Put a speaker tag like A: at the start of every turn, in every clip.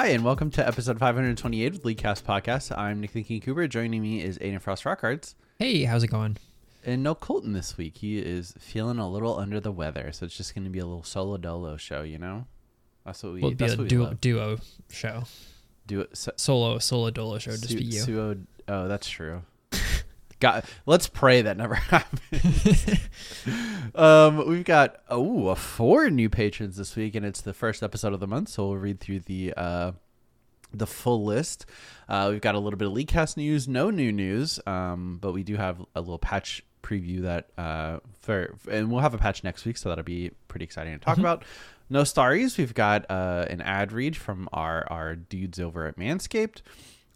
A: Hi, and welcome to episode 528 of Leaguecast Podcast. I'm Nick the King Cooper. Joining me is Aiden Frost Rockhards.
B: Hey, how's it going?
A: And no Colton this week. He is feeling a little under the weather, so it's just going to be a little solo dolo show, you know? That's what we,
B: Will it be a
A: what
B: duo,
A: love.
B: duo show,
A: it. So,
B: solo solo dolo show, just
A: su-
B: be you.
A: suo- oh, that's true. Got, let's pray that never happens. um, we've got, oh, four new patrons this week, and it's the first episode of the month, so we'll read through the. Uh, the full list. Uh, we've got a little bit of Leaguecast news, no new news, um, but we do have a little patch preview that uh, for, and we'll have a patch next week, so that'll be pretty exciting to talk about. No stories. We've got uh, an ad read from our our dudes over at Manscaped.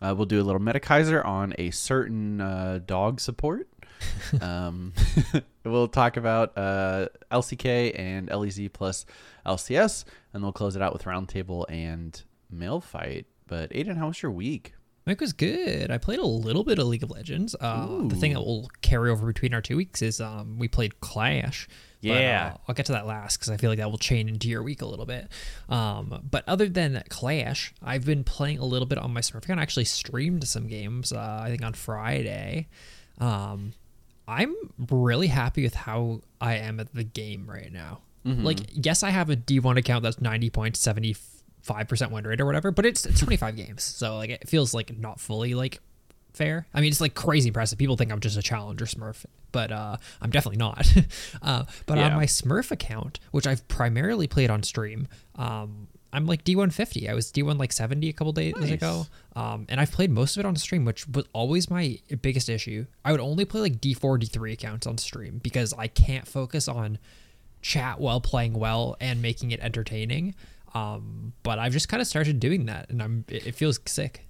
A: Uh, we'll do a little Metakaiser on a certain uh, dog support. um, we'll talk about uh, LCK and LEC plus LCS, and we'll close it out with roundtable and mail fight. But Aiden, how was your week?
B: Mike was good. I played a little bit of League of Legends. Uh, the thing that will carry over between our two weeks is um, we played Clash. But,
A: Yeah.
B: uh, I'll get to that last because I feel like that will chain into your week a little bit. Um, but other than Clash, I've been playing a little bit on my Smurf account. I actually streamed some games. Uh, I think on Friday. Um, I'm really happy with how I am at the game right now. Like, yes, I have a D1 account that's 90.75% win rate or whatever, but it's, it's 25 games. So, like, it feels like not fully, like, fair. I mean, it's like crazy impressive. People think I'm just a challenger Smurf, but uh, I'm definitely not. uh, but on my Smurf account, which I've primarily played on stream, um, I'm like D150. I was D1 like 70 a couple days
A: Nice.
B: ago. Um, and I've played most of it on stream, which was always my biggest issue. I would only play like D4, D3 accounts on stream because I can't focus on chat while playing well and making it entertaining. Um, but I've just kind of started doing that, and I'm it, it feels sick.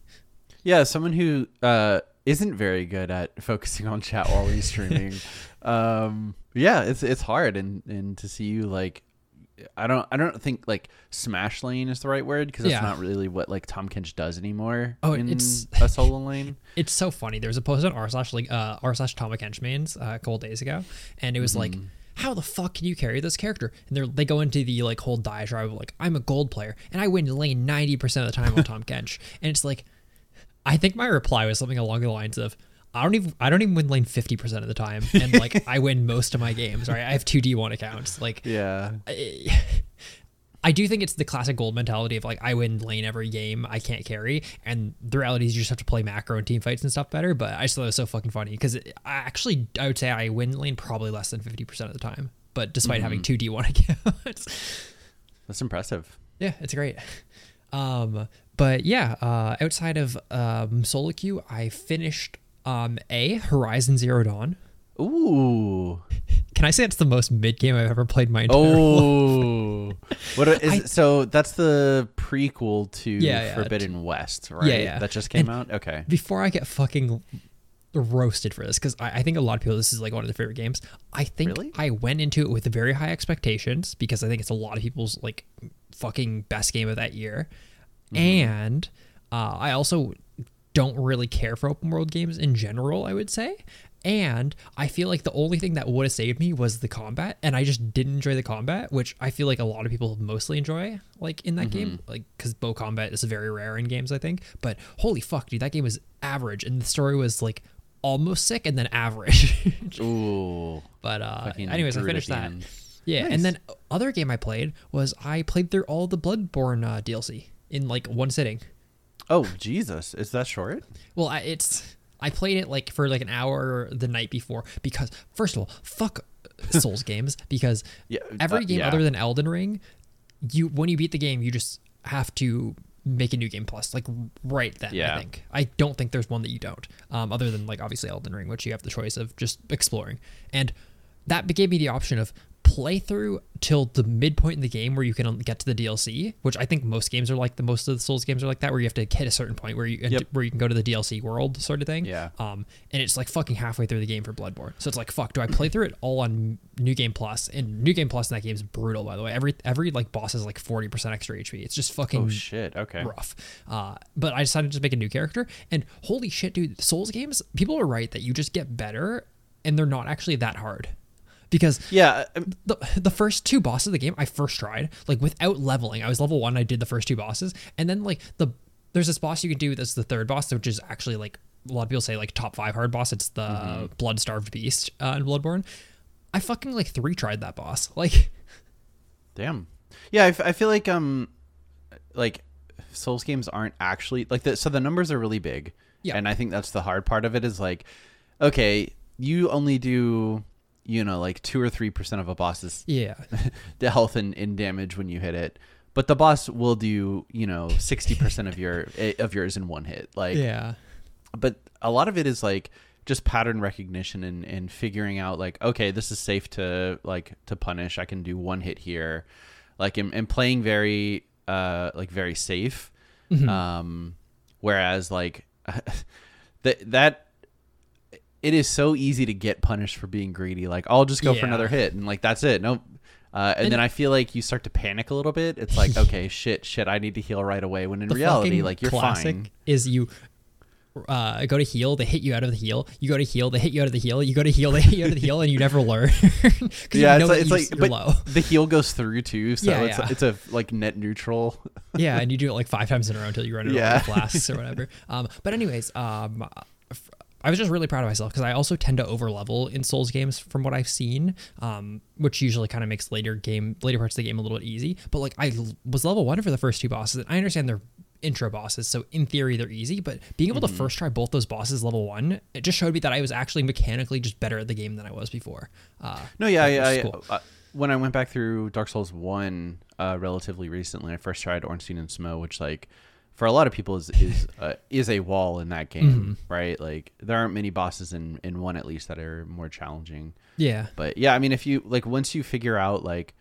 A: Yeah, someone who uh, isn't very good at focusing on chat while he's streaming. um, yeah, it's it's hard, and and to see you like. I don't. I don't think like smash lane is the right word because that's
B: Yeah.
A: not really what like Tahm Kench does anymore.
B: Oh,
A: in
B: it's-
A: a solo lane.
B: It's so funny. There was a post on r slash like uh r slash TahmKenchMains uh, a couple days ago, and it was like, how the fuck can you carry this character? And they they go into the like whole diatribe of like, I'm a gold player and I win lane ninety percent of the time on Tahm Kench, and it's like, I think my reply was something along the lines of. I don't even I don't even win lane fifty percent of the time, and like I win most of my games. Right, I have two D one accounts. Like
A: Yeah,
B: I do think it's the classic gold mentality of like I win lane every game, I can't carry, and the reality is you just have to play macro and team fights and stuff better. But I just thought it was so fucking funny because I actually I would say I win lane probably less than fifty percent of the time, but despite having two D one accounts,
A: that's impressive.
B: yeah, it's great. Um, but yeah, uh, outside of um, solo queue, I finished um a Horizon Zero Dawn.
A: Ooh.
B: Can I say it's the most mid game I've ever played my entire life?
A: Oh, what are-
B: I-?
A: So that's the prequel to
B: Yeah, yeah,
A: Forbidden West, right?
B: Yeah, yeah.
A: That just came
B: And-
A: out. Okay.
B: before I get fucking roasted for this, because I, I think a lot of people this is like one of their favorite games. I think
A: Really?
B: I went into it with very high expectations because I think it's a lot of people's like fucking best game of that year, and uh, I also don't really care for open world games in general. I would say. And I feel like the only thing that would have saved me was the combat, and I just didn't enjoy the combat, which I feel like a lot of people mostly enjoy, like in that game, like because bow combat is very rare in games, I think. But holy fuck, dude, that game was average, and the story was like almost sick and then average.
A: Ooh.
B: but uh, anyways, I finished that.
A: end.
B: Yeah,
A: Nice.
B: and then other game I played was I played through all the Bloodborne uh, DLC in like one sitting.
A: Oh Jesus, is that short?
B: Well, I, it's I played it like for like an hour the night before because first of all, fuck Souls games because
A: Yeah,
B: every
A: uh,
B: game
A: yeah.
B: other than Elden Ring, you when you beat the game, you just have to make a new game plus like right then.
A: Yeah.
B: I think I don't think there's one that you don't, um, other than like obviously Elden Ring, which you have the choice of just exploring, and that gave me the option of play through till the midpoint in the game where you can get to the DLC, which I think most games are like the most of the Souls games are like that, where you have to hit a certain point where you
A: Yep.
B: where you can go to the DLC world sort of thing.
A: Yeah.
B: Um, and it's like fucking halfway through the game for Bloodborne. So it's like, fuck, do I play through it all on New Game Plus? And New Game Plus in that game is brutal, by the way. Every every like boss has like forty percent extra HP. It's just fucking
A: Oh shit. Okay.
B: rough. Uh, but I decided to just make a new character, and holy shit, dude! Souls games, people are right that you just get better, and they're not actually that hard. Because
A: Yeah.
B: the the first two bosses of the game I first tried like without leveling. I was level one. I did the first two bosses, and then like the there's this boss you can do. That's the third boss, which is actually like a lot of people say like top five hard boss. It's the blood starved beast uh, in Bloodborne. I fucking like three tried that boss. Like
A: Damn. Yeah, I, f- I feel like um, like Souls games aren't actually like the so the numbers are really big.
B: Yeah.
A: And I think that's the hard part of it is like, okay, you only do you know like two or three percent of a boss's
B: yeah,
A: the health and, and damage when you hit it. But the boss will do, you know, sixty percent of your eh, of yours in one hit. Like
B: yeah,
A: but a lot of it is like just pattern recognition and, and figuring out like okay this is safe to like to punish. I can do one hit here. Like and, and playing very uh like very safe. Um whereas like that that it is so easy to get punished for being greedy like i'll just go for another hit and like that's it nope uh, and,
B: And-
A: then I feel like you start to panic a little bit. It's like, okay, shit, shit, I need to heal right away. When in reality, like you're
B: classic
A: fine.
B: is you uh, go to heal, they hit you out of the heal. You go to heal, they hit you out of the heal. You go to heal, they hit you out of the heal, and you never learn.
A: Yeah,
B: you know
A: it's like, it's like but
B: low.
A: the heal goes through too, so
B: Yeah,
A: it's
B: yeah.
A: it's a like net neutral.
B: yeah, and you do it like five times in a row until you run out
A: Yeah.
B: of flasks or whatever. Um, but anyways, um, f- I was just really proud of myself because I also tend to overlevel in Souls games from what I've seen, um, which usually kind of makes later game later parts of the game a little bit easy. But like I l- was level one for the first two bosses, and I understand they're intro bosses, so in theory they're easy. But being able
A: Mm-hmm.
B: to first try both those bosses level one, it just showed me that I was actually mechanically just better at the game than I was before. Uh,
A: No, yeah, I,
B: is
A: I,
B: cool.
A: uh, when I went back through Dark Souls one uh, relatively recently, I first tried Ornstein and Smough, which like for a lot of people is is uh, is a wall in that game,
B: Mm-hmm.
A: right? Like there aren't many bosses in in one at least that are more challenging.
B: yeah,
A: But yeah, I mean, if you like once you figure out like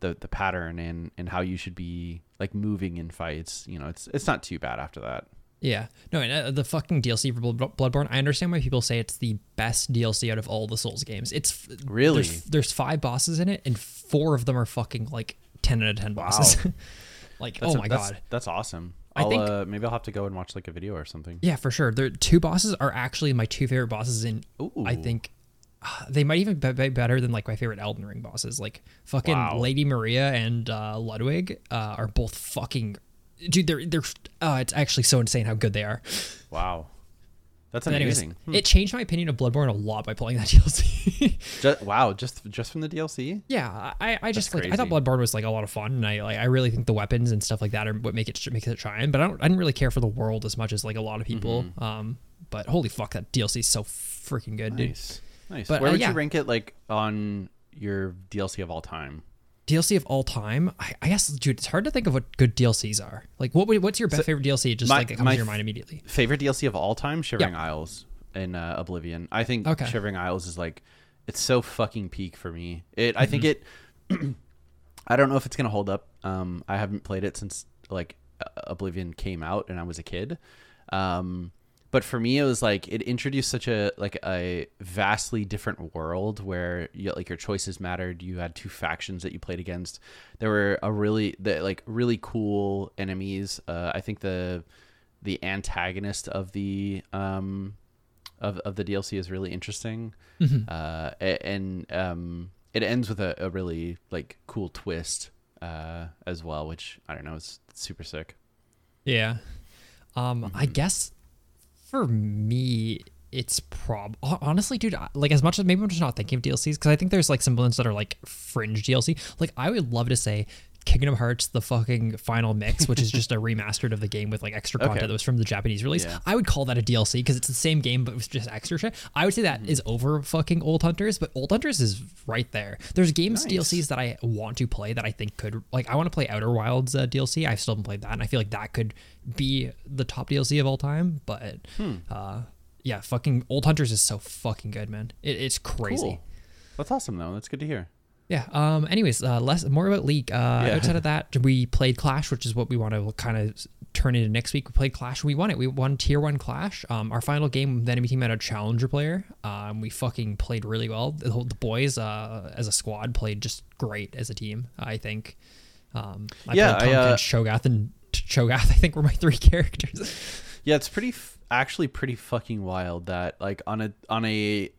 A: the the pattern and and how you should be like moving in fights, you know, it's it's not too bad after that.
B: Yeah, no, and uh, the fucking DLC for Bloodborne. I understand why people say it's the best DLC out of all the Souls games. It's f-
A: Really?
B: there's, there's five bosses in it, and four of them are fucking like ten out of ten bosses. like,
A: That's
B: oh
A: a-
B: my
A: that's,
B: god,
A: that's awesome.
B: I
A: I'll,
B: think-
A: uh, maybe I'll have to go and watch like a video or something.
B: yeah, for sure. The two bosses are actually my two favorite bosses in.
A: Ooh.
B: I think uh, they might even be be better than like my favorite Elden Ring bosses. Like fucking
A: Wow.
B: Lady Maria and uh, Ludwig uh, are both fucking. Dude, they're they're. Uh, it's actually so insane how good they are.
A: Wow, that's
B: But anyways,
A: amazing. Hmm.
B: it changed my opinion of Bloodborne a lot by playing that DLC.
A: Ju- wow, just just from the DLC.
B: yeah, I, I just
A: That's
B: like I thought. Bloodborne was like a lot of fun, and I like I really think the weapons and stuff like that are what make it make it shine. But I don't I didn't really care for the world as much as like a lot of people.
A: Mm-hmm.
B: Um, but holy fuck, that DLC is so freaking good, dude.
A: Nice, nice.
B: But,
A: Where
B: uh,
A: would
B: yeah.
A: you rank it like on your DLC of all time?
B: DLC of all time, I, I guess, dude, it's hard to think of what good DLCs are. Like, what what's your best
A: So,
B: favorite DLC? Just
A: my-
B: like it comes to your mind immediately.
A: Favorite DLC of all time? Shivering
B: Yeah.
A: Isles in uh, Oblivion. I think
B: Okay.
A: Shivering Isles is like it's so fucking peak for me. It. I think
B: Mm-hmm.
A: it. I don't know if it's gonna hold up. Um, I haven't played it since like Oblivion came out and I was a kid. Um, but for me, it was like it introduced such a like a vastly different world where you, like your choices mattered. You had two factions that you played against. There were a really the, like really cool enemies. Uh, I think the the antagonist of the um of, of the DLC is really interesting. Uh, and um, it ends with a, a really like cool twist uh, as well, which I don't know, is super sick.
B: Yeah. Um,
A: Mm-hmm.
B: I guess for me, it's prob honestly, dude. Like as much as maybe I'm just not thinking of DLCs because I think there's like some ones that are like fringe DLC. Like I would love to say Kingdom Hearts, the fucking final mix, which is just a remastered of the game with like extra content
A: Okay.
B: that was from the Japanese release.
A: Yeah.
B: I would call that a DLC because it's the same game but with just extra shit. I would say
A: Mm-hmm.
B: that is over fucking Old Hunters, but Old Hunters is right there. There's games
A: Nice.
B: DLCs that I want to play that I think could like I want to play Outer Wilds uh, DLC. I still haven't played that, and I feel like that could be the top DLC of all time. But
A: Hmm.
B: uh, yeah, fucking Old Hunters is so fucking good, man. It, it's crazy.
A: Cool. That's awesome though. That's good to hear.
B: Yeah. Um. Anyways, uh, less more about League. Uh, outside of that, we played Clash, which is what we want to kind of turn into next week. We played Clash. We won it. We won Tier One Clash. Um. Our final game, the enemy team had a challenger player. Um. We fucking played really well. The, whole- the boys, uh, as a squad, played just great as a team. I think. Um. I
A: Yeah,
B: played
A: I, uh,
B: Tom Shogath and Cho'Gath. I think were my three characters.
A: Yeah, it's pretty f- actually pretty fucking wild that like on a on a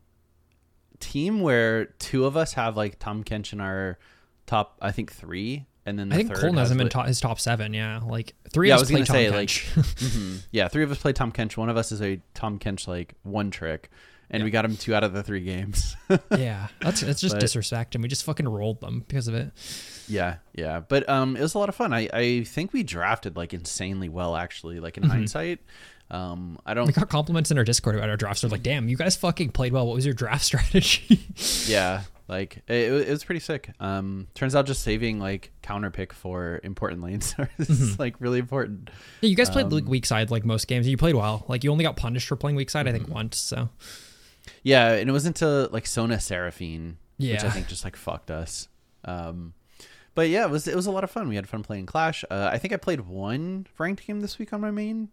A: team where two of us have like Tahm Kench in our top, I think three, and then the
B: I think
A: third
B: Colton has him in
A: li-
B: top, his top seven. Yeah, like three
A: Yeah, I
B: of
A: was
B: us play
A: gonna
B: Tom
A: say,
B: Kench.
A: like, Mhm. yeah, three of us play Tahm Kench. One of us is a Tahm Kench like one trick, and we got him two out of the three games.
B: yeah, that's it's just
A: But-
B: disrespect, and we just fucking rolled them because of it.
A: yeah, yeah, but um, it was a lot of fun. I I think we drafted like insanely well, actually. Like in
B: Mm-hmm.
A: hindsight, um, I don't.
B: We got compliments in our Discord about our drafts. They're like, "Damn, you guys fucking played well. What was your draft strategy?"
A: yeah like it, it was pretty sick um turns out just saving like counter pick for important lanes is
B: Mm-hmm.
A: like really important
B: yeah, you guys played
A: Um,
B: like weak side like most games. You played well. Like you only got punished for playing weak side, I
A: Mm-hmm.
B: think once. So
A: yeah and it was into like sona seraphine which i think just like fucked us um but yeah it was it was a lot of fun we had fun playing clash uh, i think i played one ranked game this week on my main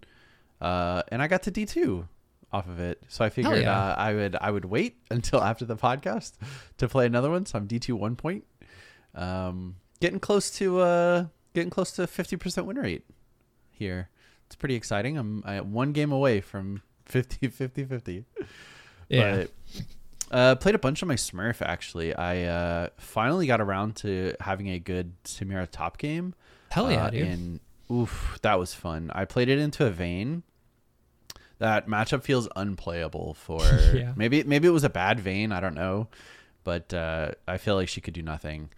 A: uh and i got to d2 off of it so i figured
B: yeah.
A: uh, i would i would wait until after the podcast to play another one so i'm d2 one point um getting close to uh getting close to 50% win rate here it's pretty exciting i'm I, one game away from 50 50 50
B: yeah,
A: but uh, played a bunch of my Smurf actually. I uh, finally got around to having a good Samira top game.
B: hell yeah,
A: uh,
B: dude.
A: And oof, that was fun. I played it into a Vayne. That matchup feels unplayable for
B: Yeah.
A: maybe maybe it was a bad Vayne. I don't know, but uh, I feel like she could do nothing.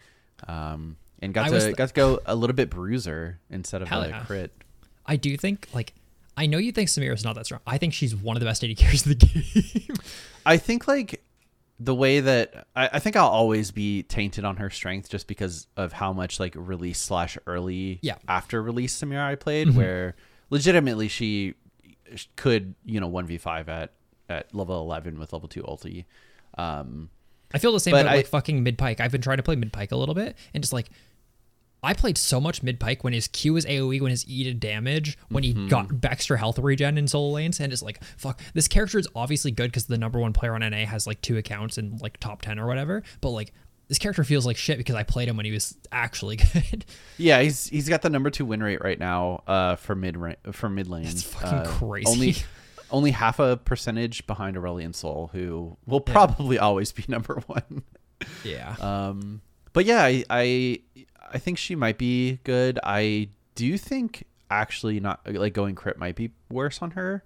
A: Um, and got
B: I
A: to
B: was-
A: got to go a little bit bruiser instead of
B: Hell
A: a
B: yeah.
A: crit.
B: I do think like I know you think Samira's not that strong. I think she's one of the best AD carries in the game.
A: I think like the way that I, I think I'll always be tainted on her strength just because of how much like release slash early
B: Yeah.
A: after release Samira I played, where legitimately she could you know one v five at at level eleven with level two ulti. Um,
B: I feel the same about
A: I-
B: like fucking mid Pyke. I've been trying to play mid Pyke a little bit and just like I played so much mid Pyke when his Q was AoE, when his E did damage, when he
A: Mm-hmm.
B: got extra health regen in solo lanes, and just like fuck, this character is obviously good because the number one player on NA has like two accounts in like top ten or whatever. But like this character feels like shit because I played him when he was actually good.
A: yeah, he's he's got the number two win rate right now uh, for mid for mid lane.
B: That's fucking
A: Uh,
B: crazy.
A: Only only half a percentage behind Aurelion Sol, who will probably always be number one.
B: yeah.
A: Um, but yeah, I, I I think she might be good. I do think actually not like going crit might be worse on her.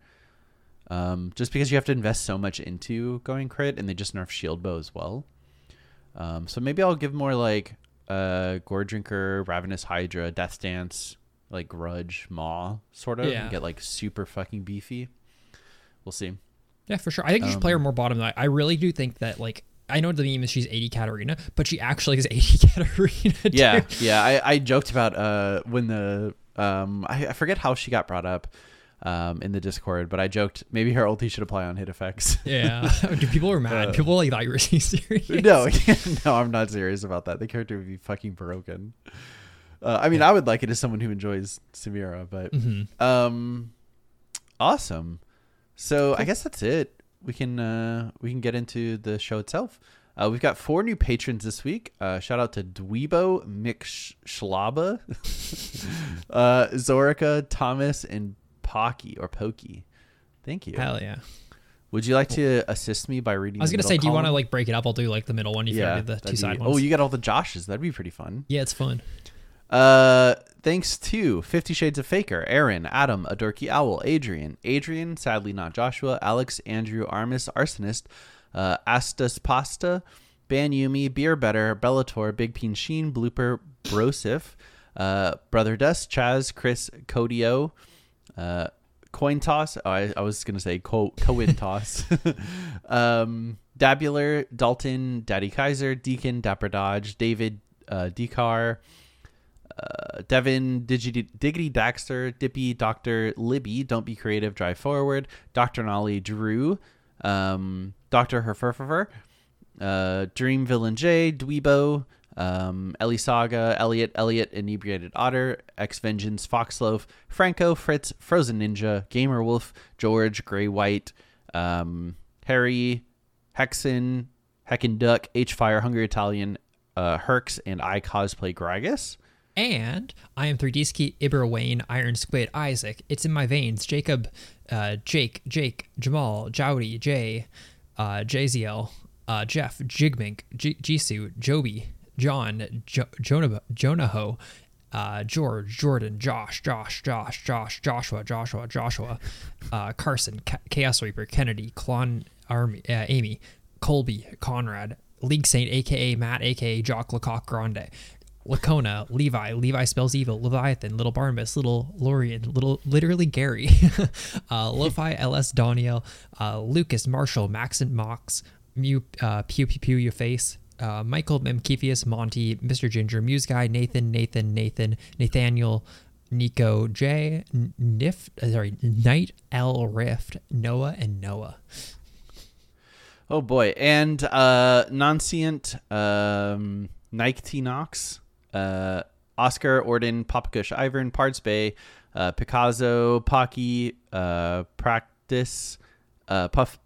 A: Um, just because you have to invest so much into going crit, and they just nerf shield bow as well. Um, so maybe I'll give more like uh, Gore Drinker, Ravenous Hydra, Death Dance, like Grudge, Maw, sort of,
B: Yeah.
A: and get like super fucking beefy. We'll see.
B: Yeah, for sure. I think you should play
A: Um,
B: her more bottom. I I really do think that like I know the meme is she's AD Katarina, but she actually is 80 Katarina.
A: Yeah yeah I, I joked about uh when the um I, I forget how she got brought up um in the discord but i joked maybe her ulti should apply on hit effects
B: Yeah. Dude, people were mad. people like thought you were serious.
A: Uh, no no i'm not serious about that the character would be fucking broken uh, i mean i would like it as someone who enjoys samira but
B: Mm-hmm.
A: um awesome so i guess that's it we can uh we can get into the show itself uh, we've got four new patrons this week. Uh, shout out to Dweebo, Mick Sh- Schlaba, uh, Zorica, Thomas, and Pocky or Pokey. Thank you.
B: Hell yeah.
A: Would you like to assist me by reading?
B: I was gonna say, do you want to like break it up? I'll do like the middle one. If
A: Yeah,
B: you did the two
A: that'd
B: side ones.
A: Oh, you got all the Joshes. That'd be pretty fun.
B: yeah, it's fun.
A: Uh, thanks to Fifty Shades of Faker, Aaron, Adam, Adorky Owl, Adrian, Adrian, sadly not Joshua, Alex, Andrew, Armis, Arsonist, uh, Astus Pasta, Ban Yumi, Beer Better, Bellator, Big Peen Sheen, Blooper, Brosif, uh, Brother Dust, Chaz, Chris, Codio, uh, Coin Toss. Oh, I, I was gonna say co- coin toss. um, Dabular, Dalton, Daddy Kaiser, Deacon, Dapper Dodge, David, uh, Decar, uh, Devin, Digi- Diggity Daxter, Dippy, Doctor Libby, Don't Be Creative, Drive Forward, Doctor Nolly, Drew, um, Doctor Herfurfer, uh, Dream Villain J, Dweebo, um, Ellie Saga, Elliot, Elliot, Inebriated Otter, X Vengeance, Foxloaf, Franco, Fritz, Frozen Ninja, Gamer Wolf, George, Gray White, um, Harry, Hexen, Heckin Duck, H Fire, Hungry Italian, uh, Herx, and I Cosplay Gragas.
B: And I am 3D Ski, Ibra Wayne, Iron Squid, Isaac, It's in My Veins, Jacob, uh, Jake, Jake, Jamal, Jowdy, Jay, uh, JZL, uh, Jeff, Jigmink, G- Jisoo, Joby, John, jo- Jonah, Jonaho, uh, George, Jordan, Josh, Josh, Josh, Josh, Joshua, Joshua, Joshua, uh, Carson, Ca- Chaos Reaper, Kennedy, Klon, Army, uh, Amy, Colby, Conrad, League Saint, aka Matt, aka Jock Lecoq Grande, Lacona, Levi, Levi spells evil, Leviathan, Little Barnabas, Little Lorian, Little literally Gary, uh, Lo-Fi, LS Daniel, uh, Lucas, Marshall, Max and Mox, Mew, uh, Pew Pew Pew Your Face, uh, Michael, Memkefius, Monty, Mr. Ginger, Muse Guy, Nathan, Nathan, Nathan, Nathaniel, Nico, J, Nif, uh, sorry, Knight, L Rift, Noah, and Noah.
A: Oh boy, and uh, Nonscient, um, Nike T Knox, uh, Oscar Orden, Papakush Ivern, Parts Bay, uh, Picasso, Pocky, uh, Practice, uh, Puff,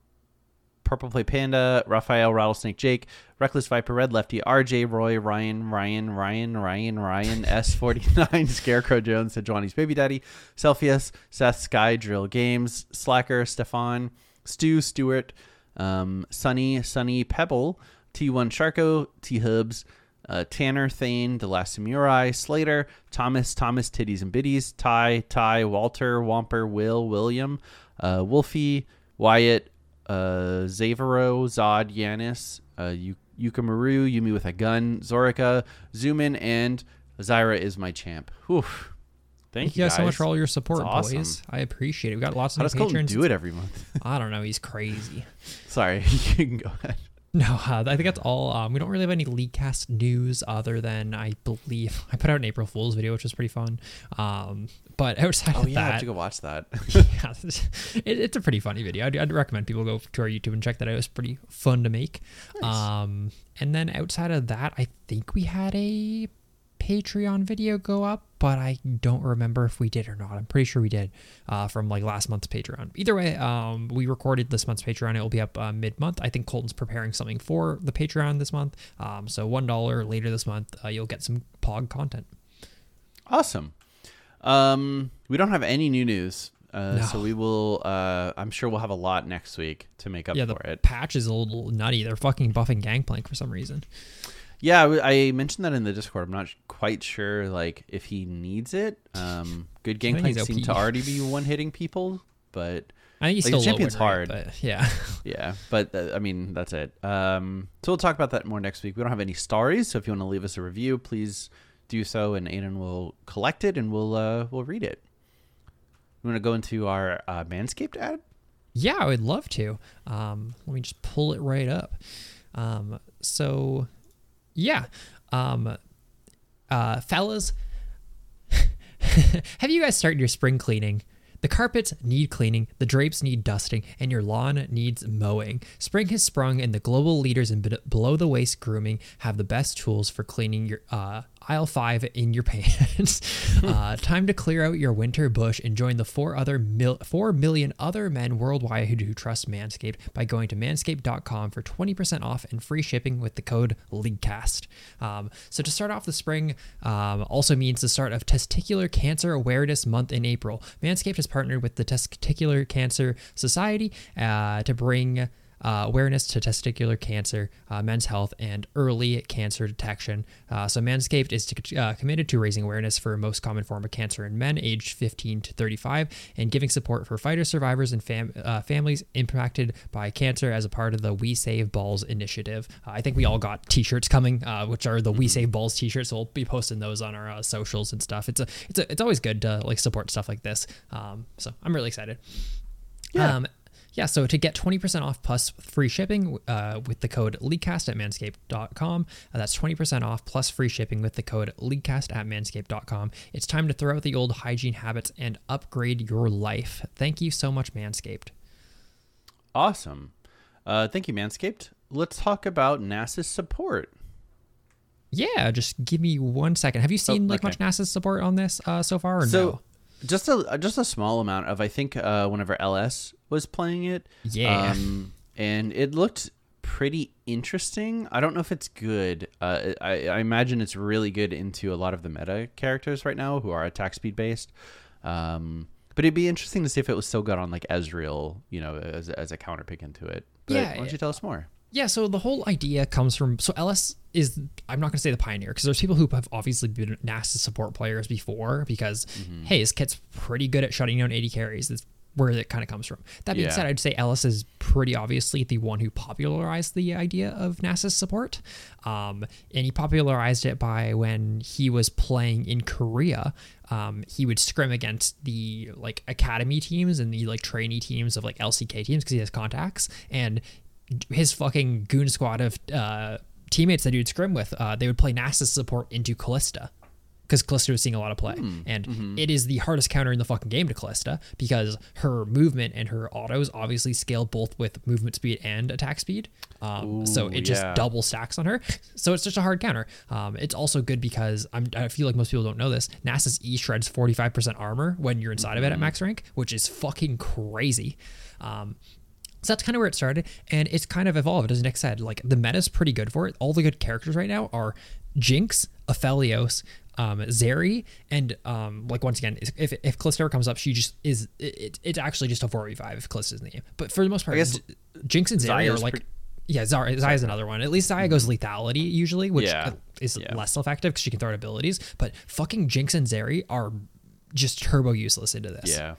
A: Purple Play Panda, Raphael, Rattlesnake Jake, Reckless Viper, Red Lefty, RJ, Roy, Ryan, Ryan, Ryan, Ryan, Ryan, S49, Scarecrow Jones, Johnny's Baby Daddy, Celsius, Seth, Sky, Drill Games, Slacker, Stefan, Stu, Stewart, um, Sunny, Sunny, Pebble, T1 Sharko, T Hubs, uh, Tanner, Thane, The Last Samurai, Slater, Thomas, Thomas, Titties and Biddies, Ty, Ty, Walter, Womper, Will, William, uh, Wolfie, Wyatt, uh, Zavero, Zod, Yanis, uh, Yu- Yuka Maru, Yumi with a Gun, Zorika, Zoomin, and Zyra is my champ. Whew. Thank,
B: Thank you guys so much for all your support,
A: awesome.
B: boys. I appreciate it. We've got lots of
A: How
B: new
A: does Colton do it every month?
B: I don't know. He's crazy.
A: Sorry, you can go ahead.
B: No, uh, I think that's all. Um, we don't really have any Leaguecast news other than I believe I put out an April Fool's video, which was pretty fun. Um, but outside
A: Oh
B: of
A: yeah, I have to go watch that.
B: yeah, it, it's a pretty funny video. I'd, I'd recommend people go to our YouTube and check that out. It was pretty fun to make. Um, and then outside of that, I think we had a Patreon video go up, but I don't remember if we did or not. I'm pretty sure we did uh, from like last month's Patreon. Either way, um, we recorded this month's Patreon. It will be up uh, mid month. I think Colton's preparing something for the Patreon this month. Um, so one dollar later this month, uh, you'll get some Pog content.
A: Awesome. Um, we don't have any new news, uh,
B: No.
A: so we will. Uh, I'm sure we'll have a lot next week to make up
B: Yeah,
A: for it.
B: patch is a little nutty. They're fucking buffing Gangplank for some reason.
A: Yeah, I mentioned that in the Discord. I'm not quite sure, like, if he needs it. Um, good gameplay seem to already be one hitting people, but
B: I think he's
A: Like,
B: still
A: the champion's hard.
B: yeah.
A: yeah. But uh, I mean, that's it. Um, so we'll talk about that more next week. We don't have any stories, so if you want to leave us a review, please do so, and Aiden will collect it and we'll uh, we'll read it. You want to go into our uh, Manscaped ad?
B: Yeah, I would love to. Um, let me just pull it right up. Um, so, yeah, um, uh, fellas, have you guys started your spring cleaning? The carpets need cleaning, the drapes need dusting, and your lawn needs mowing. Spring has sprung, and the global leaders in below the waist grooming have the best tools for cleaning your uh, aisle five in your pants. uh, time to clear out your winter bush and join the four other mil- four million other men worldwide who, who trust Manscaped by going to manscaped.com for 20% off and free shipping with the code LEAGUECAST. Um, so to start off the spring um, also means the start of Testicular Cancer Awareness Month in April. Manscaped has partnered with the Testicular Cancer Society uh, to bring uh, awareness to testicular cancer, uh, men's health, and early cancer detection. Uh, so, Manscaped is to, uh, committed to raising awareness for most common form of cancer in men aged 15 to 35 and giving support for fighter survivors and fam- uh, families impacted by cancer as a part of the We Save Balls initiative. Uh, I think we all got t shirts coming, uh, which are the We Save Balls t shirts. So, we'll be posting those on our uh, socials and stuff. It's, a, it's, a, it's always good to like support stuff like this. Um, so, I'm really excited.
A: Yeah.
B: Um, yeah, so to get 20% off plus free shipping uh, with the code LEAGCAST at manscaped.com, uh, that's 20% off plus free shipping with the code LEAGCAST at manscaped.com. It's time to throw out the old hygiene habits and upgrade your life. Thank you so much, Manscaped.
A: Awesome. Uh, thank you, Manscaped. Let's talk about Nasus support.
B: Yeah, just give me one second. Have you seen like
A: okay.
B: much Nasus support on this uh, so far? Or
A: So
B: no?
A: Just a just a small amount of I think uh, whenever LS was playing it.
B: Yeah.
A: Um, and it looked pretty interesting. I don't know if it's good. Uh, I, I imagine it's really good into a lot of the meta characters right now who are attack speed based. Um, but it'd be interesting to see if it was still good on like Ezreal, you know, as, as a counter pick into it. But
B: Yeah,
A: why don't you tell us more?
B: Yeah, so the whole idea comes from so LS is I'm not going to say the pioneer because there's people who have obviously been Nasus support players before because hey, his kit's pretty good at shutting down AD carries. That's where it kind of comes from. That being
A: Yeah.
B: said, I'd say LS is pretty obviously the one who popularized the idea of Nasus support. Um, and he popularized it by when he was playing in Korea. Um, he would scrim against the like academy teams and the like trainee teams of like LCK teams because he has contacts. And his fucking goon squad of uh, teammates that he would scrim with, uh, they would play Nasus support into Kalista because Kalista was seeing a lot of play. And it is the hardest counter in the fucking game to Kalista because her movement and her autos obviously scale both with movement speed and attack speed. Um, so it just
A: yeah.
B: double stacks on her. So it's just a hard counter. Um, it's also good because I'm, I feel like most people don't know this. Nasus' E shreds 45% armor when you're inside of it at max rank, which is fucking crazy. Um, so that's kind of where it started, and it's kind of evolved, as Nick said. Like the meta's pretty good for it. All the good characters right now are Jinx, Aphelios, um, Zeri, and um, like once again, if if Kalista ever comes up, she just is. It, it's actually just a four v five if Kalista's in the game. But for the most part,
A: I
B: guess Jinx and Zeri are like.
A: pretty-
B: yeah, Zara, Xayah's another one. At least Xayah goes lethality usually, which
A: Yeah.
B: uh, is
A: Yeah.
B: less effective because she can throw out abilities. But fucking Jinx and Zeri are just turbo useless into this.
A: Yeah.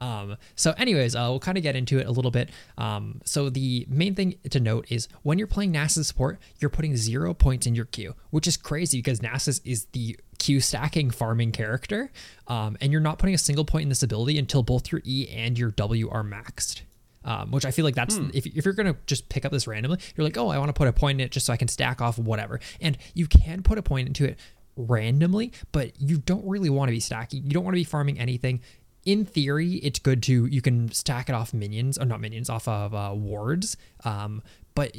B: Um, so, anyways, uh, we'll kind of get into it a little bit. Um, so, the main thing to note is when you're playing Nasus support, you're putting zero points in your queue, which is crazy because Nasus is the queue stacking farming character. Um, and you're not putting a single point in this ability until both your E and your W are maxed. Um, which I feel like that's if, if you're gonna just pick up this randomly, you're like, oh, I want to put a point in it just so I can stack off whatever. And you can put a point into it randomly, but you don't really want to be stacking. You don't want to be farming anything. In theory, it's good to you can stack it off minions or not minions off of uh, wards. Um, but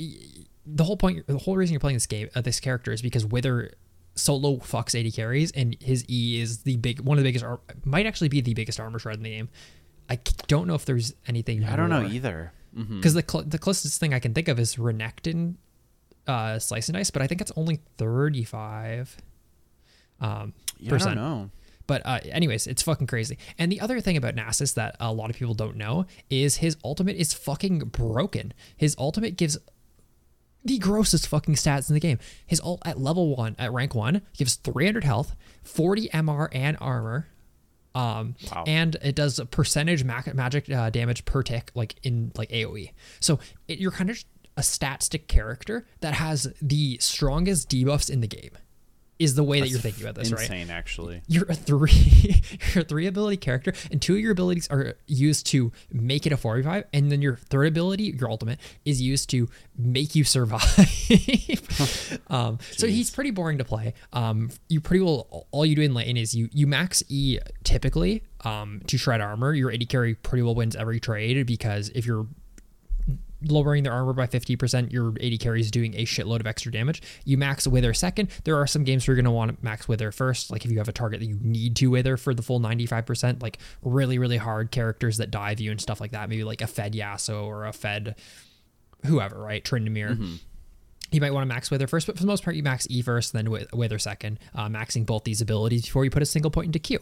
B: the whole point, the whole reason you're playing this game, uh, this character is because Wither solo fucks AD carries and his E is the big one of the biggest ar- might actually be the biggest armor shred in the game. I don't know if there's anything.
A: I don't know
B: more
A: either. Mhm.
B: because the cl- the closest thing I can think of is Renekton uh, slice and dice, but I think it's only thirty five. Um,
A: Yeah, I
B: percent.
A: don't know.
B: But uh, anyways, it's fucking crazy. And the other thing about Nasus that a lot of people don't know is his ultimate is fucking broken. His ultimate gives the grossest fucking stats in the game. His ult at level one, at rank one, gives 300 health, 40 MR and armor. Um,
A: Wow.
B: and it does a percentage mag- magic uh, damage per tick, like in like AOE. So it, you're kind of a stat stick character that has the strongest debuffs in the game. Is the way that you're thinking about this, right?
A: Insane, actually.
B: you're a three you're a three ability character and two of your abilities are used to make it a four 45 and then your third ability your ultimate is used to make you survive um, so he's pretty boring to play um, you pretty well all you do in lane is you you max e typically um, to shred armor your AD carry pretty well wins every trade because if you're lowering their armor by 50%, your AD carries doing a shitload of extra damage. You max Wither second. There are some games where you're going to want to max Wither first. Like if you have a target that you need to Wither for the full 95%, like really, really hard characters that dive you and stuff like that. Maybe like a Fed Yasuo or a Fed whoever, right? Tryndamere. You might want to max Wither first, but for the most part, you max E first, then Wither second, uh, maxing both these abilities before you put a single point into Q.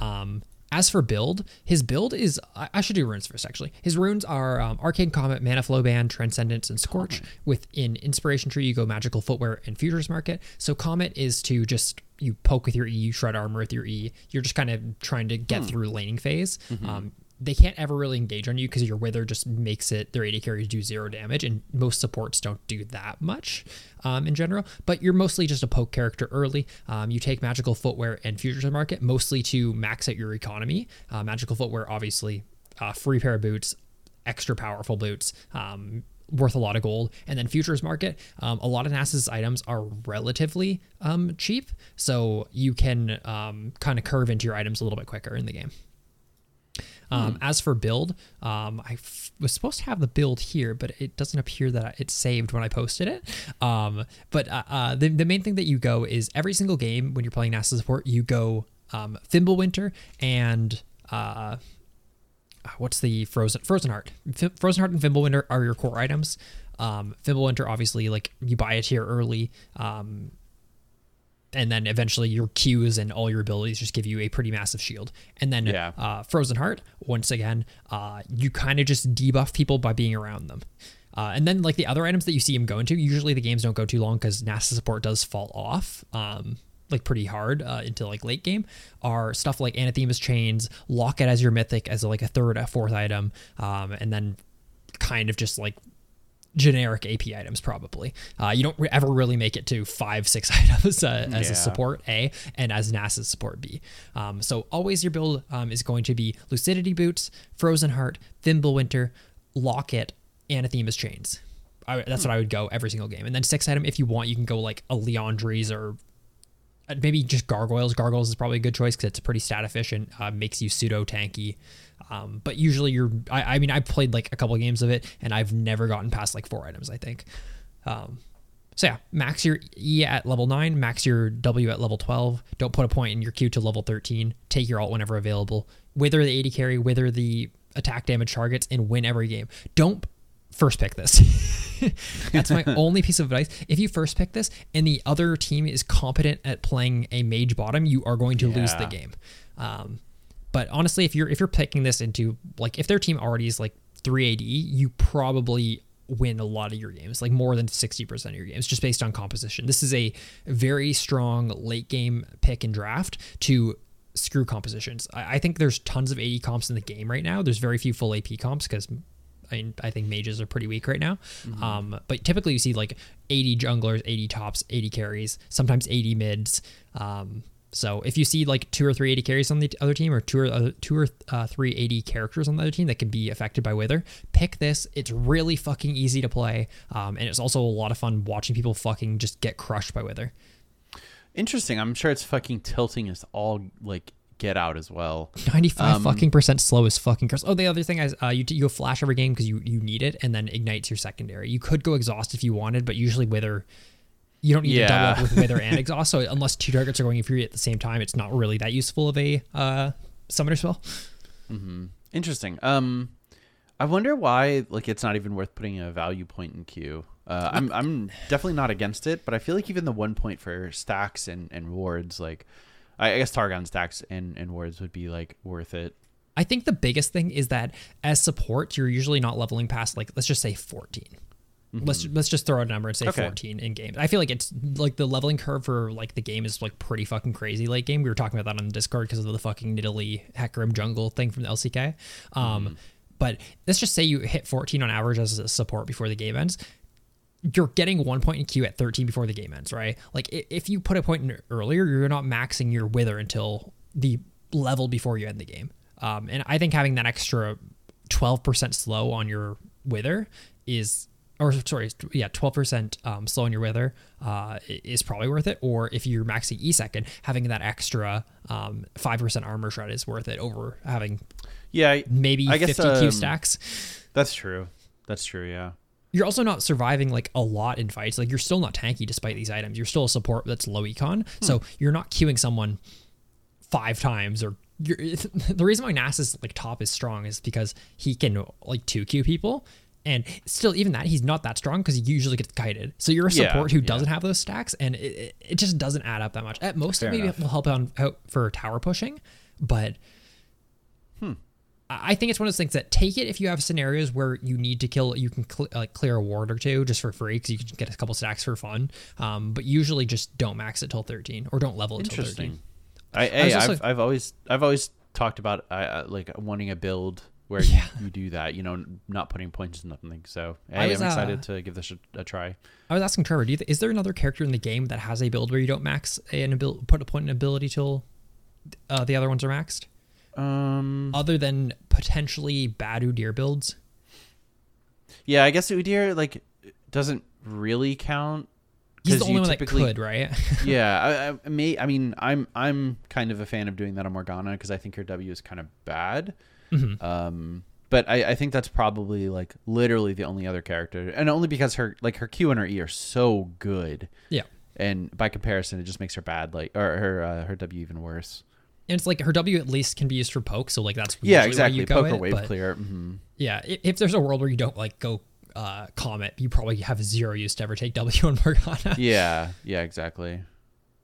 B: Um, as for build, his build is I, I should do runes first actually. His runes are um, Arcane Comet, Mana Flow Band, Transcendence, and Scorch. Within Inspiration Tree, you go Magical Footwear and Futures Market. So Comet is to just you poke with your E, you shred armor with your E. You're just kind of trying to get through laning phase. Um, they can't ever really engage on you because your wither just makes it their AD carries do zero damage and most supports don't do that much um, in general. But you're mostly just a poke character early. Um, you take magical footwear and futures market mostly to max out your economy. Uh, magical footwear obviously uh, free pair of boots extra powerful boots um, worth a lot of gold. And then futures market um, a lot of Nasus' items are relatively um, cheap so you can um, kind of curve into your items a little bit quicker in the game Um, As for build, um, I f- was supposed to have the build here, but it doesn't appear that it's saved when I posted it. Um, but uh, uh, the, the main thing that you go is every single game when you're playing Nasus support, you go um, Fimbulwinter and uh, what's the frozen frozen heart? F- frozen heart and Fimbulwinter are your core items. Um Fimbulwinter obviously like you buy it here early. Um and then eventually your Qs and all your abilities just give you a pretty massive shield. And then
A: Yeah.
B: uh, Frozen Heart, once again, uh, you kind of just debuff people by being around them. Uh, and then like the other items that you see him go into, usually the games don't go too long because Nasus support does fall off. Um, like pretty hard uh, into like late game are stuff like Anathema's chains, lock it as your mythic as like a third, a fourth item, um, and then kind of just like generic AP items probably. Uh, you don't re- ever really make it to five, six items uh, as
A: Yeah.
B: a support A and as Nasus support B. Um, so always your build um, is going to be Lucidity Boots, Frozen Heart, Fimbulwinter, Locket, Anathema's Chains. I, that's what I would go every single game. And then six item, if you want, you can go like a Liandry's or uh, maybe just gargoyles. Gargoyles is probably a good choice because it's pretty stat efficient, uh, makes you pseudo tanky. Um, but usually you're, I, I mean, I've played like a couple of games of it and I've never gotten past like four items, I think. Um, so yeah, max your E at level 9, max your W at level 12. Don't put a point in your Q to level 13. Take your alt whenever available. Wither the AD carry, wither the attack damage targets, and win every game. Don't first pick this. That's my only piece of advice. If you first pick this and the other team is competent at playing a mage bottom, you are going to lose the game. Um, but honestly, if you're if you're picking this into like if their team already is like three AD, you probably win a lot of your games, like more than sixty percent of your games, just based on composition. This is a very strong late game pick and draft to screw compositions. I, I think there's tons of AD comps in the game right now. There's very few full AP comps because I mean, I think mages are pretty weak right now. Um, but typically you see like AD junglers, AD tops, AD carries, sometimes AD mids. Um, so if you see like two or three AD carries on the other team, or two or uh, two or uh, three AD characters on the other team that can be affected by Wither, pick this. It's really fucking easy to play, um, and it's also a lot of fun watching people fucking just get crushed by Wither.
A: Interesting. I'm sure it's fucking tilting us all like get out as well.
B: 95
A: Um,
B: fucking percent slow is fucking curse. Oh, the other thing is uh, you, you go flash every game because you, you need it and then ignites your secondary. You could go exhaust if you wanted, but usually wither, you don't need to double up with wither and exhaust. So unless two targets are going free at the same time, it's not really that useful of a uh, summoner spell.
A: Interesting. Um, I wonder why like it's not even worth putting a value point in queue. Uh, I'm I'm definitely not against it, but I feel like even the one point for stacks and and wards, like I, I guess Targon stacks and and wards would be like worth it.
B: I think the biggest thing is that as support, you're usually not leveling past like let's just say 14. Let's let's just throw a number and say
A: Okay.
B: 14 in games. I feel like it's like the leveling curve for like the game is like pretty fucking crazy late game. We were talking about that on the Discord because of the fucking Nidalee Hecarim jungle thing from the LCK. Um, but let's just say you hit 14 on average as a support before the game ends. You're getting one point in Q at 13 before the game ends, right? Like if you put a point in earlier, you're not maxing your wither until the level before you end the game. Um, and I think having that extra 12% slow on your wither is, or sorry, yeah, 12% um, slow on your wither uh, is probably worth it. Or if you're maxing E second, having that extra um, 5% armor shred is worth it over having
A: Yeah, I-
B: maybe
A: I guess
B: 50 Q
A: um,
B: stacks.
A: That's true. That's true. Yeah.
B: You're also not surviving like a lot in fights. Like you're still not tanky despite these items. You're still a support that's low econ. So you're not queuing someone five times or you're, the reason why Nasus like top is strong is because he can like two queue people. And still, even that, he's not that strong because he usually gets kited. So you're a
A: Yeah,
B: support who
A: yeah.
B: doesn't have those stacks, and it, it, just doesn't add up that much. At most,
A: Fair
B: it maybe
A: enough.
B: will help on out for tower pushing, but I I think it's one of those things that take it if you have scenarios where you need to kill, you can cl- like clear a ward or two just for free because you can get a couple stacks for fun. Um, but usually just don't max it till 13 or don't level it till 13.
A: Interesting. I, hey,
B: was
A: I've, always I've always talked about uh, like wanting a build where you, you do that. You know, not putting points in nothing. So
B: I was,
A: I'm excited
B: uh,
A: to give this a, a try.
B: I was asking Trevor, do you th- is there another character in the game that has a build where you don't max an ability, put a point in ability till uh, the other ones are maxed,
A: Um,
B: other than potentially Badu deer builds?
A: yeah, I guess Udyr like doesn't really count.
B: He's the only one that
A: typically-
B: could, right?
A: yeah, I, I may. I mean, I'm I'm kind of a fan of doing that on Morgana because I think her W is kind of bad.
B: Mm-hmm.
A: Um, but I, I think that's probably like literally the only other character, and only because her like her Q and her E are so good,
B: Yeah.
A: and by comparison, it just makes her bad like or her uh, her W even worse.
B: And it's like her W at least can be used for poke, so like that's
A: Yeah, exactly.
B: You go
A: Poker
B: it,
A: wave clear. hmm
B: Yeah, i- if there's a world where you don't like go uh, Comet, you probably have zero use to ever take W on Morgana.
A: Yeah, yeah, exactly.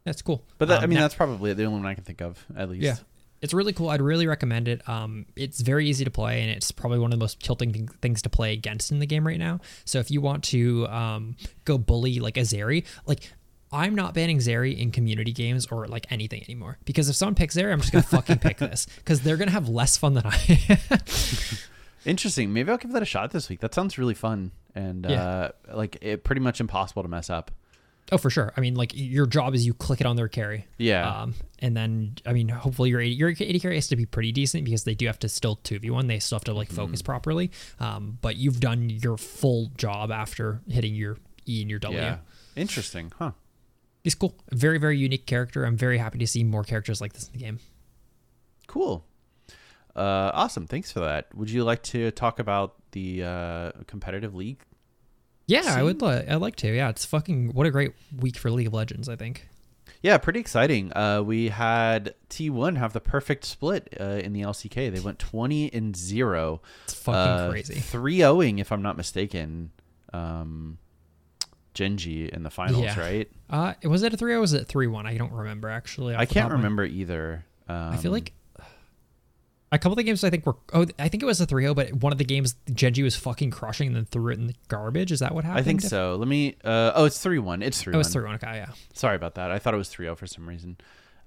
B: That's cool.
A: But that, I
B: Um,
A: mean,
B: now-
A: that's probably the only one I can think of at least.
B: Yeah. It's really cool. I'd really recommend it. Um, it's very easy to play, and it's probably one of the most tilting thing- things to play against in the game right now. So if you want to um, go bully like a Zeri, like I'm not banning Zeri in community games or like anything anymore because if someone picks Zeri, I'm just gonna fucking pick this because they're gonna have less fun than I.
A: Interesting. Maybe I'll give that a shot this week. That sounds really fun and
B: Yeah.
A: uh, like it pretty much impossible to mess up.
B: Oh, for sure. I mean, like your job is you click it on their carry.
A: Yeah.
B: Um, and then I mean, hopefully your AD, your AD carry has to be pretty decent because they do have to still two v one. They still have to like focus
A: Mm-hmm.
B: properly. Um, but you've done your full job after hitting your E and your W.
A: Yeah. Interesting, huh?
B: He's cool. Very very unique character. I'm very happy to see more characters like this in the game.
A: Cool. Uh, awesome. Thanks for that. Would you like to talk about the uh, competitive league?
B: Yeah, I would. li- I'd like to. Yeah, it's fucking what a great week for League of Legends. I think.
A: Yeah, pretty exciting. Uh, we had T1 have the perfect split uh, in the LCK. They went 20 and 0.
B: It's fucking
A: uh,
B: crazy.
A: 3 0ing, if I'm not mistaken. Um, Gen.G in the finals,
B: Yeah.
A: right?
B: Uh, was it a three or was it three one? I don't remember actually.
A: I can't remember either. Um,
B: I feel like a couple of the games I think were oh I think it was a 3-0, but one of the games Gen.G was fucking crushing and then threw it in the garbage. Is that what happened?
A: I think so. Let me. Uh, oh, it's 3 1. It's 3
B: It
A: 1.
B: was 3-1. Okay, yeah.
A: Sorry about that. I thought it was 3-0 for some reason.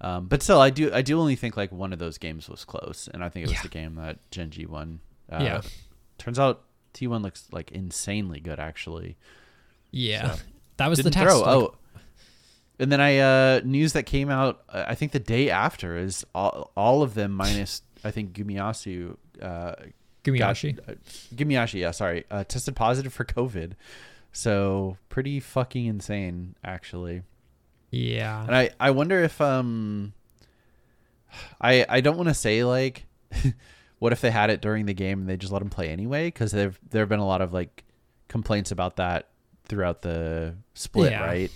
A: Um, but still, I do I do only think like one of those games was close, and I think it was
B: Yeah.
A: the game that Gen.G won. Uh,
B: Yeah.
A: Turns out T1 looks like insanely good, actually.
B: Yeah.
A: So,
B: that was the test.
A: throw.
B: like-
A: oh, and then I uh, news that came out. Uh, I think the day after is all, all of them minus I think Gumiyasu. Uh,
B: Gumayusi.
A: got- uh, Gumayusi, yeah, sorry, uh, tested positive for COVID. So pretty fucking insane, actually.
B: yeah.
A: And I, I wonder if um I I don't want to say like what if they had it during the game and they just let them play anyway because there've there have been a lot of like complaints about that throughout the split,
B: Yeah.
A: right?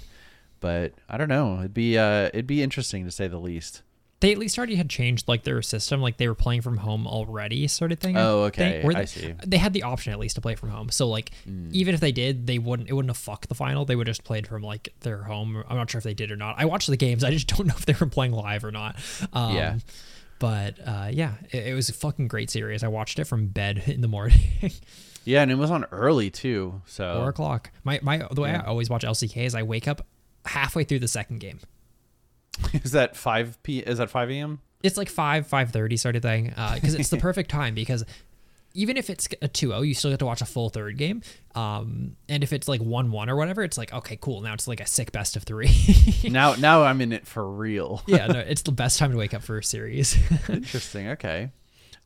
A: But I don't know. It'd be uh it'd be interesting to say the least.
B: They at least already had changed like their system, like they were playing from home already, sort of thing.
A: Oh, okay.
B: where
A: I
B: they,
A: see.
B: They had the option at least to play from home. So like, even if they did, they wouldn't. It wouldn't have fucked the final. They would have just played from like their home. I'm not sure if they did or not. I watched the games. I just don't know if they were playing live or not. Um,
A: Yeah.
B: But uh, yeah, it, it was a fucking great series. I watched it from bed in the morning.
A: Yeah, and it was on early too. So
B: Four o'clock. My my the way
A: Yeah.
B: I always watch LCK is I wake up halfway through the second game.
A: is that five p? Is that five a.m.?
B: it's like 5 5.30 sort of thing because it's the perfect time because even if it's a 2-0 you still get to watch a full third game um, and if it's like 1-1 or whatever it's like okay cool now it's like a sick best of three
A: now now I'm in it for real.
B: yeah no it's the best time to wake up for a series
A: Interesting. Okay.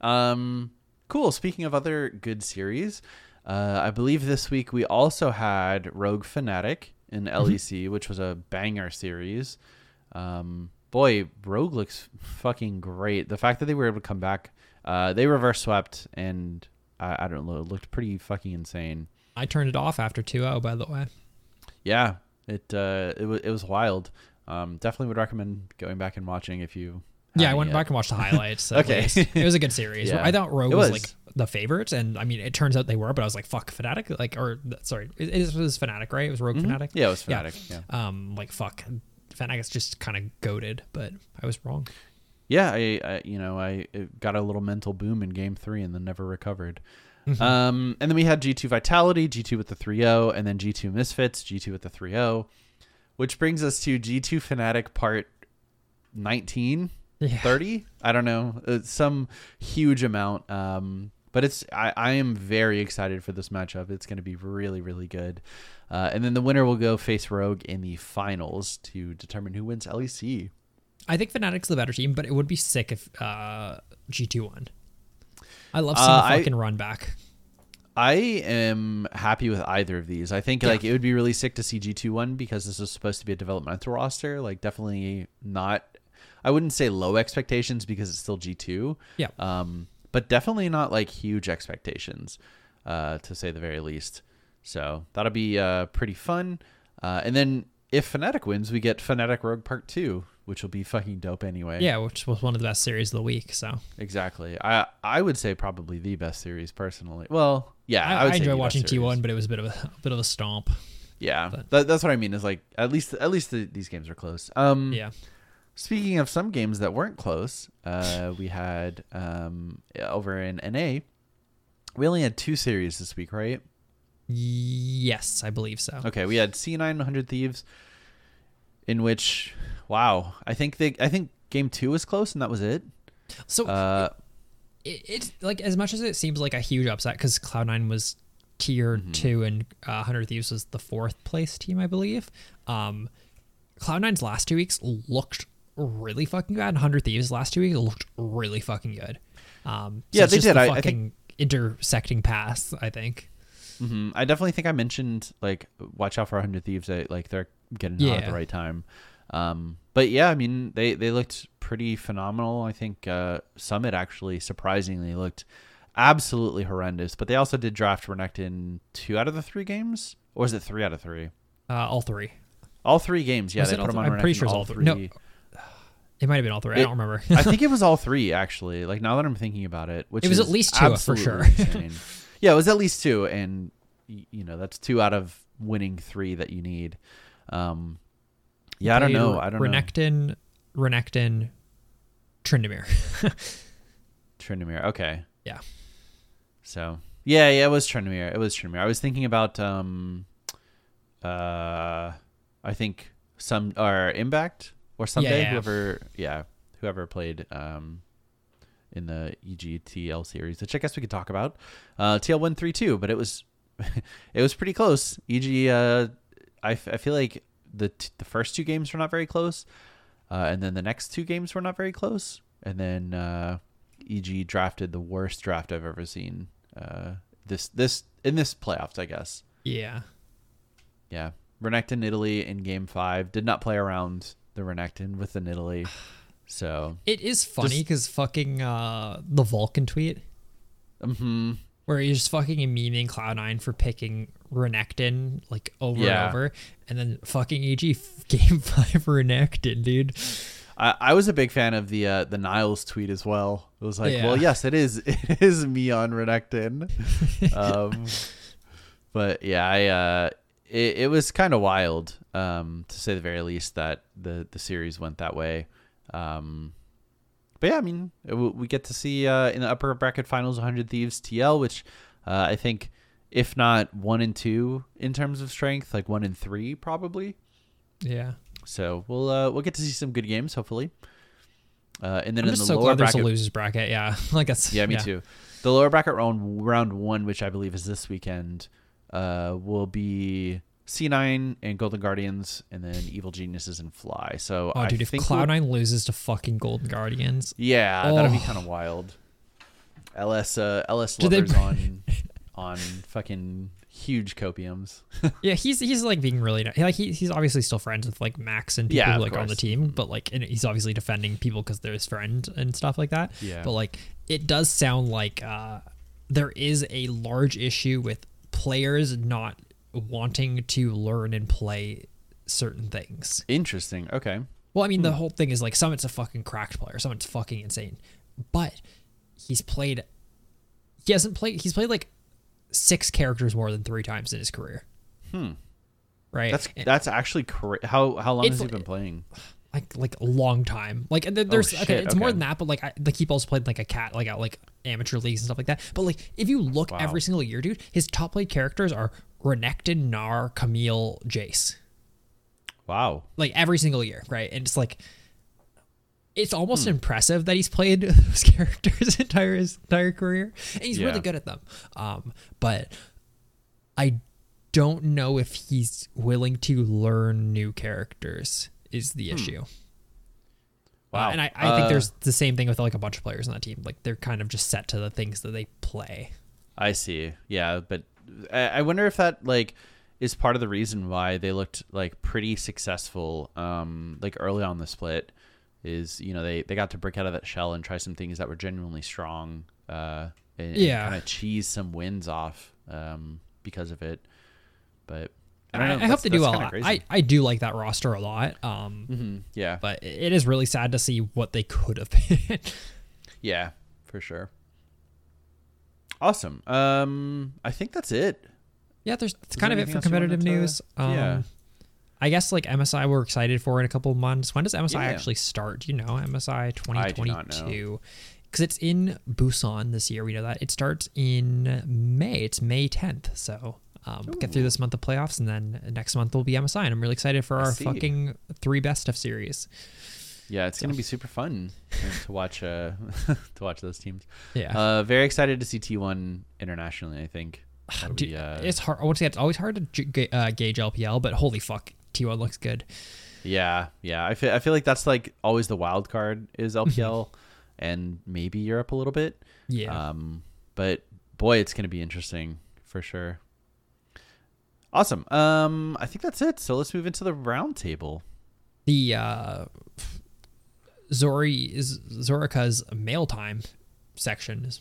A: Um, cool. Speaking of other good series, uh, I believe this week we also had Rogue Fnatic in LEC, which was a banger series. Um, boy, Rogue looks fucking great. The fact that they were able to come back, uh, they reverse swept, and I, I don't know, it looked pretty fucking insane.
B: i turned it off after 2-0 by the way
A: Yeah, it uh, it was it was wild. Um, definitely would recommend going back and watching if you.
B: yeah i went
A: yet.
B: back and watched the highlights
A: Okay.
B: it was a good series
A: Yeah.
B: i thought rogue was.
A: was.
B: like the favorites and i mean it turns out they were but i was like fuck Fnatic like or sorry it, it was Fnatic right it was rogue Fnatic
A: Mm-hmm. Yeah, it was Fnatic, yeah.
B: um like fuck Fnatic's just kind of goaded but i was wrong
A: yeah, I, I you know I got a little mental boom in game three and then never recovered.
B: Mm-hmm.
A: Um, and then we had G2 Vitality, G2 with the 3-0, and then G2 Misfits, G2 with the 3-0, which brings us to G2 Fnatic part 19,
B: Yeah.
A: 30. I don't know, it's some huge amount. Um, but it's I, I am very excited for this matchup. It's going to be really really good. Uh, and then the winner will go face Rogue in the finals to determine who wins LEC.
B: I think Fnatic's the better team, but it would be sick if uh, G2 won. I love seeing
A: Uh,
B: the
A: I-
B: fucking run back.
A: I am happy with either of these. I think
B: Yeah.
A: like it would be really sick to see G2 one because this is supposed to be a developmental roster. Like definitely not I wouldn't say low expectations because it's still G2.
B: Yeah.
A: Um but definitely not like huge expectations, uh, to say the very least. So that'll be uh, pretty fun. Uh, and then if Fnatic wins, we get Fnatic Rogue Part Two, which will be fucking dope anyway.
B: Yeah, which was one of the best series of the week. So
A: exactly. I I would say probably the best series personally. Well, yeah,
B: I,
A: I,
B: I enjoy watching T one, but it was a bit of a, a bit of a stomp.
A: Yeah, that, that's what I mean. Is like at least at least the, these games are close. Um,
B: Yeah.
A: Speaking of some games that weren't close, uh, we had um, over in NA. We only had two series this week, right?
B: Yes, I believe so.
A: Okay, we had C9 100 Thieves, in which, wow, I think they, I think game two was close, and that was it.
B: So
A: Uh,
B: it, it's like as much as it seems like a huge upset because Cloud Nine was tier
A: Mm-hmm.
B: two and uh, Hundred Thieves was the fourth place team, I believe. Um, Cloud Nine's last two weeks looked really fucking and Hundred Thieves last two weeks looked really fucking good. Um, so
A: Yeah,
B: it's
A: they
B: just
A: did.
B: The
A: I- I
B: fucking intersecting paths. I think.
A: mhm. I definitely think I mentioned like watch out for 100 Thieves. That, like they're getting out at the right time. Um, but yeah, I mean they they looked pretty phenomenal. I think uh, Summit actually surprisingly looked absolutely horrendous. But they also did draft Renekton two out of the three games, or was it three out of three?
B: Uh, all three.
A: All three games. Yeah,
B: Was
A: they put them on
B: I'm pretty sure it's all three. No, It might have been all three. I don't remember.
A: I think it was all three actually. Like now that I'm thinking about it, which
B: It was at least two, for sure.
A: yeah, it was at least two, and you know that's two out of winning three that you need. Um, yeah, I don't know. I don't know.
B: Renekton, Renekton, Tryndamere.
A: Tryndamere. Okay.
B: Yeah.
A: So yeah, yeah, it was Tryndamere. It was Tryndamere. I was thinking about um, uh, I think some or Impact or someday
B: yeah.
A: whoever yeah whoever played um in the EGTL series, which I guess we could talk about. Uh, TL one three two, but it was it was pretty close. EG, uh, I, f- I feel like the t- the first two games were not very close, uh, and then the next two games were not very close, and then uh, EG drafted the worst draft I've ever seen. Uh, this this in this playoffs, I guess.
B: yeah.
A: Yeah, Renekton Taliyah in Game Five did not play around the Renekton with the Taliyah, so
B: It is funny because fucking uh, the Vulcan tweet
A: hmm
B: where he's just fucking memeing Cloud9 for picking Renekton like over
A: Yeah.
B: and over, and then fucking EG game five Renekton, dude.
A: I, I was a big fan of the uh, the Niles tweet as well. It was like,
B: Yeah.
A: well, yes, it is. It is me on Renekton. um, but yeah, I uh, it, it was kind of wild um, to say the very least that the the series went that way. Um, but yeah, I mean, it, we get to see uh, in the upper bracket finals 100 Thieves TL, which uh, I think, if not one and two in terms of strength, like one and three probably.
B: Yeah.
A: So we'll uh, we'll get to see some good games hopefully. Uh, and then
B: I'm
A: in the
B: so
A: lower
B: glad there's
A: bracket,
B: a losers bracket. Yeah, like that's
A: yeah, me too. The lower bracket round round one, which I believe is this weekend, uh, will be C9 and Golden Guardians, and then Evil Geniuses and Fly. So
B: Oh,
A: I
B: dude, if
A: think we'll-
B: Cloud9 loses to fucking Golden Guardians,
A: yeah, that'd be
B: Oh.
A: kind of wild. LS uh, LS
B: they
A: on on fucking huge copiums.
B: yeah, he's he's like being really ni- like he, he's obviously still friends with like Max and people
A: Yeah,
B: who like on the team, but like and he's obviously defending people because they're his friend and stuff like that.
A: Yeah.
B: But like it does sound like uh, there is a large issue with players not wanting to learn and play certain things.
A: Interesting. Okay.
B: Well, I mean,
A: Hmm.
B: the whole thing is like Summit's a fucking cracked player. Summit's fucking insane, but he's played. He hasn't played. He's played like six characters more than three times in his career.
A: Hmm.
B: Right.
A: That's
B: And,
A: that's actually cra- how how long has he been playing?
B: Like like a long time. Like there's
A: Oh,
B: okay, it's more than that, but like I, like he also played like a cat, like at like amateur leagues and stuff like that. But like if you look
A: Wow.
B: every single year, dude, his top played characters are Renekton, Gnar, Camille, Jace.
A: Wow.
B: like every single year, right? And it's like it's
A: Hmm.
B: almost impressive that he's played those characters entire his entire career, and he's
A: Yeah.
B: really good at them. Um, but I don't know if he's willing to learn new characters. Is the issue?
A: Hmm. Wow.
B: Uh, and I, I
A: Uh,
B: think there's the same thing with like a bunch of players on that team. Like they're kind of just set to the things that they play.
A: I see. Yeah, but I I wonder if that like is part of the reason why they looked like pretty successful um like early on the split is you know they they got to break out of that shell and try some things that were genuinely strong uh, and,
B: Yeah.
A: kind of cheese some wins off um, because of it. But I don't know.
B: I hope they do
A: that's
B: well. I, I do like that roster a lot. Um,
A: Mhm, yeah,
B: but it is really sad to see what they could have been.
A: yeah, for sure. Awesome. Um, I think that's it.
B: yeah, there's it's
A: there
B: kind of it for competitive
A: to-
B: news. Um,
A: yeah.
B: I guess like MSI we're excited for in a couple of months. When does MSI
A: Yeah.
B: actually start? Do you know MSI
A: I do not
B: 2022? Because it's in Busan this year. We know that it starts in May. It's May 10th. So um, get through this month of playoffs, and then next month will be MSI. And I'm really excited for
A: I
B: our
A: see.
B: fucking three best of series.
A: Yeah, it's gonna be super fun uh, to watch. Uh, to watch those teams.
B: Yeah.
A: Uh, very excited to see T1 internationally. I think.
B: Dude,
A: be, uh,
B: it's hard. I would say it's always hard to uh, gauge LPL, but holy fuck, T1 looks good.
A: Yeah, yeah. I feel I feel like that's like always the wild card is LPL, and maybe Europe a little bit.
B: Yeah.
A: Um, but boy, it's gonna be interesting for sure. Awesome. Um, I think that's it. So let's move into the round table.
B: the uh, Zori is Zorika's mail time section is.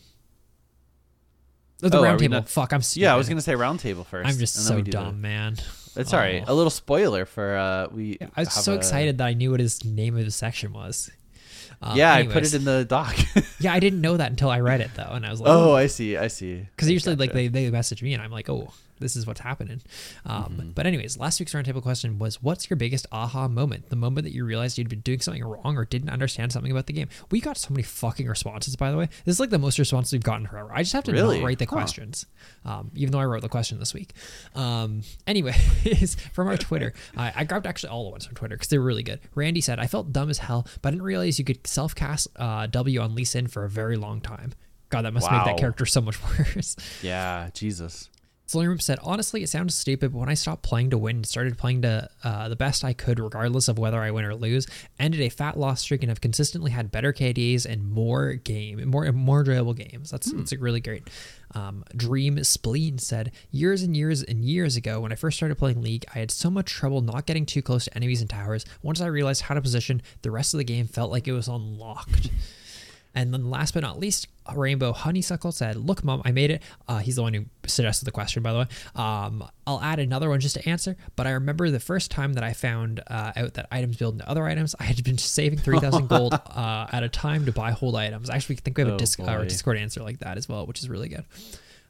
B: Oh, the
A: Oh, are
B: round table.
A: not-
B: Fuck, I'm stupid.
A: Yeah, I was gonna say round table first.
B: I'm just so
A: do the-
B: dumb, man.
A: It's all right.
B: Oh.
A: A little spoiler for uh, we.
B: I was so
A: a-
B: excited that I knew what his name of the section was. Um,
A: Yeah, I put it in the doc.
B: Yeah, I didn't know that until I read it though, and I was like,
A: oh, I see. I see.
B: because usually like they, they message me and I'm like, oh, this is what's happening. Um,
A: Mm-hmm.
B: But anyways, last week's roundtable question was, what's your biggest aha moment? The moment that you realized you'd been doing something wrong or didn't understand something about the game. We got so many fucking responses, by the way. This is like the most responses we've gotten forever. I just have to
A: Really?
B: not write the
A: Huh.
B: questions, um, even though I wrote the question this week. Um, anyways, from our Twitter, I, I grabbed actually all the ones from Twitter because they were really good. Randy said, I felt dumb as hell, but I didn't realize you could self cast uh, W on Lee Sin for a very long time. God, that must make that character so much worse.
A: Yeah, Jesus.
B: Slowly Room said, honestly, it sounds stupid, but when I stopped playing to win and started playing to uh, the best I could, regardless of whether I win or lose, ended a fat loss streak and have consistently had better KDs and more game, more more enjoyable games. That's that's a really great. Um, Dream Spleen said, years and years and years ago, when I first started playing League, I had so much trouble not getting too close to enemies and towers. Once I realized how to position, the rest of the game felt like it was unlocked. And then last but not least, Rainbow Honeysuckle said, Look, Mom, I made it. Uh, he's the one who suggested the question, by the way. Um, I'll add another one just to answer. But I remember the first time that I found uh, out that items build into other items, I had been saving 3,000 gold uh, at a time to buy whole items. Actually, I think we have a,
A: Oh,
B: disc- uh, a Discord answer like that as well, which is really good.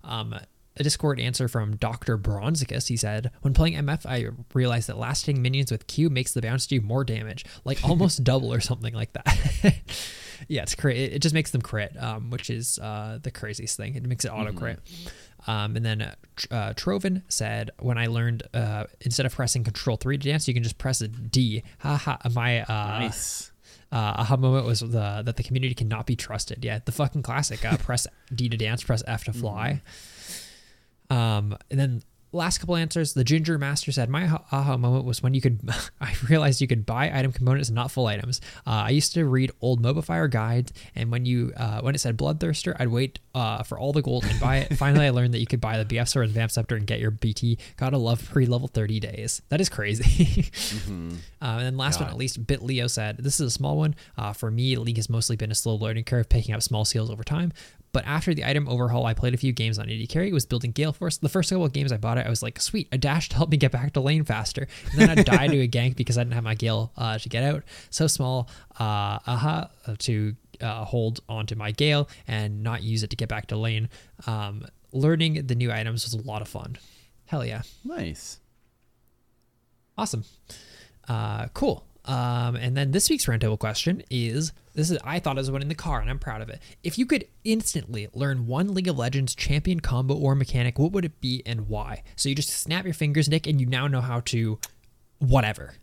B: Um, a Discord answer from Dr. Bronzicus. He said, When playing MF, I realized that lasting minions with Q makes the bounce do more damage, like almost double or something like that. yeah, it's cra- it, just makes them crit, um, which is uh, the craziest thing. It makes it auto crit. Um, and then uh, Tr- uh, Troven said, When I learned uh, instead of pressing Control 3 to dance, you can just press a D. Ha ha. My uh,
A: Nice.
B: uh, aha moment was the that the community cannot be trusted. Yeah, the fucking classic. Uh, press D to dance, press F to fly. Um, and then last couple answers. The Ginger Master said, "My aha- moment was when you could. I realized you could buy item components, not full items. Uh, I used to read old Mobafire guides, and when you uh, when it said Bloodthirster, I'd wait uh, for all the gold and buy it. Finally, I learned that you could buy the BF sword and Vamp Scepter and get your BT. Gotta love pre level thirty days. That is crazy. Uh, and then last but
A: God.
B: not least, Bit Leo said, This is a small one. Uh, for me, League has mostly been a slow learning curve, picking up small seals over time. But after the item overhaul, I played a few games on AD Carry, was building Gale Force. The first couple of games I bought it, I was like, sweet, a dash to help me get back to lane faster. And then I died to a gank because I didn't have my Gale uh, to get out. So small, uh, aha, uh, to uh, hold onto my Gale and not use it to get back to lane. Um, learning the new items was a lot of fun. Hell yeah.
A: Nice.
B: Awesome. Uh, cool. Um, and then this week's roundtable question is this is I thought it was one in the car and I'm proud of it. If you could instantly learn one League of Legends champion combo or mechanic, what would it be and why? So you just snap your fingers, Nick, and you now know how to whatever.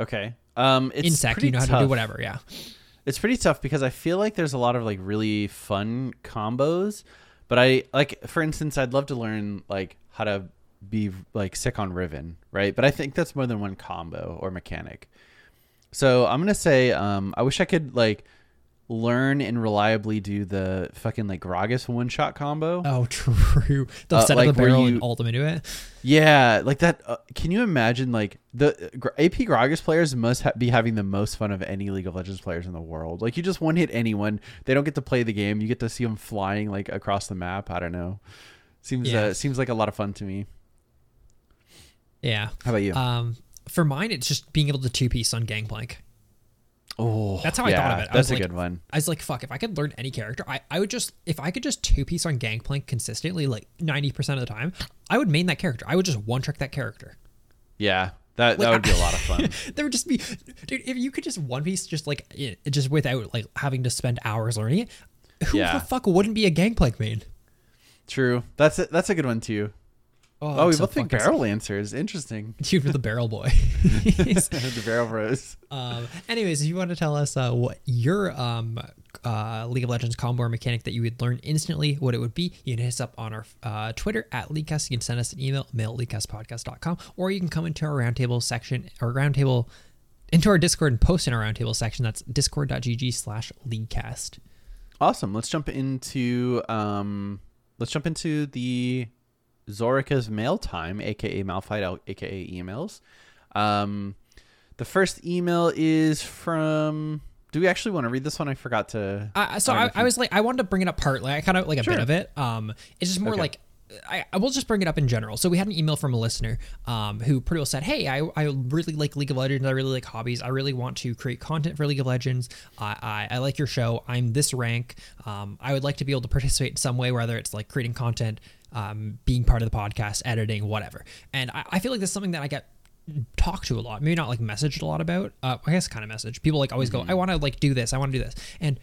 A: Okay. Um, it's
B: Insect,
A: pretty
B: you know how to
A: tough.
B: do whatever, yeah.
A: It's pretty tough because I feel like there's a lot of like really fun combos, but I like for instance, I'd love to learn like how to be like sick on Riven, right? But I think that's more than one combo or mechanic. So I'm gonna say, um, I wish I could like learn and reliably do the fucking like Gragas one shot combo.
B: Oh, true. The
A: Uh,
B: set
A: like
B: of the barrel
A: you-
B: and into it.
A: Yeah, like that. Uh, can you imagine? Like the uh, AP Gragas players must ha- be having the most fun of any League of Legends players in the world. Like you just one hit anyone. They don't get to play the game. You get to see them flying like across the map. I don't know. Seems
B: Yeah.
A: uh, seems like a lot of fun to me.
B: Yeah.
A: How about you?
B: Um, for mine, it's just being able to two piece on Gangplank.
A: oh,
B: That's how I thought of it. I
A: That's
B: was
A: a
B: like-
A: good one.
B: I was like, fuck, if I could learn any character, I, I would just, if I could just two piece on Gangplank consistently, like 90% of the time, I would main that character. I would just one trick that character.
A: Yeah, that
B: Like,
A: that would be a lot of fun.
B: there would just be, dude, if you could just one piece, just like, it, just without like having to spend hours learning it, who
A: Yeah.
B: the fuck wouldn't be a Gangplank main?
A: True. That's a, that's a good one too. Oh,
B: I'm
A: we
B: so
A: both think barrel lancers. Interesting.
B: Dude, the barrel boy.
A: the barrel bros.
B: Um, anyways, if you want to tell us uh, what your um, uh, League of Legends combo or mechanic that you would learn instantly, what it would be, you can hit us up on our uh, Twitter at Leaguecast. You can send us an email, mail at leaguecastpodcast.com, or you can come into our roundtable section or roundtable into our Discord and post in our roundtable section. That's discord.gg slash leaguecast.
A: Awesome. Let's jump into um let's jump into the Zorika's mail time, aka Malphite, aka emails. Um the first email is from do we actually want to read this one? I forgot to
B: Uh, so
A: don't
B: I, I was like, I wanted to bring it up partly. I kind of like a
A: Sure.
B: bit of it. Um, it's just more
A: Okay.
B: like I, I will just bring it up in general. So we had an email from a listener um, who pretty well said, "Hey, I, I really like League of Legends. I really like hobbies. I really want to create content for League of Legends. I, I, I like your show. I'm this rank. Um, I would like to be able to participate in some way, whether it's like creating content, um, being part of the podcast, editing, whatever. And I, I feel like that's something that I get talked to a lot maybe not like messaged a lot about. Uh, i guess kind of message people like always
A: Mm-hmm.
B: go i want to like do this i want to do this. And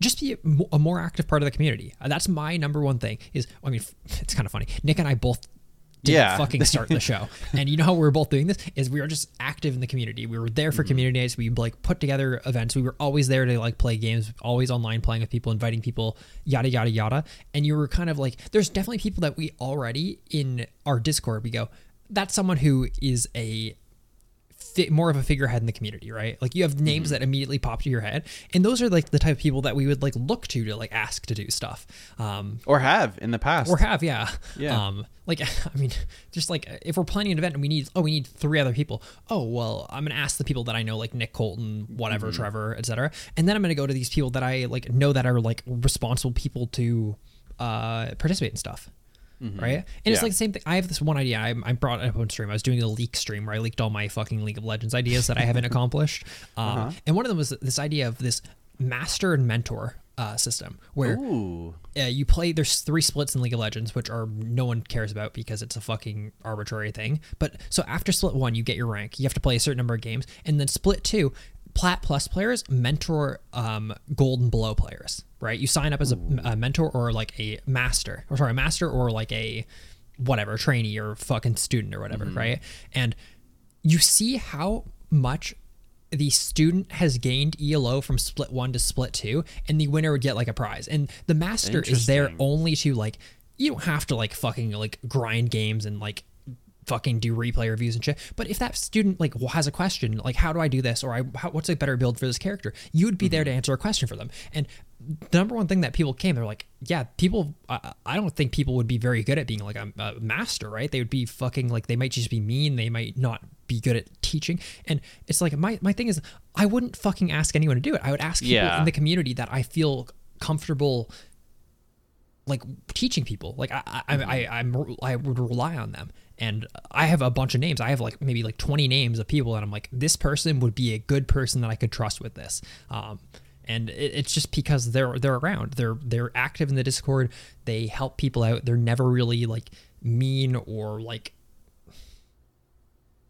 B: just be a more active part of the community. Uh, that's my number one thing is i mean it's kind of funny. Nick and i both
A: Yeah.
B: fucking start the show. And you know how we were both doing this? Is we were just active in the community. We were there
A: Mm-hmm.
B: for community days we like put together events. We were always there to like play games always online playing with people inviting people yada yada yada. And you were kind of like there's definitely people that we already in our discord we go that's someone who is a fi- more of a figurehead in the community, right? Like you have names that immediately pop to your head, and those are like the type of people that we would like look to to like ask to do stuff, um,
A: or have in the past.
B: or have, yeah,
A: Yeah.
B: Um, like I mean, just like if we're planning an event and we need, oh, we need three other people. Oh, well, I'm gonna ask the people that I know, like Nick Colton, whatever,
A: Mm-hmm.
B: Trevor, etc., and then I'm gonna go to these people that I like know that are like responsible people to uh participate in stuff. Right, and it's
A: Mm-hmm.
B: Like the same thing. I have this one idea. I, I brought it up on stream. I was doing a leak stream where I leaked all my fucking League of Legends ideas that I haven't accomplished. Um,
A: Uh-huh.
B: And one of them was this idea of this master and mentor uh, system where uh, you play there's three splits in league of legends which are no one cares about because it's a fucking arbitrary thing but so after split one you get your rank you have to play a certain number of games and then split two plat plus players mentor um, gold and below players right? You sign up as a, a mentor or like a master or sorry a master or like a whatever trainee or fucking student or whatever right? And you see how much the student has gained ELO from split one to split two, and the winner would get like a prize. And the master is there only to like, you don't have to like fucking like grind games and like fucking do replay reviews and shit. But if that student like has a question, like how do I do this, or I how, what's a better build for this character, you would be there to mm-hmm. answer a question for them. And the number one thing that people came, they're like, yeah, people. I, I don't think people would be very good at being like a, a master, right? They would be fucking like they might just be mean. They might not be good at teaching. And it's like my my thing is, I wouldn't fucking ask anyone to do it. I would ask people
A: Yeah.
B: in the community that I feel comfortable like teaching people. Like I, I, I, mm-hmm. I'm, I would rely on them. And I have a bunch of names. I have like maybe like 20 names of people that I'm like, this person would be a good person that I could trust with this. Um, and it, it's just because they're they're around. They're they're active in the Discord. They help people out. They're never really like mean or like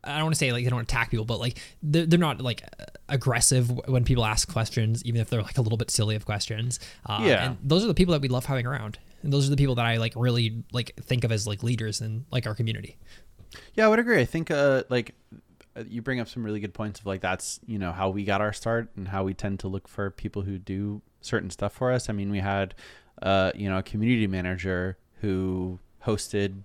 B: I don't want to say like they don't attack people, but like they're, they're not like aggressive when people ask questions, even if they're like a little bit silly of questions. Uh,
A: Yeah.
B: And those are the people that we love having around, and those are the people that I like really like think of as like leaders in like our community.
A: Yeah, I would agree. I think uh like uh, you bring up some really good points of like that's you know how we got our start and how we tend to look for people who do certain stuff for us. I mean, we had uh you know a community manager who hosted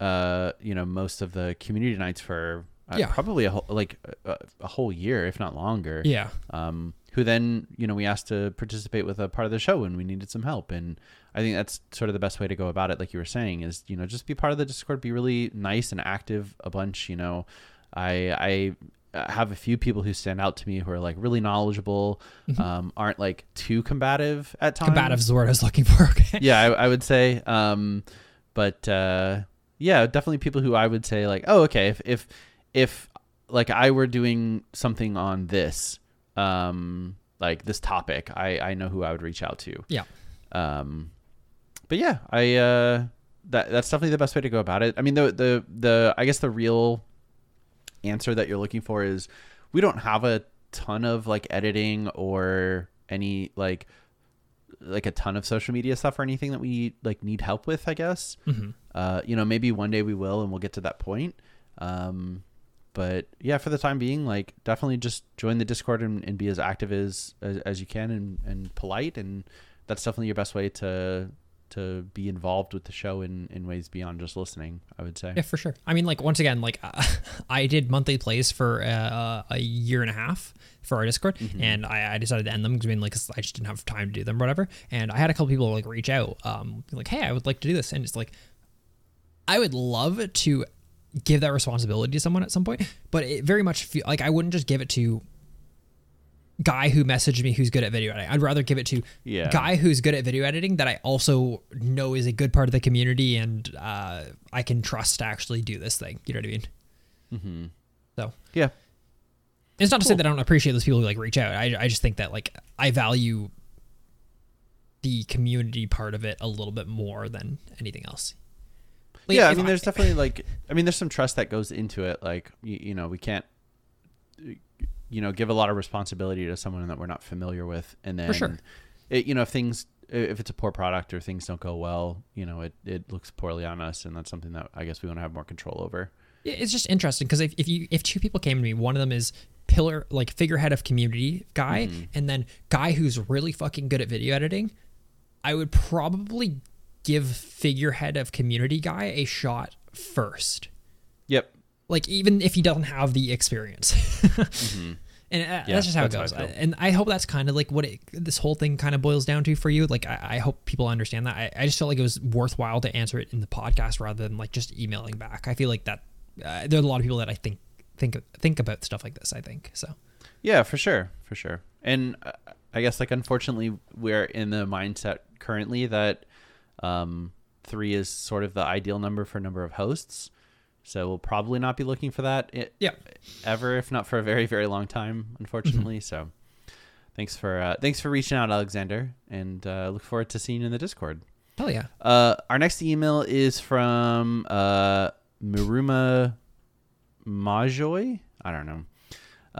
A: uh you know most of the community nights for uh,
B: Yeah.
A: probably a whole, like a, a whole year, if not longer.
B: Yeah.
A: Um, who then you know we asked to participate with a part of the show when we needed some help, and I think that's sort of the best way to go about it. Like you were saying, is you know just be part of the Discord, be really nice and active a bunch. You know, I I uh, have a few people who stand out to me who are like really knowledgeable, um, aren't like too combative at times.
B: Combative is the word I was looking for. Okay.
A: yeah, I, I would say. Um, but uh, yeah, definitely people who I would say like, oh, okay, if if if like I were doing something on this, um, like this topic, I I know who I would reach out to.
B: Yeah.
A: Um, but yeah, I uh, that that's definitely the best way to go about it. I mean, the the the I guess the real answer that you're looking for is we don't have a ton of like editing or any like like a ton of social media stuff or anything that we like need help with i guess
B: Mm-hmm.
A: uh you know maybe one day we will and we'll get to that point um but yeah for the time being like definitely just join the discord and, and be as active as, as as you can and and polite and that's definitely your best way to to be involved with the show in in ways beyond just listening i would say
B: Yeah, for sure. I mean, like once again, like uh, I did monthly plays for uh, a year and a half for our Discord,
A: Mm-hmm.
B: and I, I decided to end them because I mean, like I just didn't have time to do them, or whatever. And I had a couple people like reach out, um, like, hey, I would like to do this, and it's like, I would love to give that responsibility to someone at some point, but it very much feel like I wouldn't just give it to guy who messaged me who's good at video editing. I'd rather give it to
A: Yeah.
B: guy who's good at video editing that I also know is a good part of the community and uh, I can trust to actually do this thing. You know what I mean? Mm-hmm. So
A: yeah
B: it's not to say that I don't appreciate those people who like reach out. I, I just think that like I value the community part of it a little bit more than anything else. Like,
A: yeah, I mean, there's definitely like, I mean, there's some trust that goes into it. Like, you, you know, we can't, you know, give a lot of responsibility to someone that we're not familiar with, and then,
B: sure.
A: it, you know, if things, if it's a poor product or things don't go well, you know, it it looks poorly on us, and that's something that I guess we want to have more control over.
B: Yeah, it's just interesting because if, if you if two people came to me, one of them is pillar like figurehead of community guy, mm-hmm. and then guy who's really fucking good at video editing, I would probably give figurehead of community guy a shot first.
A: Yep.
B: Like even if he doesn't have the experience. And uh,
A: Yeah,
B: that's just how it goes.
A: how I
B: and I hope that's kind of like what it, this whole thing kind of boils down to for you. Like, I, I hope people understand that. I, I just felt like it was worthwhile to answer it in the podcast rather than like just emailing back. I feel like that uh, there are a lot of people that I think think think about stuff like this. I think so.
A: Yeah, for sure, for sure. And uh, I guess like unfortunately we're in the mindset currently that um, three is sort of the ideal number for number of hosts. So we'll probably not be looking for that i-
B: Yeah.
A: ever, if not for a very very long time, unfortunately. So thanks for uh, thanks for reaching out, Alexander, and uh, look forward to seeing you in the Discord.
B: Hell yeah.
A: Uh, our next email is from uh, Miruma Majoy. I don't know.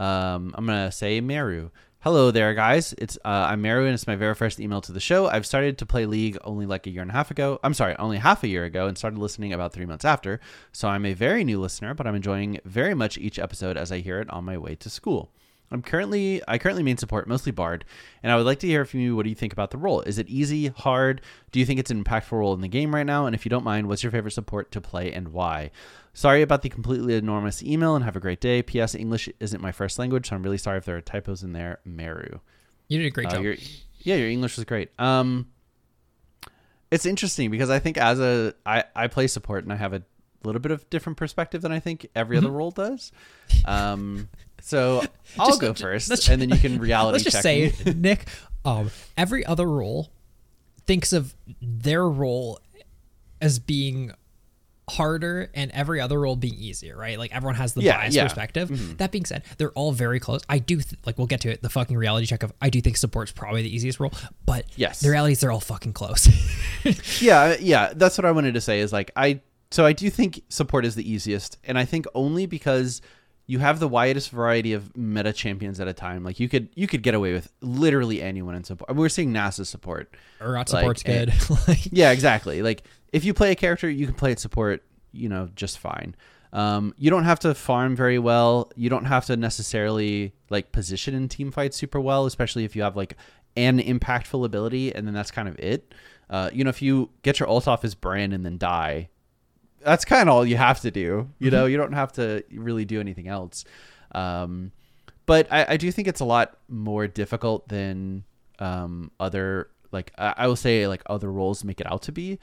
A: Um, I'm gonna say Meru. Hello there, guys. It's uh, I'm Meru, and it's my very first email to the show. I've started to play League only like a year and a half ago. I'm sorry, only half a year ago, and started listening about three months after. So I'm a very new listener, but I'm enjoying very much each episode as I hear it on my way to school. I'm currently I currently main support mostly Bard, and I would like to hear from you. What do you think about the role? Is it easy, hard? Do you think it's an impactful role in the game right now? And if you don't mind, what's your favorite support to play and why? Sorry about the completely enormous email, and have a great day. P.S. English isn't my first language, so I'm really sorry if there are typos in there. Meru.
B: You did a great
A: Uh,
B: job.
A: your- yeah, your English was great. Um, it's interesting because I think as a I I play support and I have a little bit of different perspective than I think every other role does. Um, so I'll
B: Just-
A: go 1st
B: let's-
A: and then you can reality
B: Let's just say,
A: me.
B: Nick, um, every other role thinks of their role as being harder and every other role being easier, right? Like everyone has the
A: Yeah,
B: biased
A: yeah.
B: perspective. That being said, they're all very close. I do th- like we'll get to it. The fucking reality check of I do think support's probably the easiest role, but
A: Yes.
B: the reality is they're all fucking close.
A: yeah, yeah, that's what I wanted to say is like I so I do think support is the easiest and I think only because you have the widest variety of meta champions at a time. Like you could you could get away with literally anyone in support. We're seeing Nasus support.
B: Urgot
A: Like,
B: support's
A: eh,
B: good. like,
A: Yeah, exactly. Like if you play a character, you can play it support, you know, just fine. Um, you don't have to farm very well. You don't have to necessarily like position in team fights super well, especially if you have like an impactful ability, and then that's kind of it. Uh, you know, if you get your ult off as Brand and then die, that's kind of all you have to do. You know, you don't have to really do anything else. Um, but I, I do think it's a lot more difficult than um, other like I, I will say like other roles make it out to be.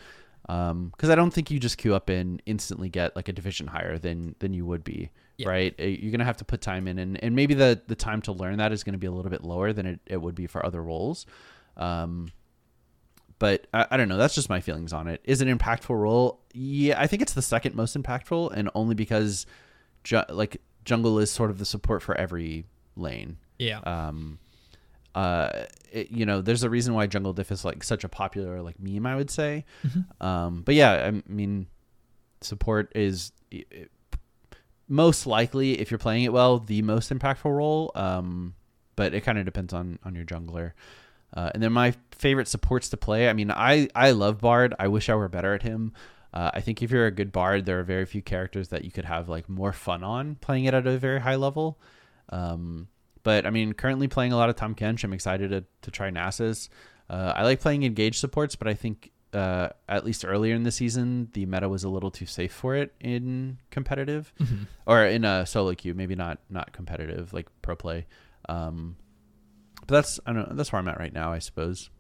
A: Because I don't think you just queue up and instantly get like a division higher than than you would be,
B: Yeah.
A: right? Uh, You're gonna have to put time in, and, and maybe the the time to learn that is gonna be a little bit lower than it, it would be for other roles. Um, but I, I don't know. That's just my feelings on it. Is it an impactful role? Yeah, I think it's the second most impactful, and only because, ju- like jungle is sort of the support for every lane.
B: Yeah.
A: Um, uh, it, you know, there's a reason why jungle diff is like such a popular like meme. I would say. Um, but yeah, I mean, support is i- i- most likely if you're playing it well the most impactful role. Um, but it kind of depends on on your jungler. Uh, and then my favorite supports to play. I mean, I I love Bard. I wish I were better at him. Uh, I think if you're a good Bard, there are very few characters that you could have like more fun on playing it at a very high level. Um, but I mean, currently playing a lot of Tahm Kench. I'm excited to, to try Nasus. Uh, I like playing engaged supports, but I think uh, at least earlier in the season, the meta was a little too safe for it in competitive or in a solo queue. Maybe not not competitive like pro play. Um, but that's I don't know. That's where I'm at right now, I suppose.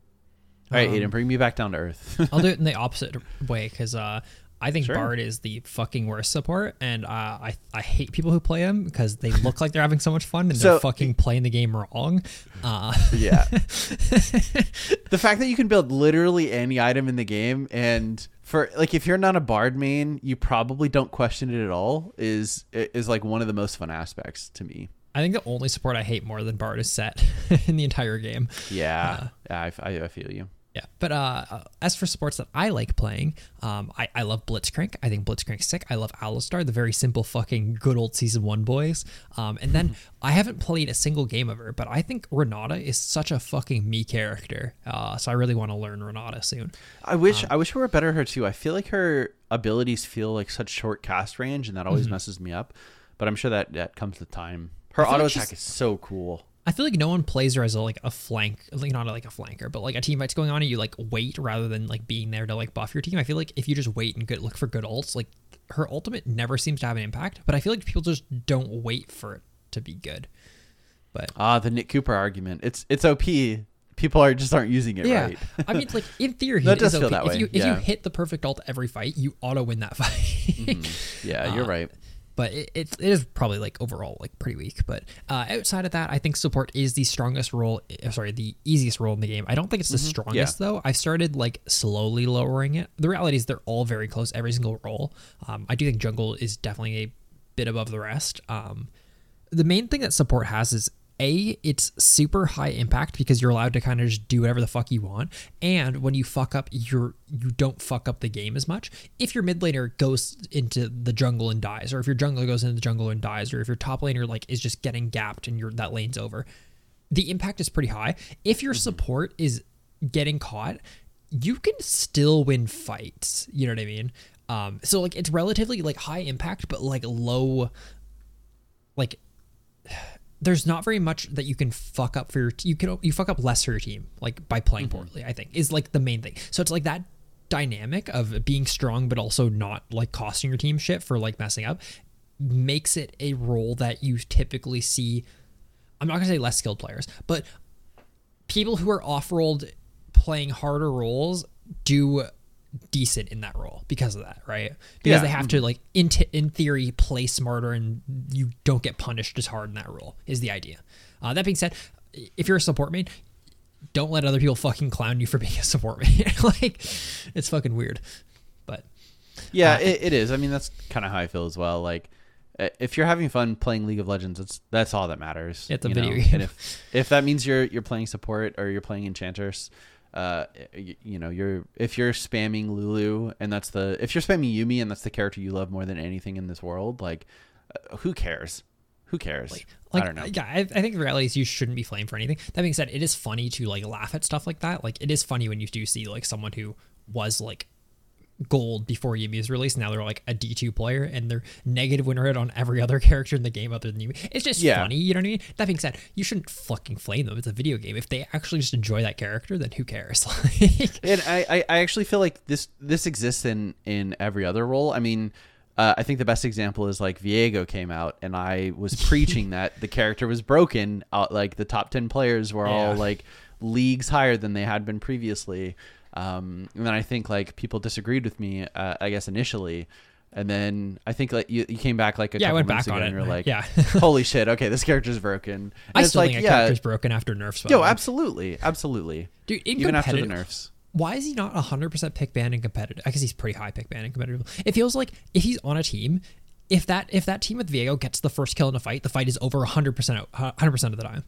A: All right,
B: Um,
A: Aiden, bring me back down to earth.
B: I'll do it in the opposite way because uh, I think
A: Sure.
B: Bard is the fucking worst support, and uh, I I hate people who play him because they look like they're having so much fun and
A: So-
B: they're fucking playing the game wrong. Uh,
A: yeah. the fact that you can build literally any item in the game and for like if you're not a bard main, you probably don't question it at all is is like one of the most fun aspects to me.
B: I think the only support I hate more than Bard is Set in the entire game.
A: Yeah. yeah, I, I, I feel you.
B: Yeah, but uh, uh, as for sports that I like playing, um, I, I love Blitzcrank. I think Blitzcrank's sick. I love Alistar, the very simple fucking good old season one boys. Um, and then I haven't played a single game of her, but I think Renata is such a fucking me character. Uh, so I really want to learn Renata soon.
A: I wish I wish we were better at her too. I feel like her abilities feel like such short cast range and that always messes me up. But I'm sure that that comes with time. Her auto attack is so cool.
B: I feel like no one plays her as a, like a flank, like not like a flanker, but like a team fight's going on and you like wait rather than like being there to like buff your team. I feel like if you just wait and good look for good ults, like her ultimate never seems to have an impact. But I feel like people just don't wait for it to be good. But
A: Ah, the Nick Cooper argument. It's it's OP. People are just aren't using it
B: yeah,
A: right.
B: I mean, like in theory,
A: That
B: it is
A: does feel
B: OP.
A: that
B: if
A: way,
B: you if you hit the perfect ult every fight, you auto win that fight.
A: yeah, you're
B: Uh,
A: right.
B: But it, it, it is probably like overall like pretty weak. But uh, outside of that, I think support is the strongest role. uh, Sorry, the easiest role in the game. I don't think it's the strongest though. I've started like slowly lowering it. The reality is they're all very close, every single role. Um, I do think jungle is definitely a bit above the rest. Um, the main thing that support has is a it's super high impact because you're allowed to kind of just do whatever the fuck you want. And when you fuck up you're you don't fuck up the game as much. If your mid laner goes into the jungle and dies or if your jungler goes into the jungle and dies or if your top laner like is just getting gapped and your that lane's over the impact is pretty high. If your support is getting caught you can still win fights. You know what i mean? Um so like it's relatively like high impact but like low like there's not very much that you can fuck up for your you can you fuck up less for your team like by playing mm-hmm. poorly i think is like the main thing. So it's like that dynamic of being strong but also not like costing your team shit for like messing up makes it a role that you typically see i'm not going to say less skilled players but people who are off-rolled playing harder roles do decent in that role because of that, right? Because
A: Yeah.
B: they have to like in t- in theory play smarter and you don't get punished as hard in that role is the idea. Uh, that being said, if you're a support main, don't let other people fucking clown you for being a support main. like it's fucking weird. But
A: Yeah,
B: Uh,
A: it, it is. I mean, that's kind of how I feel as well. Like, if you're having fun playing League of Legends, it's that's all that matters.
B: It's a video
A: know?
B: game.
A: and if if that means you're you're playing support or you're playing enchanters, uh, you, you know, you're if you're spamming Lulu and that's the if you're spamming Yuumi and that's the character you love more than anything in this world, like, uh, who cares? Who cares?
B: like
A: I don't know.
B: yeah I, I think the reality is you shouldn't be flamed for anything that being said it is funny to like laugh at stuff like that like it is funny when you do see like someone who was like gold before Yuumi was released. Now they're like a D2 player and they're negative win rate on every other character in the game other than Yuumi. It's just
A: Yeah.
B: funny, you know what I mean? That being said, you shouldn't fucking flame them. It's a video game. If they actually just enjoy that character, then who cares?
A: And I, I, actually feel like this this exists in in every other role. I mean, uh, I think the best example is like Viego came out, and I was preaching that the character was broken. Uh, like the top ten players were all like leagues higher than they had been previously. Um, and then I think like people disagreed with me. Uh, I guess initially. And then I think like you, you came back like a
B: Yeah, I
A: couple
B: went
A: months
B: back
A: ago
B: on
A: and you're like,
B: Yeah.
A: holy shit, okay, this character's broken. And
B: I
A: it's
B: still
A: like,
B: think a
A: yeah,
B: character's broken after nerfs.
A: yo, absolutely, absolutely,
B: Dude,
A: even after the nerfs.
B: why is he not 100% pick ban in competitive? I guess he's pretty high pick ban in competitive. It feels like if he's on a team, if that if that team with Viego gets the first kill in a fight, the fight is over 100% out- 100% of the time.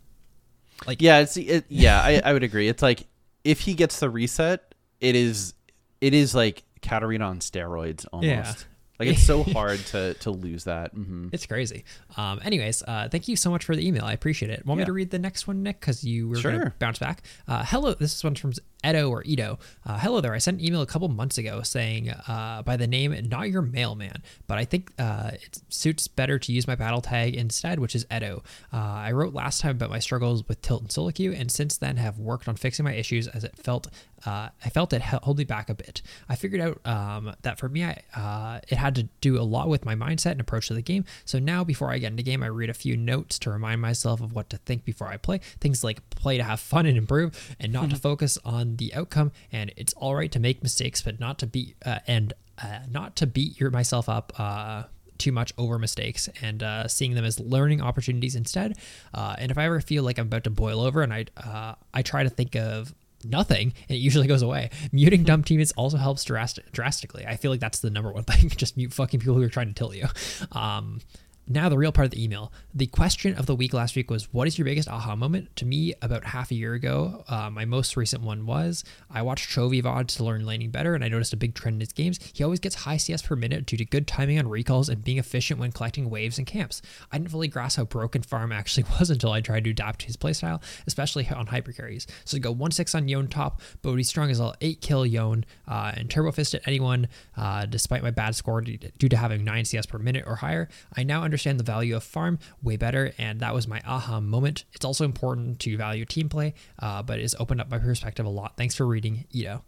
B: Like
A: Yeah, it's it, yeah, I, I would agree. It's like if he gets the reset, it is it is like Katarina on steroids almost.
B: Yeah.
A: Like it's so hard to to lose that. Mm-hmm.
B: It's crazy. Um, anyways, uh, thank you so much for the email. I appreciate it. Want me to read the next one, Nick? Because you were going to
A: Sure.
B: bounce back. Uh, hello, this is one from Edo or Edo. Uh, hello there. I sent an email a couple months ago saying uh, by the name Not Your Mailman, but I think uh, it suits better to use my battle tag instead, which is Edo. Uh, I wrote last time about my struggles with Tilt and queue, and since then have worked on fixing my issues as it felt uh, I felt it held me back a bit. I figured out um, that for me, I, uh, it had to do a lot with my mindset and approach to the game. So now, before I get into game, I read a few notes to remind myself of what to think before I play. Things like play to have fun and improve, and not to focus on the outcome. And it's all right to make mistakes, but not to beat uh, and uh, not to beat your myself up. Uh, too much over mistakes and uh, seeing them as learning opportunities instead. Uh, and if I ever feel like I'm about to boil over, and I uh, I try to think of nothing and it usually goes away muting dumb teammates also helps drastic, drastically i feel like that's the number one thing just mute fucking people who are trying to tilt you um now the real part of the email. The question of the week last week was what is your biggest aha moment? To me about half a year ago uh, my most recent one was i watched chovy vods to learn laning better and i noticed a big trend in his games. He always gets high cs per minute due to good timing on recalls and being efficient when collecting waves and camps. I didn't fully grasp how broken farm actually was until i tried to adapt to his playstyle especially on hyper carries so to go 1-6 on Yone top Bodhi strong as all 8 kill Yone uh, and turbo fist at anyone uh, despite my bad score due to having 9 cs per minute or higher. I now understand the value of farm way better and that was my aha moment it's also important to value team play uh, but it's opened up my perspective a lot thanks for reading Ito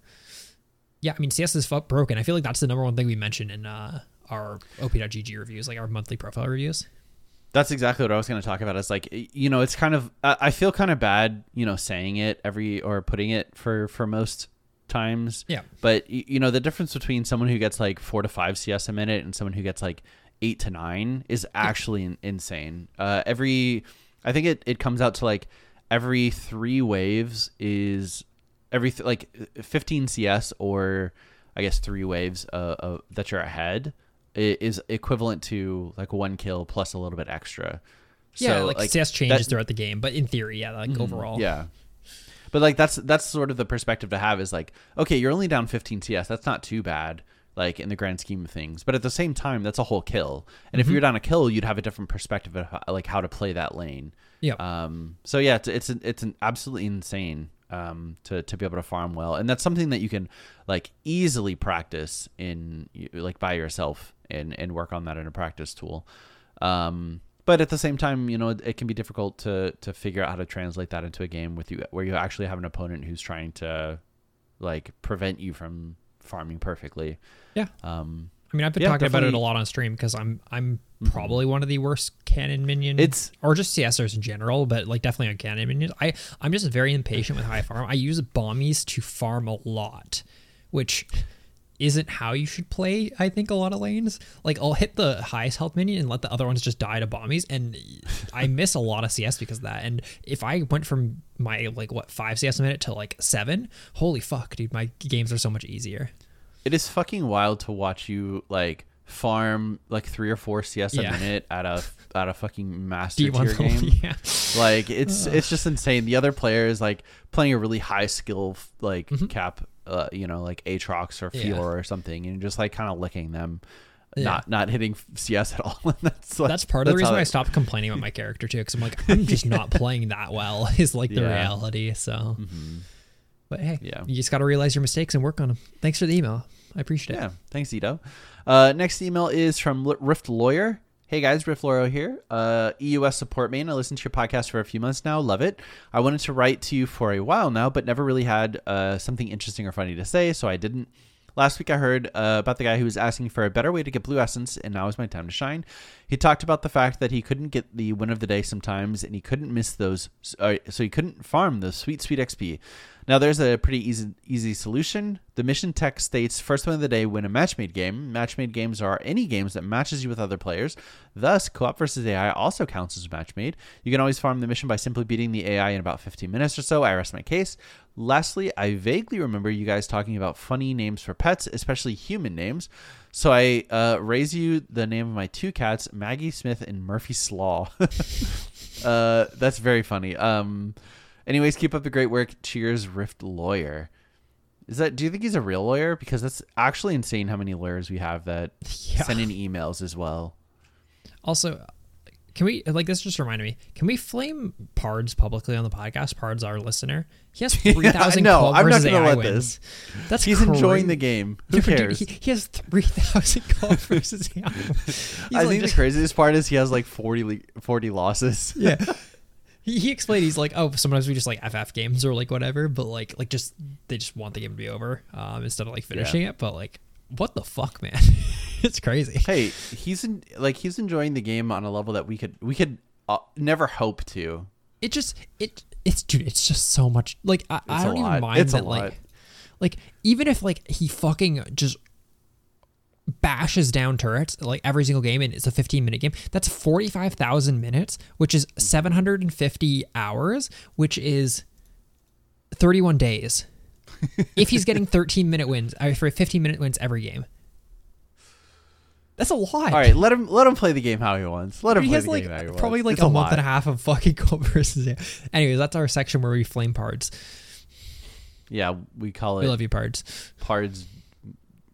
B: yeah, I mean CS is fuck broken. I feel like that's the number one thing we mention in uh, our op.gg reviews, like our monthly profile reviews.
A: That's exactly what I was going to talk about. Is like you know, it's kind of I I feel kind of bad, you know, saying it every or putting it for for most times.
B: Yeah.
A: But you know, the difference between someone who gets like four to five CS a minute and someone who gets like eight to nine is actually in- insane. Uh, every I think it it comes out to like every three waves is every th- like 15 CS or I guess three waves uh, uh, that you're ahead is equivalent to like one kill plus a little bit extra.
B: Yeah,
A: So,
B: like, CS changes
A: that-
B: throughout the game, but in theory, yeah, like overall,
A: yeah. But like that's that's sort of the perspective to have is like, okay, you're only down 15 CS. That's not too bad, like in the grand scheme of things. But at the same time, that's a whole kill. And if you're down a kill, you'd have a different perspective of how, like how to play that lane.
B: Yeah.
A: Um. So yeah, it's it's an, it's an absolutely insane um to to be able to farm well, and that's something that you can like easily practice in like by yourself and and work on that in a practice tool. Um but at the same time, you know, it, it can be difficult to to figure out how to translate that into a game with you where you actually have an opponent who's trying to like prevent you from farming perfectly.
B: yeah.
A: Um
B: I mean, I've been
A: Yeah,
B: talking about it a
A: Mm-hmm.
B: lot on stream because I'm I'm probably one of the worst cannon minion.
A: It's-
B: or just CSers in general, but like definitely on cannon minions. I I'm just very impatient with high farm. I use bombies to farm a lot, which isn't how you should play. I think a lot of lanes. Like I'll hit the highest health minion and let the other ones just die to bombies, and I miss a lot of CS because of that. And if I went from my like what five CS a minute to like seven, holy fuck, dude, my games are so much easier.
A: it is fucking wild to watch you like farm like 3 or 4 CS a
B: Yeah.
A: minute at a at a fucking master
B: D1
A: tier game.
B: yeah.
A: like it's it's just insane. The other player is like playing a really high skill like mm-hmm. cap, uh, you know, like Aatrox or
B: Mm-hmm. Yeah.
A: Fiora or something, and just like kind of licking them,
B: Yeah.
A: not not hitting CS at all. that's like,
B: That's part of the reason I stopped complaining about my character too, because I'm like, I'm just not playing that well. Is like the
A: Yeah.
B: reality. So, but hey,
A: Yeah.
B: you just got to realize your mistakes and work on them. Thanks for the email. I appreciate it.
A: Yeah, thanks, Ito. Uh, next email is from Rift Lawyer. Hey guys, Rift Lawyer here. Uh, EUS support main. I listened to your podcast for a few months now. Love it. I wanted to write to you for a while now, but never really had uh, something interesting or funny to say, so I didn't. Last week I heard uh, about the guy who was asking for a better way to get blue essence, and now is my time to shine. He talked about the fact that he couldn't get the win of the day sometimes, and he couldn't miss those, uh, so he couldn't farm the sweet, sweet XP. Now there's a pretty easy, easy solution. The mission text states first win of the day win a match made game. Match made games are any games that matches you with other players. Thus, co-op versus AI also counts as match made. You can always farm the mission by simply beating the AI in about 15 minutes or so. I rest my case. Lastly, I vaguely remember you guys talking about funny names for pets, especially human names. So I uh, raise you the name of my two cats, Maggie Smith and Murphy Slaw. uh, that's very funny. Um, anyways, keep up the great work. Cheers, Rift Lawyer. Is that? Do you think he's a real lawyer? Because that's actually insane how many lawyers we have that
B: Yeah.
A: send in emails as well.
B: Also, can we like this? Just reminded me. Can we flame Pards publicly on the podcast? Pards, our listener, he has three thousand.
A: no,
B: co-op
A: I'm not gonna
B: AI
A: let
B: wins. That's
A: He's enjoying the game. Who
B: Dude,
A: cares?
B: he, he has three thousand co-op versus AI.
A: I
B: like
A: think
B: just-
A: the craziest part is he has like 40, 40 losses.
B: yeah. He, he explained he's like oh sometimes we just like FF games or like whatever but like like just they just want the game to be over um instead of like finishing it but like what the fuck man it's crazy.
A: Hey, he's in, like he's enjoying the game on a level that we could we could uh, never hope to.
B: it just it it's dude it's just so much like I, I don't even mind
A: It's
B: that like like even if like he fucking just bashes down turrets like every single game and it's a 15 minute game that's 45,000 minutes which is 750 hours which is 31 days. If he's getting 13 minute wins uh, for 15 minute wins every game that's a lot
A: All right, let him let him play the game how he wants. Let him
B: he
A: play
B: has
A: the
B: like
A: game how he wants.
B: probably like
A: It's
B: a, month
A: lot.
B: and a half of fucking Cobra versus yeah. Anyways, that's our section where we flame Pards.
A: Yeah, we call it
B: We love you, parts.
A: Pards.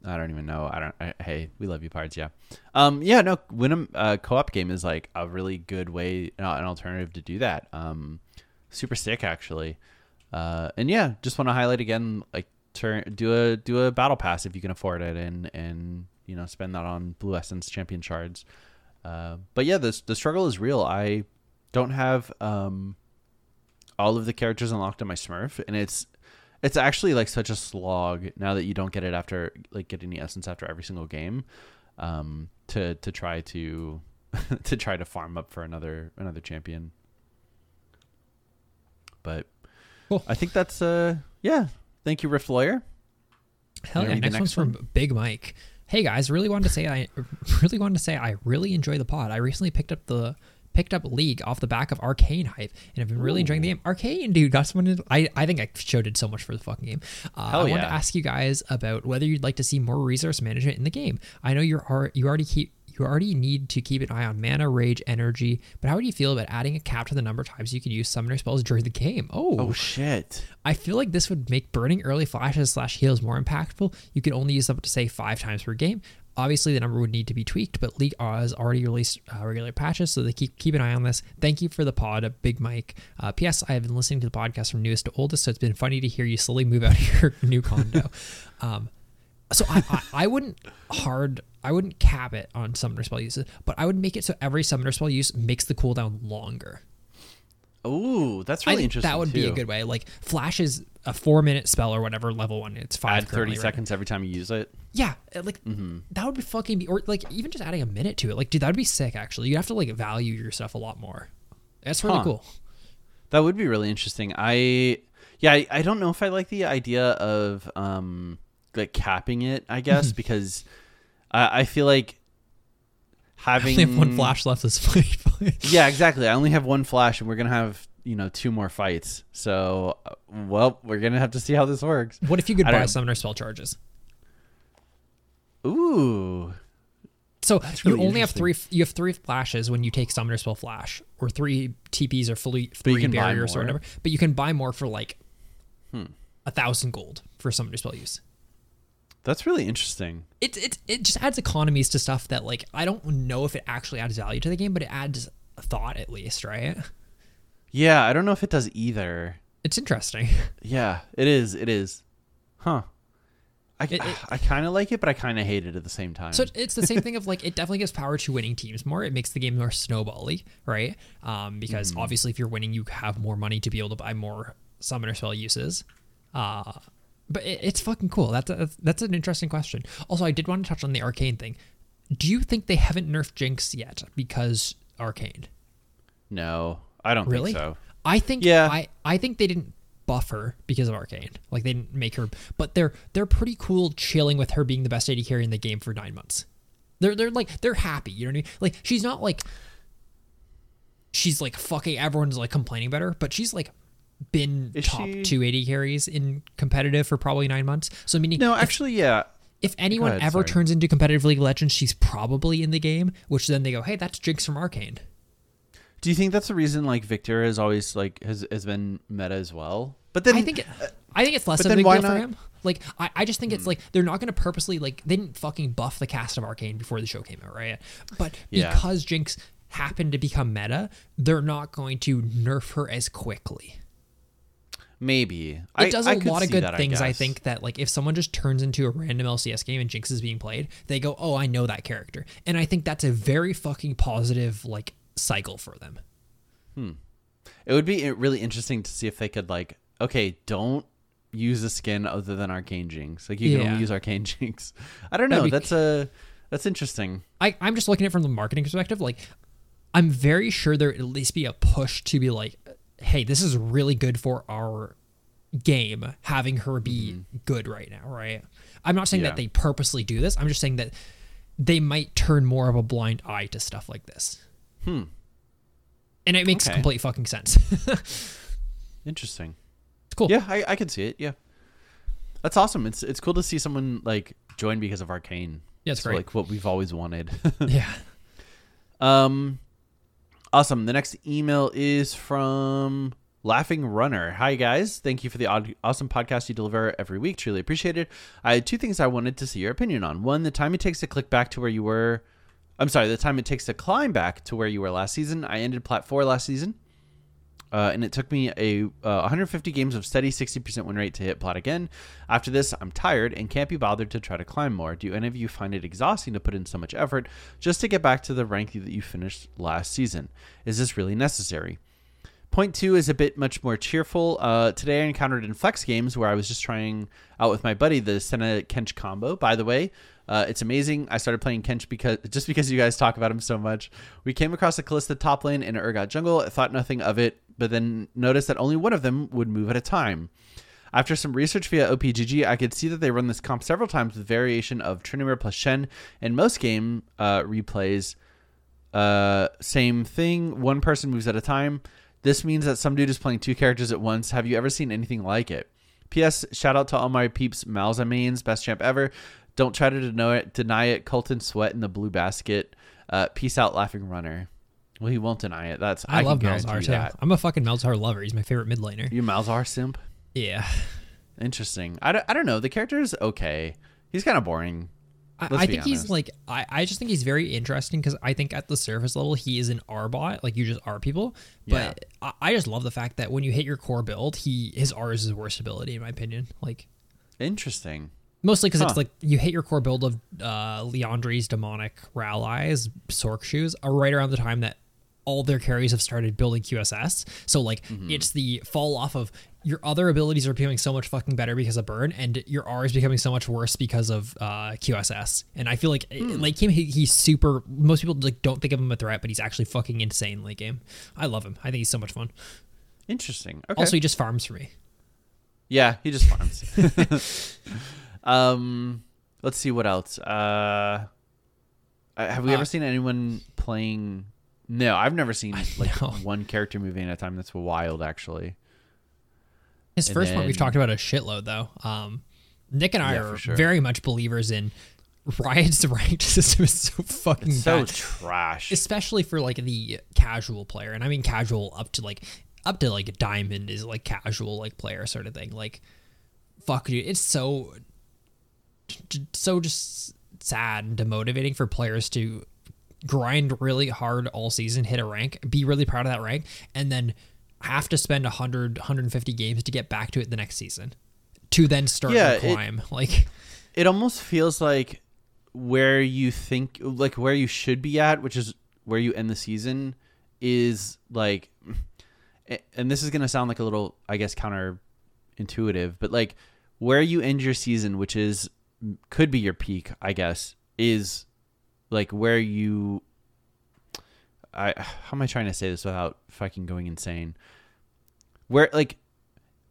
A: I don't even know. I don't. I, hey, we love you, Pards. Yeah. Um. Yeah. No. Winham uh, co-op game is like a really good way, uh, an alternative to do that. Um, super sick actually. Uh, and yeah, just want to highlight again, like turn do a do a battle pass if you can afford it, and and you know spend that on Blue Essence Champion shards. Uh, but yeah, the the struggle is real. I don't have um all of the characters unlocked on my Smurf, and it's it's actually like such a slog now that you don't get it after like getting the essence after every single game um to to try to to try to farm up for another another champion but
B: Cool.
A: i think that's uh yeah thank you rift lawyer
B: Hell yeah!
A: the
B: Next, one's
A: next
B: from Big Mike. Hey guys, really wanted to say I really wanted to say I really enjoy the pod. I recently picked up the picked up League off the back of Arcane hype, and I've been really enjoying the game. Arcane, dude, got someone. In, I I think I showed it so much for the fucking game. Uh,
A: Hell
B: I wanted
A: yeah.
B: to ask you guys about whether you'd like to see more resource management in the game. I know you're you already keep. You already need to keep an eye on mana, rage, energy, but how would you feel about adding a cap to the number of times you can use summoner spells during the game?
A: oh oh shit
B: I feel like this would make burning early flashes slash heals more impactful. You could only use them to say five times per game. Obviously, the number would need to be tweaked, but League has already released uh, regular patches, so they keep keep an eye on this. Thank you for the pod, Big Mike. Uh, P.S. I have been listening to the podcast from newest to oldest, so it's been funny to hear you slowly move out of your new condo. um, so I, I, I wouldn't hard I wouldn't cap it on summoner spell uses, but I would make it so every summoner spell use makes the cooldown longer.
A: Ooh, that's really interesting
B: that would be a good way. Like Flash is a four minute spell or whatever level one. It's five.
A: add 30
B: currently, right?
A: seconds every time you use it
B: Yeah, uh, like that would be fucking be, or like even just adding a minute to it. Like, dude, that would be sick. Actually, you have to like value your stuff a lot more. That's really
A: Huh.
B: cool.
A: That would be really interesting. I yeah, I, I don't know if I like the idea of um like capping it, I guess, because I, I feel like
B: I
A: having
B: only have one flash left this fight.
A: Yeah, exactly. I only have one flash and we're gonna have, you know, two more fights. So uh, well, we're gonna have to see how this works.
B: what if you could
A: I don't
B: buy summoner spell charges?
A: Ooh.
B: So
A: really
B: you only have three. You have three flashes when you take summoner spell flash, or three TPs or fully three
A: can
B: barriers or.
A: Hmm.
B: whatever. But you can buy more for like a thousand gold for summoner spell use.
A: That's really interesting.
B: it, it it just adds economies to stuff that like I don't know if it actually adds value to the game, but it adds thought at least, right?
A: Yeah, I don't know if it does either.
B: It's interesting.
A: Yeah, it is. It is. Huh. I,
B: It- it-
A: I kind of like it, but I kind of hate it at the same time.
B: So it's the same thing of like it definitely gives power to winning teams more. It makes the game more snowbally, right? Um, because
A: Mm-hmm.
B: obviously, if you're winning, you have more money to be able to buy more summoner spell uses. Uh, but it, it's fucking cool. That's a, that's an interesting question. Also, I did want to touch on the arcane thing. Do you think they haven't nerfed Jinx yet because arcane?
A: no, I don't
B: Really?
A: think so.
B: I think
A: Yeah.
B: I I think they didn't buff her because of arcane. Like they didn't make her, but they're they're pretty cool chilling with her being the best AD carry in the game for nine months. They're they're like they're happy. You know what I mean? Like she's not like she's like fucking everyone's like complaining about her, but she's like been
A: Is
B: top
A: she-
B: two AD carries in competitive for probably nine months. So meaning
A: No,
B: if,
A: actually, yeah.
B: if anyone
A: ahead,
B: ever
A: sorry.
B: turns into competitive League of Legends, she's probably in the game. Which then they go, hey, that's Jinx from Arcane.
A: Do you think that's the reason like Viktor has always like has has been meta as well? But then
B: I think it, I think it's less of a big deal for
A: not-
B: him. Like I, I just think it's hmm. like they're not going to purposely like they didn't fucking buff the cast of Arcane before the show came out, right? But
A: Yeah.
B: because Jinx happened to become meta, they're not going to nerf her as quickly.
A: Maybe
B: It
A: I,
B: does
A: I
B: a
A: could
B: lot of good things. I,
A: guess.
B: think that like if someone just turns into a random LCS game and Jinx is being played, they go, "Oh, I know that character," and I think that's a very fucking positive like cycle for them. Hmm.
A: It would be really interesting to see if they could like okay, don't use a skin other than Arcane Jinx. Like you can
B: Yeah.
A: only use Arcane Jinx. I don't know.
B: be-
A: That's a that's interesting.
B: I, I'm just looking at it from the marketing perspective. Like, I'm very sure there would at least be a push to be like, hey, this is really good for our game, having her be good right now, right? I'm not saying
A: Yeah.
B: that they purposely do this. I'm just saying that they might turn more of a blind eye to stuff like this.
A: Hmm.
B: And it makes
A: Okay.
B: complete fucking sense.
A: Interesting.
B: It's cool.
A: Yeah, I, I can see it. Yeah, that's awesome. It's it's cool to see someone like join because of Arcane.
B: Yeah, it's
A: So,
B: great.
A: Like what we've always wanted.
B: Yeah.
A: um, awesome. The next email is from Laughing Runner. Hi guys, thank you for the awesome podcast you deliver every week. Truly appreciate it. I had two things I wanted to see your opinion on. One, the time it takes to click back to where you were. I'm sorry, the time it takes to climb back to where you were last season. I ended plat four last season. Uh, and it took me a uh, 150 games of steady 60% win rate to hit plat again. After this, I'm tired and can't be bothered to try to climb more. Do any of you find it exhausting to put in so much effort just to get back to the rank that you finished last season? Is this really necessary? Point two is a bit much more cheerful. Uh, today I encountered in flex games where I was just trying out with my buddy the Senna Kench combo. By the way, uh, it's amazing. I started playing Kench because just because you guys talk about him so much. We came across a Kalista top lane and Urgot jungle. I thought nothing of it, but then noticed that only one of them would move at a time. After some research via OPGG, I could see that they run this comp several times with variation of Tryndamere plus Shen. In most game uh, replays, uh, same thing. One person moves at a time. This means that some dude is playing two characters at once. Have you ever seen anything like it? P.S. Shout out to all my peeps, Malza mains, best champ ever. Don't try to deny it. Deny it. Colton Sweat in the blue basket. Uh, peace out, laughing runner. Well, he won't deny it. That's
B: I,
A: I,
B: love Malzahar too.
A: that.
B: I'm a fucking Malzahar lover. He's my favorite mid laner.
A: You Malzahar simp.
B: Yeah.
A: Interesting. I don't, I don't know. The character is okay. He's kind of boring.
B: I,
A: Let's
B: I
A: be
B: think he's like I, I just think he's very interesting because I think at the surface level he is an R bot like you just R people but I, I just love the fact that when you hit your core build he his R is his worst ability in my opinion like
A: Interesting.
B: mostly because
A: Huh.
B: it's like you hit your core build of uh Liandry's demonic Rylai's Sorc shoes are right around the time that all their carries have started building QSS so like
A: Mm-hmm.
B: it's the fall off of your other abilities are becoming so much fucking better because of burn and your R is becoming so much worse because of uh QSS and I feel like in late game he, he's super most people like don't think of him a threat but he's actually fucking insane late game I love him I think he's so much fun
A: Interesting. Okay.
B: also he just farms for me
A: Yeah, he just farms. um, let's see what else. Uh, uh, have we
B: Uh,
A: ever seen anyone playing? No, I've never seen like one character moving at a time. That's wild, actually.
B: His
A: And
B: first one we've talked about a shitload though. Um, Nick and I
A: Yeah,
B: are
A: sure.
B: very much believers in Riot's ranked system is so fucking
A: It's so
B: bad,
A: trash.
B: especially for like the casual player, and I mean casual up to like up to like a diamond is like casual like player sort of thing. Like, fuck dude, it's so so just sad and demotivating for players to grind really hard all season, hit a rank, be really proud of that rank, and then have to spend 100, 150 games to get back to it the next season to then start
A: Yeah, it-
B: climb. like,
A: it almost feels like where you think like where you should be at which is where you end the season is like and this is going to sound like a little i guess counterintuitive but like where you end your season which is could be your peak i guess is like where you i how am i trying to say this without fucking going insane where like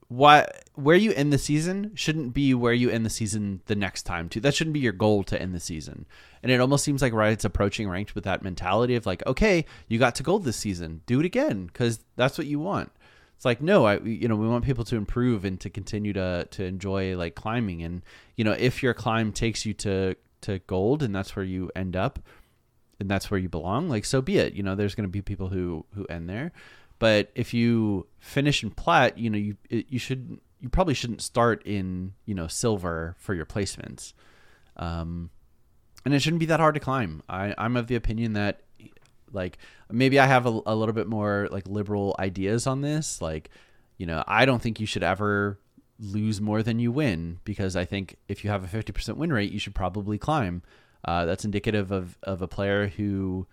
A: why where you end the season shouldn't be where you end the season the next time too. That shouldn't be your goal to end the season. And it almost seems like Riot's approaching ranked with that mentality of like, okay, you got to gold this season, do it again because that's what you want. It's like no, I you know we want people to improve and to continue to to enjoy like climbing and you know if your climb takes you to to gold and that's where you end up and that's where you belong, like so be it. You know, there's going to be people who who end there. But if you finish in plat, you know you you should you probably shouldn't start in you know silver for your placements, um, and it shouldn't be that hard to climb. I I'm of the opinion that like maybe I have a, a little bit more like liberal ideas on this. Like you know I don't think you should ever lose more than you win because I think if you have a 50% win rate, you should probably climb. Uh, that's indicative of, of a player who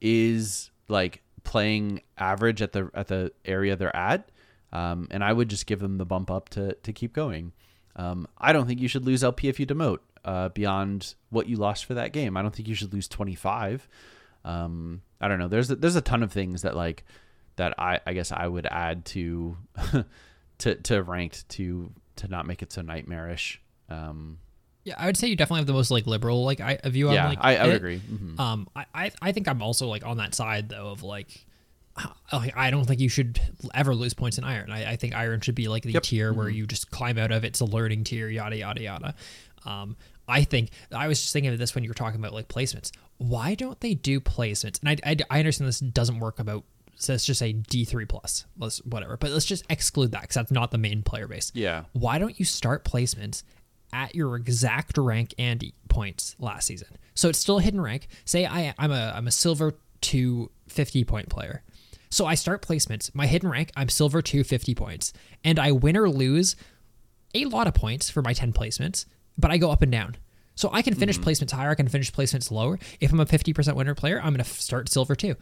A: is like playing average at the at the area they're at, um, and I would just give them the bump up to to keep going. Um, I don't think you should lose LP if you demote uh, beyond what you lost for that game. I don't think you should lose twenty five. Um, I don't know. There's a, there's a ton of things that like that I I guess I would add to to to ranked to to not make it so nightmarish. Um,
B: Yeah, I would say you definitely have the most like liberal like I, view on
A: yeah,
B: like
A: I, I would agree. Mhm.
B: Um, I, I I think I'm also like on that side though of like, uh, like I don't think you should ever lose points in iron. I, I think iron should be like the
A: Yep.
B: tier where you just climb out of. It's a learning tier, yada yada yada. Um, I think I was just thinking of this when you were talking about like placements. Why don't they do placements? And I, I, I understand this doesn't work about. So let's just say D three plus, let's whatever. But let's just exclude that because that's not the main player base
A: Yeah.
B: why don't you start placements at your exact rank and points last season? So it's still a hidden rank. Say I I'm a I'm a silver two fifty point player. So I start placements. My hidden rank, I'm silver two fifty points. And I win or lose a lot of points for my 10 placements, but I go up and down. So I can finish mm-hmm. placements higher, I can finish placements lower. If I'm a 50% winner player, I'm going to start silver 2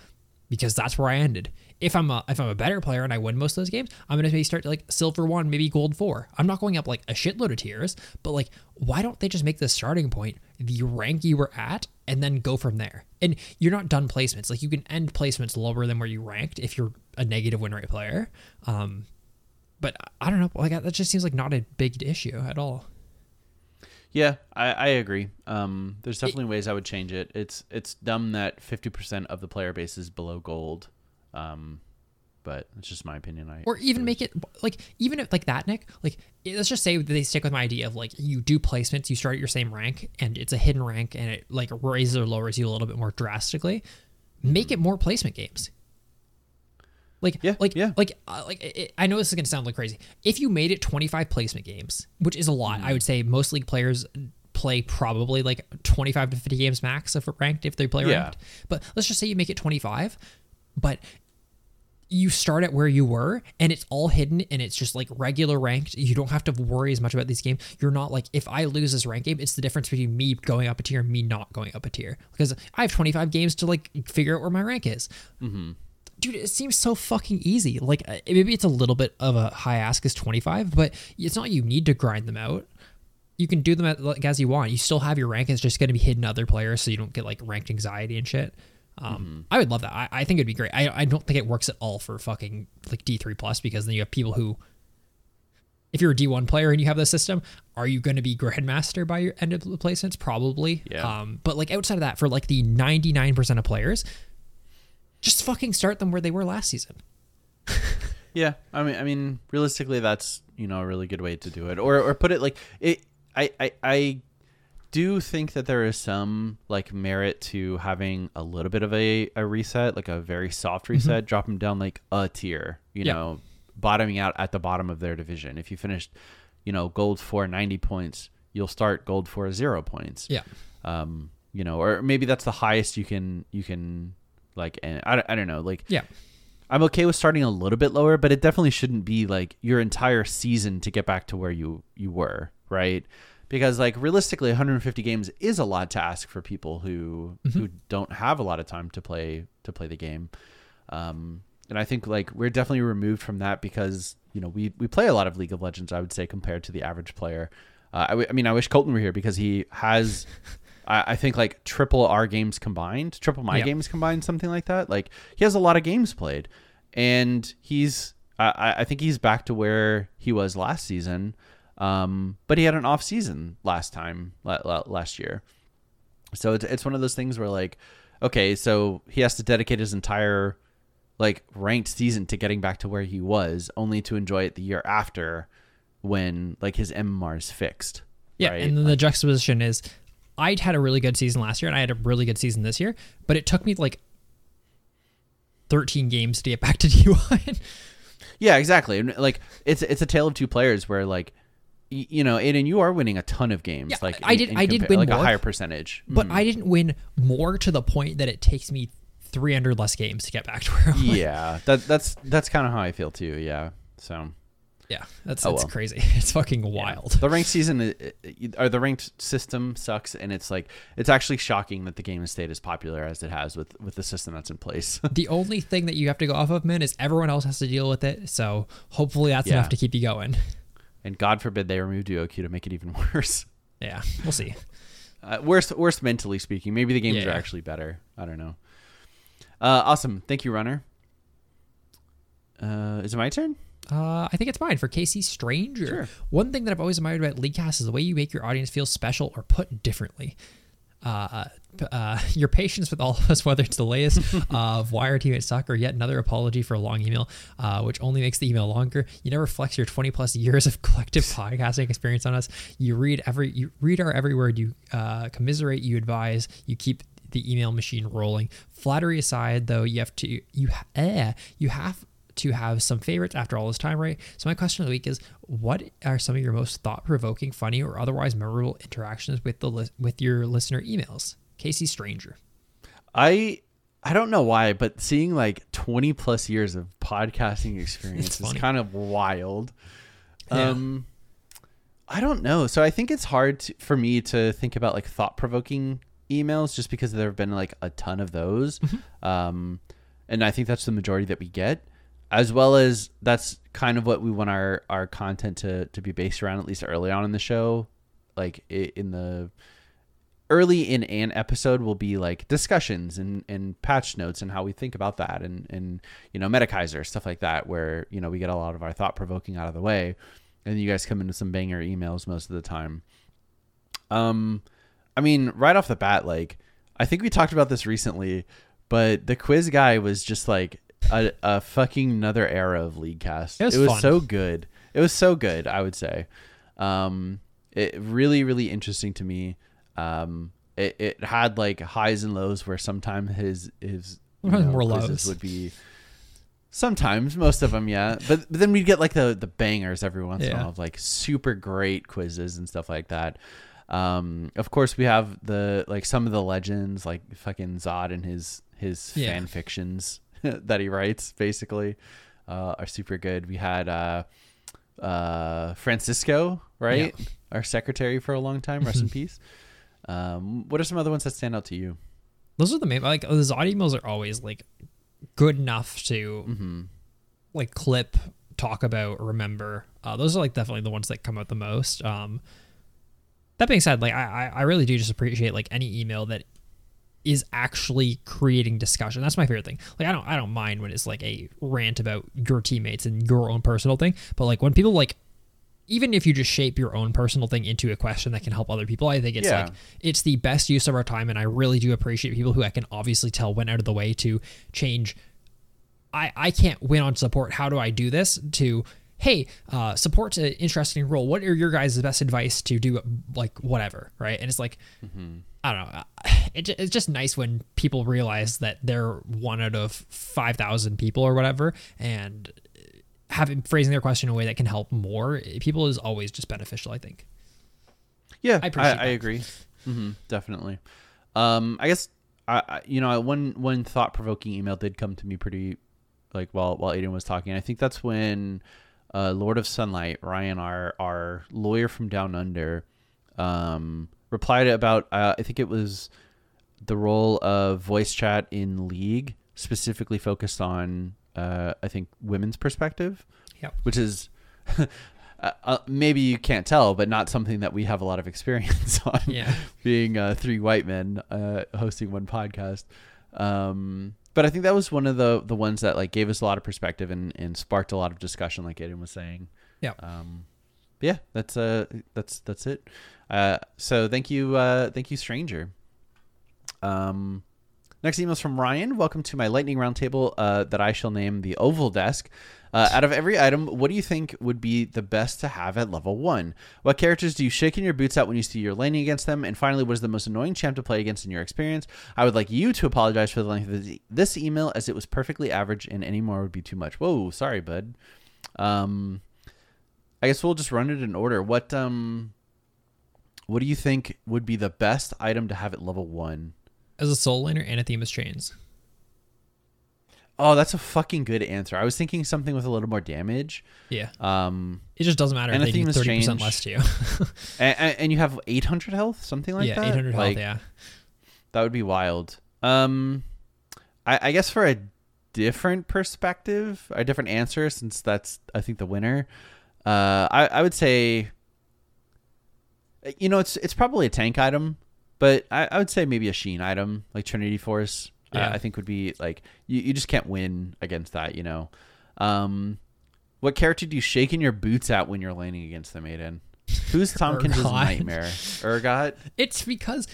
B: because that's where I ended. If I'm a if I'm a better player and I win most of those games, I'm to maybe start like silver 1, maybe gold 4. I'm not going up like a shitload of tiers, but like why don't they just make the starting point the rank you were at and then go from there? And you're not done placements. Like you can end placements lower than where you ranked if you're a negative win rate player. Um but I don't know, like that just seems like not a big issue at all.
A: Yeah, I, I agree. Um, there's definitely ways I would change it. It's it's dumb that 50% of the player base is below gold, um, but it's just my opinion. I
B: or even make it like even if like that nick like let's just say they stick with my idea of like you do placements you start at your same rank and it's a hidden rank and it like raises or lowers you a little bit more drastically make it more placement games like
A: Yeah,
B: like
A: yeah.
B: like uh, like it, i know this is going to sound like crazy if you made it 25 placement games which is a lot
A: Mm-hmm.
B: i would say most league players play probably like 25 to 50 games max if ranked if they play
A: Yeah.
B: ranked but let's just say you make it 25 but you start at where you were and it's all hidden and it's just like regular ranked. You don't have to worry as much about these games. You're not like if I lose this rank game, it's the difference between me going up a tier and me not going up a tier because I have 25 games to like figure out where my rank is. Dude, it seems so fucking easy. Like uh, maybe it's a little bit of a high ask as 25, but it's not you need to grind them out. You can do them at, like, as you want. You still have your rank. It's just going to be hidden to other players, so you don't get like ranked anxiety and shit. Um, I would love that. I, I think it'd be great. I, I don't think it works at all for fucking like D three plus because then you have people who, if you're a D one player and you have the system, are you going to be grandmaster by your end of the placements? Probably.
A: Yeah.
B: Um, but like outside of that, for like the ninety nine percent of players, just fucking start them where they were last season.
A: Yeah, I mean, I mean, realistically, that's you know a really good way to do it, or or put it like it. I I, I do think that there is some like merit to having a little bit of a, a reset, like a very soft reset, drop them down like a tier, you
B: Yeah.
A: know, bottoming out at the bottom of their division. If you finished, you know, gold for 90 points, you'll start gold for zero points.
B: Yeah.
A: Um, you know, or maybe that's the highest you can, you can like, and I, don't- I don't know, like,
B: Yeah.
A: I'm okay with starting a little bit lower, but it definitely shouldn't be like your entire season to get back to where you you were, right? because like realistically 150 games is a lot to ask for people who who don't have a lot of time to play to play the game um and i think like we're definitely removed from that because you know we we play a lot of league of legends i would say compared to the average player uh, I, w- I mean i wish colton were here because he has I, I think like triple our games combined triple my
B: Yeah.
A: games combined something like that like he has a lot of games played and he's I, I- think he's back to where he was last season um, but he had an off season last time la- la- last year so it's, it's one of those things where like okay so he has to dedicate his entire like ranked season to getting back to where he was only to enjoy it the year after when like his mmr is fixed
B: Yeah,
A: right?
B: and then the juxtaposition is, I'd had a really good season last year, and I had a really good season this year, but it took me like 13 games to get back to D1.
A: Yeah, exactly. And like it's it's a tale of two players where like you know, Aiden, you are winning a ton of games.
B: Yeah,
A: like
B: I
A: in-
B: did-
A: in
B: I did win
A: like
B: more.
A: a higher percentage.
B: but hmm. I didn't win more to the point that it takes me 300 less games to get back to where I was.
A: yeah, that that's that's kind of how I feel too. Yeah. So
B: Yeah, that's,
A: Oh,
B: that's
A: well.
B: crazy. It's fucking wild.
A: the ranked season or the ranked system sucks, and it's like it's actually shocking that the game has stayed as popular as it has with with the system that's in place.
B: The only thing that you have to go off of, man, is everyone else has to deal with it. So hopefully that's
A: Yeah.
B: enough to keep you going.
A: and God forbid they remove DOQ to make it even worse.
B: Yeah, we'll see.
A: Uh, worse, worse mentally speaking. Maybe the games are
B: Yeah.
A: actually better. I don't know. Uh, awesome. Thank you, runner. Uh, is it my turn?
B: Uh, I think it's mine for Casey Stranger.
A: Sure.
B: One thing that I've always admired about Leaguecast is the way you make your audience feel special or put differently. Uh, uh, your patience with all of us, whether it's the latest of why our teammates suck or yet another apology for a long email, uh, which only makes the email longer. You never flex your 20 plus years of collective podcasting experience on us. You read every, you read our every word. You uh, commiserate. You advise. You keep the email machine rolling. Flattery aside, though, you have to you eh, you have to have some favorites after all this time, right? So my question of the week is: What are some of your most thought-provoking, funny, or otherwise memorable interactions with the li- with your listener emails? Casey Stranger.
A: I I don't know why, but seeing like 20 plus years of podcasting experience is kind of wild.
B: Yeah.
A: Um I don't know. So I think it's hard to, for me to think about like thought provoking emails just because there have been like a ton of those.
B: Mm-hmm.
A: Um and I think that's the majority that we get as well as that's kind of what we want our our content to to be based around at least early on in the show. Like in the early in an episode will be like discussions and, and patch notes and how we think about that and, and you know Metakaiser stuff like that where you know we get a lot of our thought provoking out of the way. And you guys come into some banger emails most of the time. Um I mean right off the bat like I think we talked about this recently but the quiz guy was just like a, a fucking another era of Leaguecast.
B: It was
A: it was so good. It was so good I would say. Um it really really interesting to me. Um it, it had like highs and lows where sometimes his his you know,
B: more
A: quizzes
B: lows.
A: would be sometimes most of them yeah. But, but then we'd get like the the bangers every once in a while of like super great quizzes and stuff like that. Um of course we have the like some of the legends like fucking zod and his his
B: Yeah.
A: fan fictions that he writes basically uh are super good we had uh uh francisco right our secretary for a long time rest in peace um what are some other ones that stand out to you
B: Those are the main like those Zod emails are always like good enough to
A: Mm-hmm.
B: like clip, talk about, remember. Uh, those are like definitely the ones that come out the most. Um, that being said, like I, I I really do just appreciate like any email that is actually creating discussion. That's my favorite thing. Like I don't I don't mind when it's like a rant about your teammates and your own personal thing, but like when people like even if you just shape your own personal thing into a question that can help other people, I think it's
A: Yeah.
B: like it's the best use of our time and I really do appreciate people who I can obviously tell went out of the way to change I, I can't win on support. How do I do this? To hey, uh, support's an interesting role. What are your guys' best advice to do like whatever, right? And it's like I don't know. It, it's just nice when people realize that they're one out of five thousand people or whatever, and having phrasing their question in a way that can help more people is always just beneficial. I think.
A: Yeah,
B: I
A: I, I, agree. hmm definitely. Um, I guess I, I you know one one thought provoking email did come to me pretty like while while Aiden was talking. I think that's when uh, Lord of Sunlight Ryan, our our lawyer from down under, um, replied about uh, I think it was the role of voice chat in League, specifically focused on uh, I think women's perspective,
B: Yep.
A: which is. Uh, uh, maybe you can't tell, but not something that we have a lot of experience on.
B: Yeah.
A: being uh, three white men uh, hosting one podcast. Um, but I think that was one of the the ones that like gave us a lot of perspective and, and sparked a lot of discussion, like Aiden was saying.
B: Yeah.
A: Um, yeah, that's uh that's that's it. Uh, so thank you, uh, thank you, stranger. Um, next email is from Ryan. Welcome to my lightning round table uh, that I shall name the Oval Desk. Uh, out of every item, what do you think would be the best to have at level one? What characters do you shake in your boots at when you see you're laning against them? And finally, what is the most annoying champ to play against in your experience? I would like you to apologize for the length of this- this email, as it was perfectly average, and any more would be too much. Whoa, sorry, bud. Um, I guess we'll just run it in order. What um, what do you think would be the best item to have at level one?
B: As a soul laner, Anathema's chains.
A: Oh, that's a fucking good answer. I was thinking something with a little more damage.
B: Yeah.
A: Um,
B: It just doesn't matter if they do thirty percent less to you.
A: and, and you have 800 health, something like that.
B: yeah,
A: that.
B: eight hundred health. Yeah.
A: that would be wild. Um, I, I guess for a different perspective, a different answer, since that's I think the winner. Uh, I I would say. You know, it's it's probably a tank item, but I, I would say maybe a Sheen item like Trinity Force. uh,
B: Yeah.
A: I think would be like you, you just can't win against that. You know, um, what character do you shake in your boots at when you're laning against the maiden? Who's Tahm Kench's
B: Urgot.
A: nightmare? Urgot.
B: It's because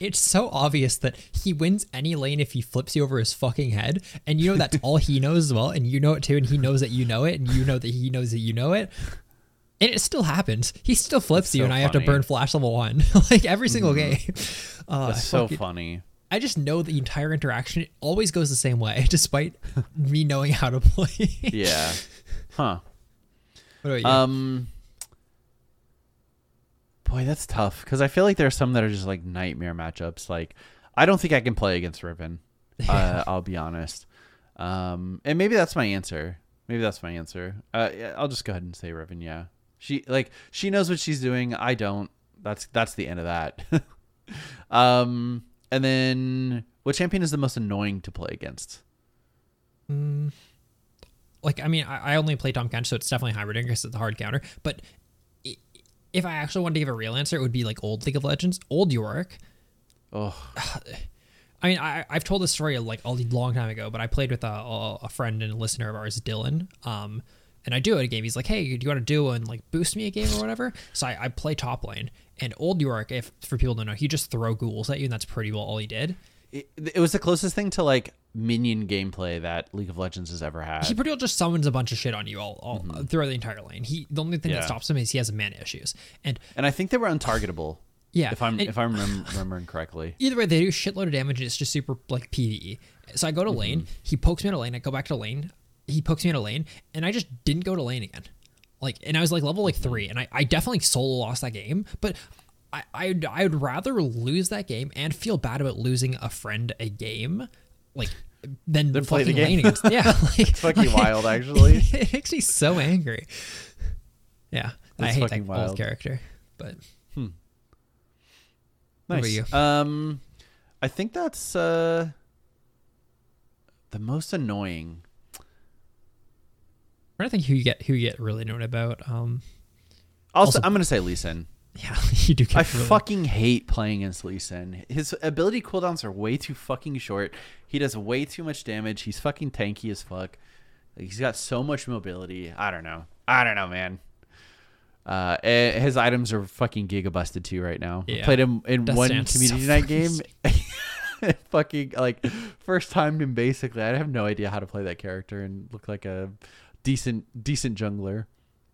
B: it's so obvious that he wins any lane if he flips you over his fucking head, and you know that's all he knows as well, and you know it too, and he knows that you know it, and you know that he knows that you know it. And it still happens. He still flips you,
A: so
B: and I have to.
A: Mm-hmm.
B: burn flash level one, like every single game. Uh,
A: That's so funny.
B: I just know the entire interaction always goes the same way, despite me knowing how to play.
A: Yeah. Huh.
B: You?
A: Um. Boy, that's tough because I feel like there are some that are just like nightmare matchups. Like, I don't think I can play against Riven. Uh, I'll be honest. Um, and maybe that's my answer. Maybe that's my answer. Uh, yeah, I'll just go ahead and say Riven. Yeah, she like she knows what she's doing. I don't. That's that's the end of that. um, and then what champion is the most annoying to play against?
B: like I mean, I, I only play Tahm Kench, so it's definitely Heimerdinger because it's a hard counter. But if I actually wanted to give a real answer, it would be like old League of Legends, old Yorick.
A: Oh,
B: I mean, I, I've told this story like a long time ago, but I played with a, a, friend and a listener of ours, Dylan. Um, and I do it a game. He's like, "Hey, do you want to do and like boost me a game or whatever?" So I, I play top lane, and old Yorick, if for people don't know, he just throw ghouls at you, and that's pretty well all he did.
A: It, it was the closest thing to like minion gameplay that League of Legends has ever had.
B: He pretty well just summons a bunch of shit on you all, all mm-hmm. throughout the entire lane. He the only thing
A: Yeah.
B: that stops him is he has mana issues, and
A: and I think they were untargetable.
B: Yeah,
A: if I'm
B: and-
A: if I'm remem- remembering correctly.
B: either way they do shitload of damage and it's just super like PvE. So I go to mm-hmm. lane, he pokes me in a lane, I go back to lane, he pokes me in a lane, and I just didn't go to lane again. Like and I was like level like mm-hmm. three, and I, I definitely solo lost that game, but I I'd, I'd rather lose that game and feel bad about losing a friend a game, like than
A: Than play the game.
B: against yeah. Like,
A: It's fucking wild, actually.
B: it makes me so angry. Yeah, I hate that
A: fucking
B: old character, but
A: Nice.
B: about you?
A: Um, I think that's uh the most annoying.
B: I don't think who you get who you get really known about. Um,
A: Also,
B: Also-
A: I'm gonna say Lee Sin.
B: Yeah, you do
A: I
B: really
A: fucking hate playing against Lee Sin. His ability cooldowns are way too fucking short. He does way too much damage. He's fucking tanky as fuck. Like, he's got so much mobility. I don't know. I don't know, man. Uh, eh, his items are fucking gigabusted too right now. I
B: Yeah.
A: Played him in one community
B: so
A: night game. fucking like first timed him basically. I have no idea how to play that character and look like a decent decent jungler.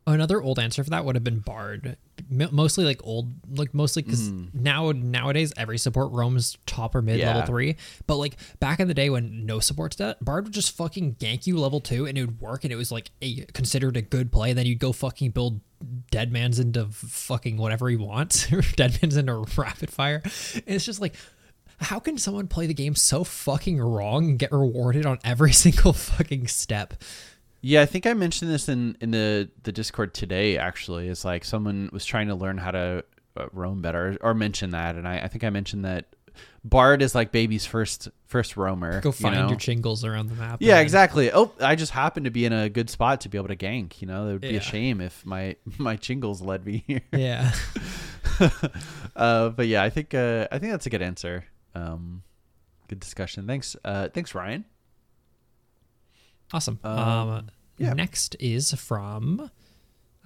B: Another old answer for that would have been Bard, M- mostly like old, like mostly because hmm. now nowadays every support roams top or mid level three. But like back in the day when no supports that, Bard would just fucking gank you level two and it would work and it was like a considered a good play. then you'd go fucking build dead man's into fucking whatever he wants, dead man's into rapid fire. And it's just like. How can someone play the game so fucking wrong and get rewarded on every single fucking step?
A: Yeah, I think I mentioned this in in the the Discord today. Actually, it's like someone was trying to learn how to uh, roam better or mention that, and I, I think I mentioned that Bard is like baby's first first roamer.
B: Go
A: you
B: find
A: know?
B: your chingles around the map.
A: Yeah, exactly. Oh, I just happened to be in a good spot to be able to gank. You know, it would be
B: Yeah.
A: a shame if my my chingles led me here.
B: Yeah.
A: uh, but yeah, I think uh, I think that's a good answer. Um, good discussion. Thanks, uh, thanks, Ryan.
B: Awesome.
A: Um,
B: Um,
A: yeah.
B: Next is from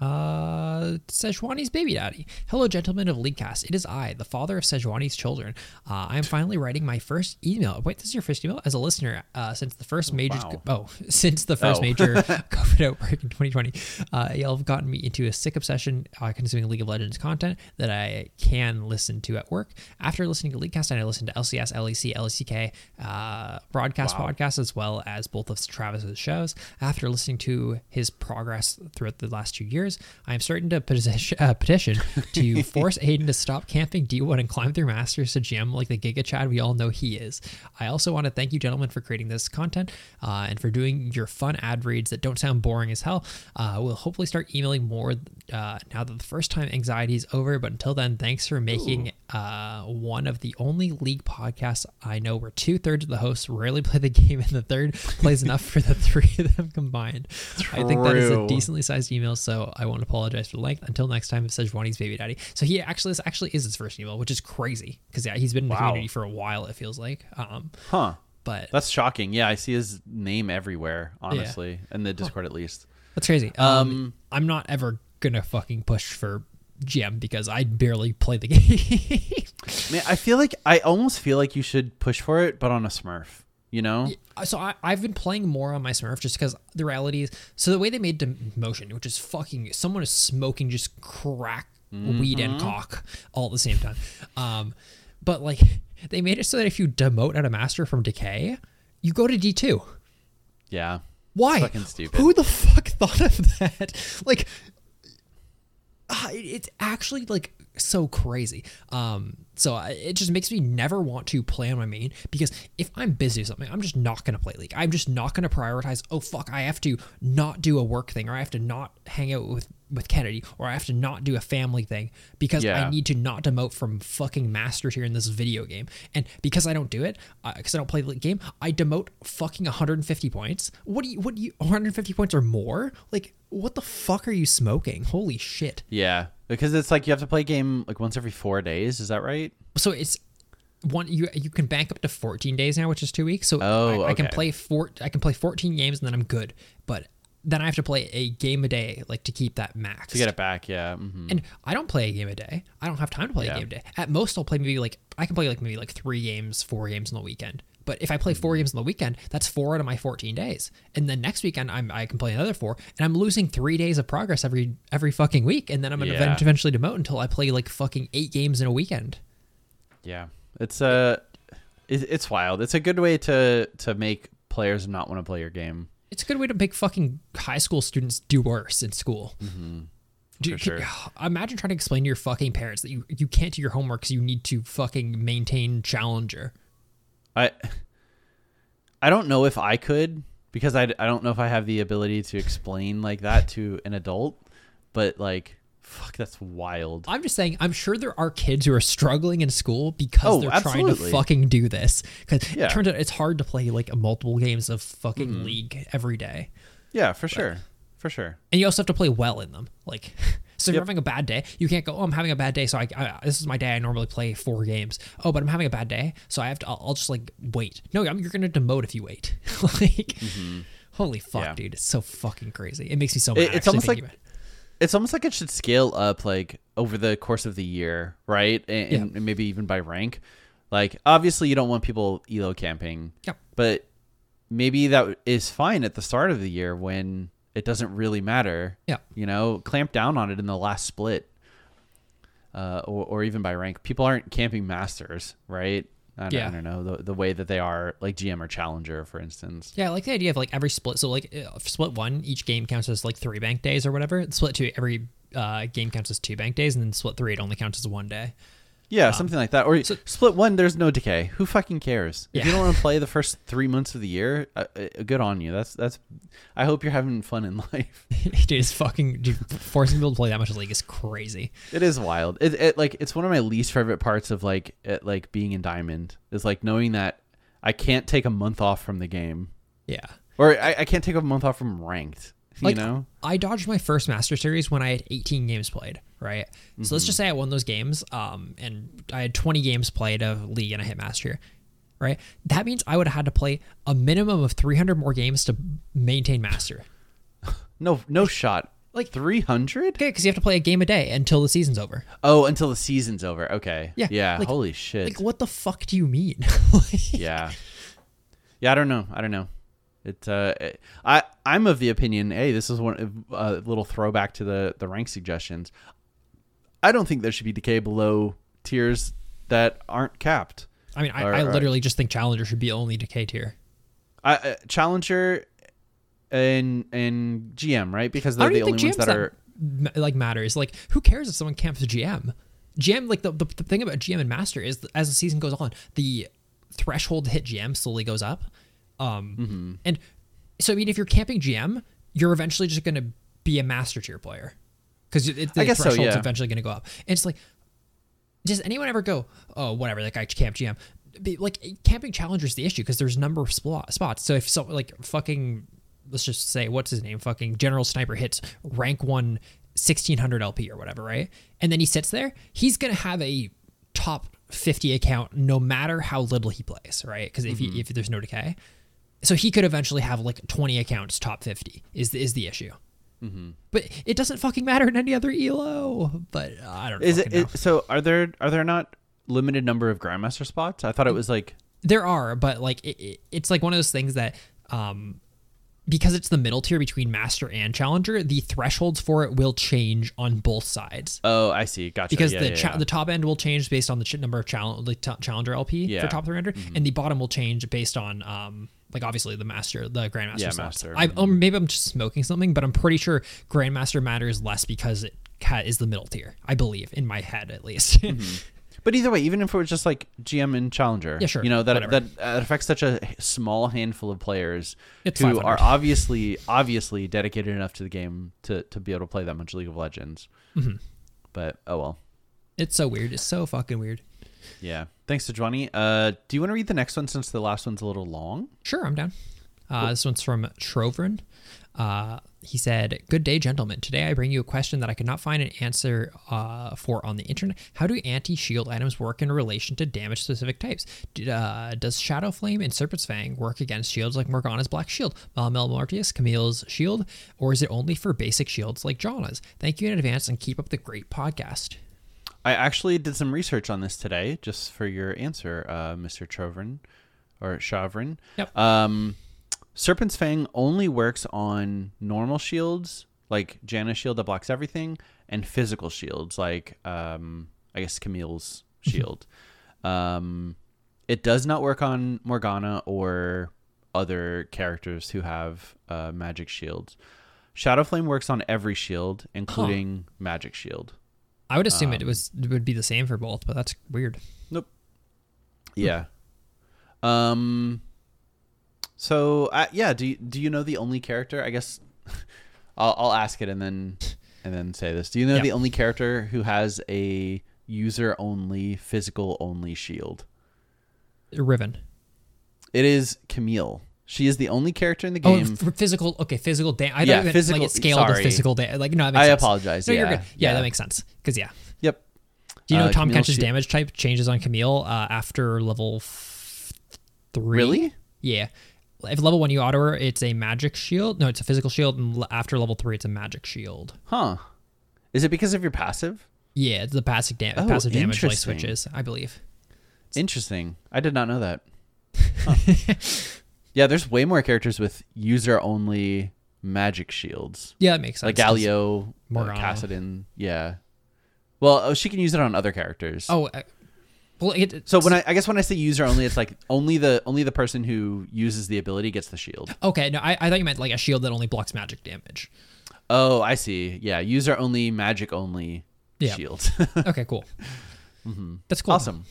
B: uh, Sejuani's baby daddy. Hello, gentlemen of Leaguecast. It is I, the father of Sejuani's children. Uh, I am finally writing my first email. Wait, this is your first email as a listener uh, since the first major.
A: wow.
B: Oh, since the first
A: Oh.
B: major COVID outbreak in 2020. Uh, y'all have gotten me into a sick obsession uh, consuming League of Legends content that I can listen to at work. After listening to Leaguecast, and I listened to LCS, LEC, LCK, uh, broadcast
A: Wow.
B: podcasts, as well as both of Travis's shows. After listening to his progress throughout the last two years, I am starting to petition, uh, petition to force Aiden to stop camping D1 and climb through Masters to GM like the Giga Chad we all know he is. I also want to thank you, gentlemen, for creating this content uh, and for doing your fun ad reads that don't sound boring as hell. Uh, we'll hopefully start emailing more uh, now that the first time anxiety is over. But until then, thanks for making uh, one of the only league podcasts I know where two thirds of the hosts rarely play the game and the third plays enough for the three of them combined. I think that is a decently sized email, so I won't apologize for the length. Until next time, it says Juani's baby daddy. So he actually this actually is his first email, which is crazy because yeah, he's been in the
A: Wow.
B: community for a while. It feels like, um,
A: Huh.
B: but
A: That's shocking. Yeah, I see his name everywhere. Honestly, in the Discord at least.
B: That's crazy. Um,
A: Um,
B: I'm not ever gonna fucking push for GM because I barely play the game.
A: Man, I feel like I almost feel like you should push for it, but on a Smurf. You know?
B: so I, I've been playing more on my Smurf just because the reality is. So the way they made demotion, which is fucking someone is smoking just crack weed and cock all at the same time. Um, but like they made it so that if you demote at a master from decay, you go to D two.
A: Yeah.
B: Why?
A: Fucking stupid.
B: Who the fuck thought of that? Like, it- it's actually like so crazy. Um, so I- it just makes me never want to play on my main because if I'm busy with something, I'm just not gonna play League. I'm just not gonna prioritize. Oh fuck, I have to not do a work thing, or I have to not hang out with with Kennedy, or I have to not do a family thing because I need to not demote from fucking master tier in this video game. And because I don't do it, uh, because I don't play the game, I demote fucking 150 points. What do you? What do you? 150 points or more? Like, what the fuck are you smoking? Holy shit!
A: Yeah. Because it's like you have to play a game like once every four days. Is that right?
B: So it's one you you can bank up to 14 days now, which is two weeks. So
A: Oh,
B: I, I can play four. I can play 14 games and then I'm good. But then I have to play a game a day, like to keep that max.
A: To get it back, yeah. hmm
B: And I don't play a game a day. I don't have time to play
A: Yeah.
B: a game a day. At most, I'll play maybe like I can play like maybe like three games, four games on the weekend. But if I play
A: Mm-hmm.
B: four games on the weekend, that's four out of my 14 days. And then next weekend, I'm I can play another four, and I'm losing three days of progress every every fucking week. And then I'm gonna
A: Yeah.
B: eventually demote until I play like fucking eight games in a weekend.
A: Yeah. It's uh, it's wild. It's a good way to to make players not want to play your game.
B: It's a good way to make fucking high school students do worse in school. Dude,
A: For
B: can-
A: sure.
B: imagine trying to explain to your fucking parents that you, you can't do your homework because you need to fucking maintain Challenger.
A: I I don't know if I could because I, I don't know if I have the ability to explain like that to an adult, but like fuck that's wild.
B: I'm just saying, I'm sure there are kids who are struggling in school because
A: Oh,
B: they're trying to fucking do this. Because
A: Yeah.
B: it turns out it's hard to play like multiple games of fucking mm-hmm. League every day.
A: Yeah, for sure. For sure.
B: And you also have to play well in them. Like, so if you're having a bad day, you can't go, oh, I'm having a bad day. So I, I this is my day. I normally play four games. Oh, but I'm having a bad day. So I have to, I'll, I'll just like wait. No, I'm, you're going to demote if you wait. like, holy fuck,
A: Mm-hmm. Yeah.
B: dude. It's so fucking crazy. It makes me so mad.
A: It- it's almost like-
B: it.
A: It's almost like it should scale up like over the course of the year, right? And,
B: Yeah.
A: and maybe even by rank. Like obviously you don't want people elo camping.
B: Yep.
A: But maybe that is fine at the start of the year when it doesn't really matter.
B: Yeah.
A: You know, clamp down on it in the last split. Uh, or, or even by rank. People aren't camping masters, right? I don't,
B: Yeah.
A: I don't know the, the way that they are like GM or Challenger, for instance.
B: Yeah, I like the idea of like every split. So like uh, split one, each game counts as like three bank days or whatever. Split two, every uh, game counts as two bank days, and then split three, it only counts as one day.
A: Yeah, something like that. Or
B: so-
A: split one, there's no decay. Who fucking cares? If you don't want to play the first three months of the year, uh, uh, good on you. That's that's. I hope you're having fun in life.
B: dude, it's fucking dude, forcing people to play that much league is crazy.
A: It is wild. It, it like it's one of my least favorite parts of like it, like being in Diamond is like knowing that I can't take a month off from the game,
B: Yeah.
A: or I, I can't take a month off from ranked. You know,
B: I dodged my first Master Series when I had 18 games played, right? So let's
A: Mm-hmm.
B: just say I won those games, um, and I had 20 games played of League and I hit Master, right? That means I would have had to play a minimum of 300 more games to maintain Master.
A: no no shot.
B: like-
A: three hundred.
B: Okay, because you have to play a game a day until the season's over.
A: Oh, until the season's over. Okay.
B: Yeah,
A: Yeah.
B: like-
A: holy shit.
B: Like, what the fuck do you mean? Like-
A: yeah yeah i don't know i don't know it uh it- i i'm of the opinion hey this is one a little throwback to the the rank suggestions i don't think there should be decay below tiers that aren't capped
B: I mean, I,
A: Or-
B: I
A: or-
B: literally just think Challenger should be only decay tier.
A: I, uh, challenger and and gm right because they're the only ones
B: GMs
A: that are
B: like matters. Like, who cares if someone camps a GM? GM, like the, the, the thing about GM and Master is that as the season goes on, the threshold to hit GM slowly goes up. Um,
A: Mm-hmm.
B: and so I mean, if you're camping GM, you're eventually just going to be a Master tier player because the
A: I guess so, yeah.
B: eventually going to go up. And it's like, does anyone ever go, oh, whatever, like I camp GM? Like camping challenger is the issue because there's a number of spot, spots. So if so, like fucking, let's just say what's his name, fucking General Sniper hits rank one 1600 LP or whatever, right? And then he sits there, he's gonna have a top 50 account no matter how little he plays, right? Because if he, mm-hmm. if there's no decay, so he could eventually have like 20 accounts top 50 is is the issue. But it doesn't fucking matter in any other elo. But uh, I don't.
A: is it,
B: know.
A: it so are there are there not limited number of grandmaster spots i thought it was like
B: There are, but like it, it, it's like one of those things that um because it's the middle tier between master and challenger, the thresholds for it will change on both sides.
A: oh i see gotcha
B: Because
A: yeah,
B: the
A: yeah,
B: cha-
A: yeah.
B: the top end will change based on the ch- number of challenge like t- challenger LP.
A: Mm-hmm.
B: for top 300, and the bottom will change based on um like obviously the master the grandmaster
A: Yeah, master.
B: I or maybe I'm just smoking something, but I'm pretty sure grandmaster matters less because it is the middle tier. I believe in my head at least.
A: But either way, even if it was just like GM and Challenger,
B: Yeah, sure,
A: you know that
B: whatever.
A: that affects such a small handful of players
B: It's
A: who are obviously obviously dedicated enough to the game to to be able to play that much League of Legends.
B: Mm-hmm.
A: But oh well,
B: it's so weird. It's so fucking weird.
A: Yeah. Thanks to Johnny. Uh, do you want to read the next one since the last one's a little long?
B: Sure, I'm down. Uh, this one's from Trovrin. Uh, he said, Good day, gentlemen. Today I bring you a question that I could not find an answer uh, for on the internet. How do anti shield items work in relation to damage specific types? Uh, does Shadow Flame and Serpent's Fang work against shields like Morgana's Black Shield, Malamel Mortius, Camille's Shield, or is it only for basic shields like Janna's? Thank you in advance and keep up the great podcast.
A: I actually did some research on this today, just for your answer, uh, Mr. Trovrin or Chavrin.
B: Yep.
A: Um, Serpent's Fang only works on normal shields, like Janna's shield that blocks everything, and physical shields, like um, I guess Camille's shield. um, it does not work on Morgana or other characters who have uh, magic shields. Shadow Flame works on every shield, including magic shield.
B: I would assume it
A: Um,
B: was it would be the same for both, but that's weird.
A: Nope. Yeah. Um. So uh, yeah, do you, do you know the only character? I guess I'll I'll ask it and then and then say this. Do you know
B: Yeah.
A: the only character who has a user only physical only shield?
B: Riven.
A: It is Camille. She is the only character in the
B: Oh,
A: game.
B: f- physical. Okay, physical damage. I
A: Yeah,
B: don't even
A: physical-
B: like it scaled to
A: sorry.
B: physical damage. Like no, that makes
A: I
B: sense.
A: apologize,
B: No, you're
A: yeah,
B: good. Yeah,
A: yeah.
B: that makes sense. Because yeah,
A: yep.
B: do you know
A: Uh,
B: Tahm
A: Camille's
B: Kench's
A: shi-
B: damage type changes on Camille uh, after level f- three?
A: Really?
B: Yeah. If level one you auto her, it's a magic shield. No, it's a physical shield, and after level three, it's a magic shield.
A: Huh? Is it because of your passive?
B: Yeah, it's the passive, da-
A: Oh,
B: passive damage like switches, I believe.
A: Interesting. I did not know that. Huh. Yeah, there's way more characters with user only magic shields.
B: Yeah, that makes sense.
A: Like Galio, uh,
B: Morgana.
A: Kassadin. Yeah. Well, oh, she can use it on other characters.
B: Oh, uh, well, it,
A: So when I, I guess when I say user only, it's like only the only the person who uses the ability gets the shield.
B: okay, no, I, I thought you meant like a shield that only blocks magic damage.
A: Oh, I see. Yeah, user only, magic only
B: Yeah.
A: shield.
B: Okay, cool. That's cool.
A: Awesome.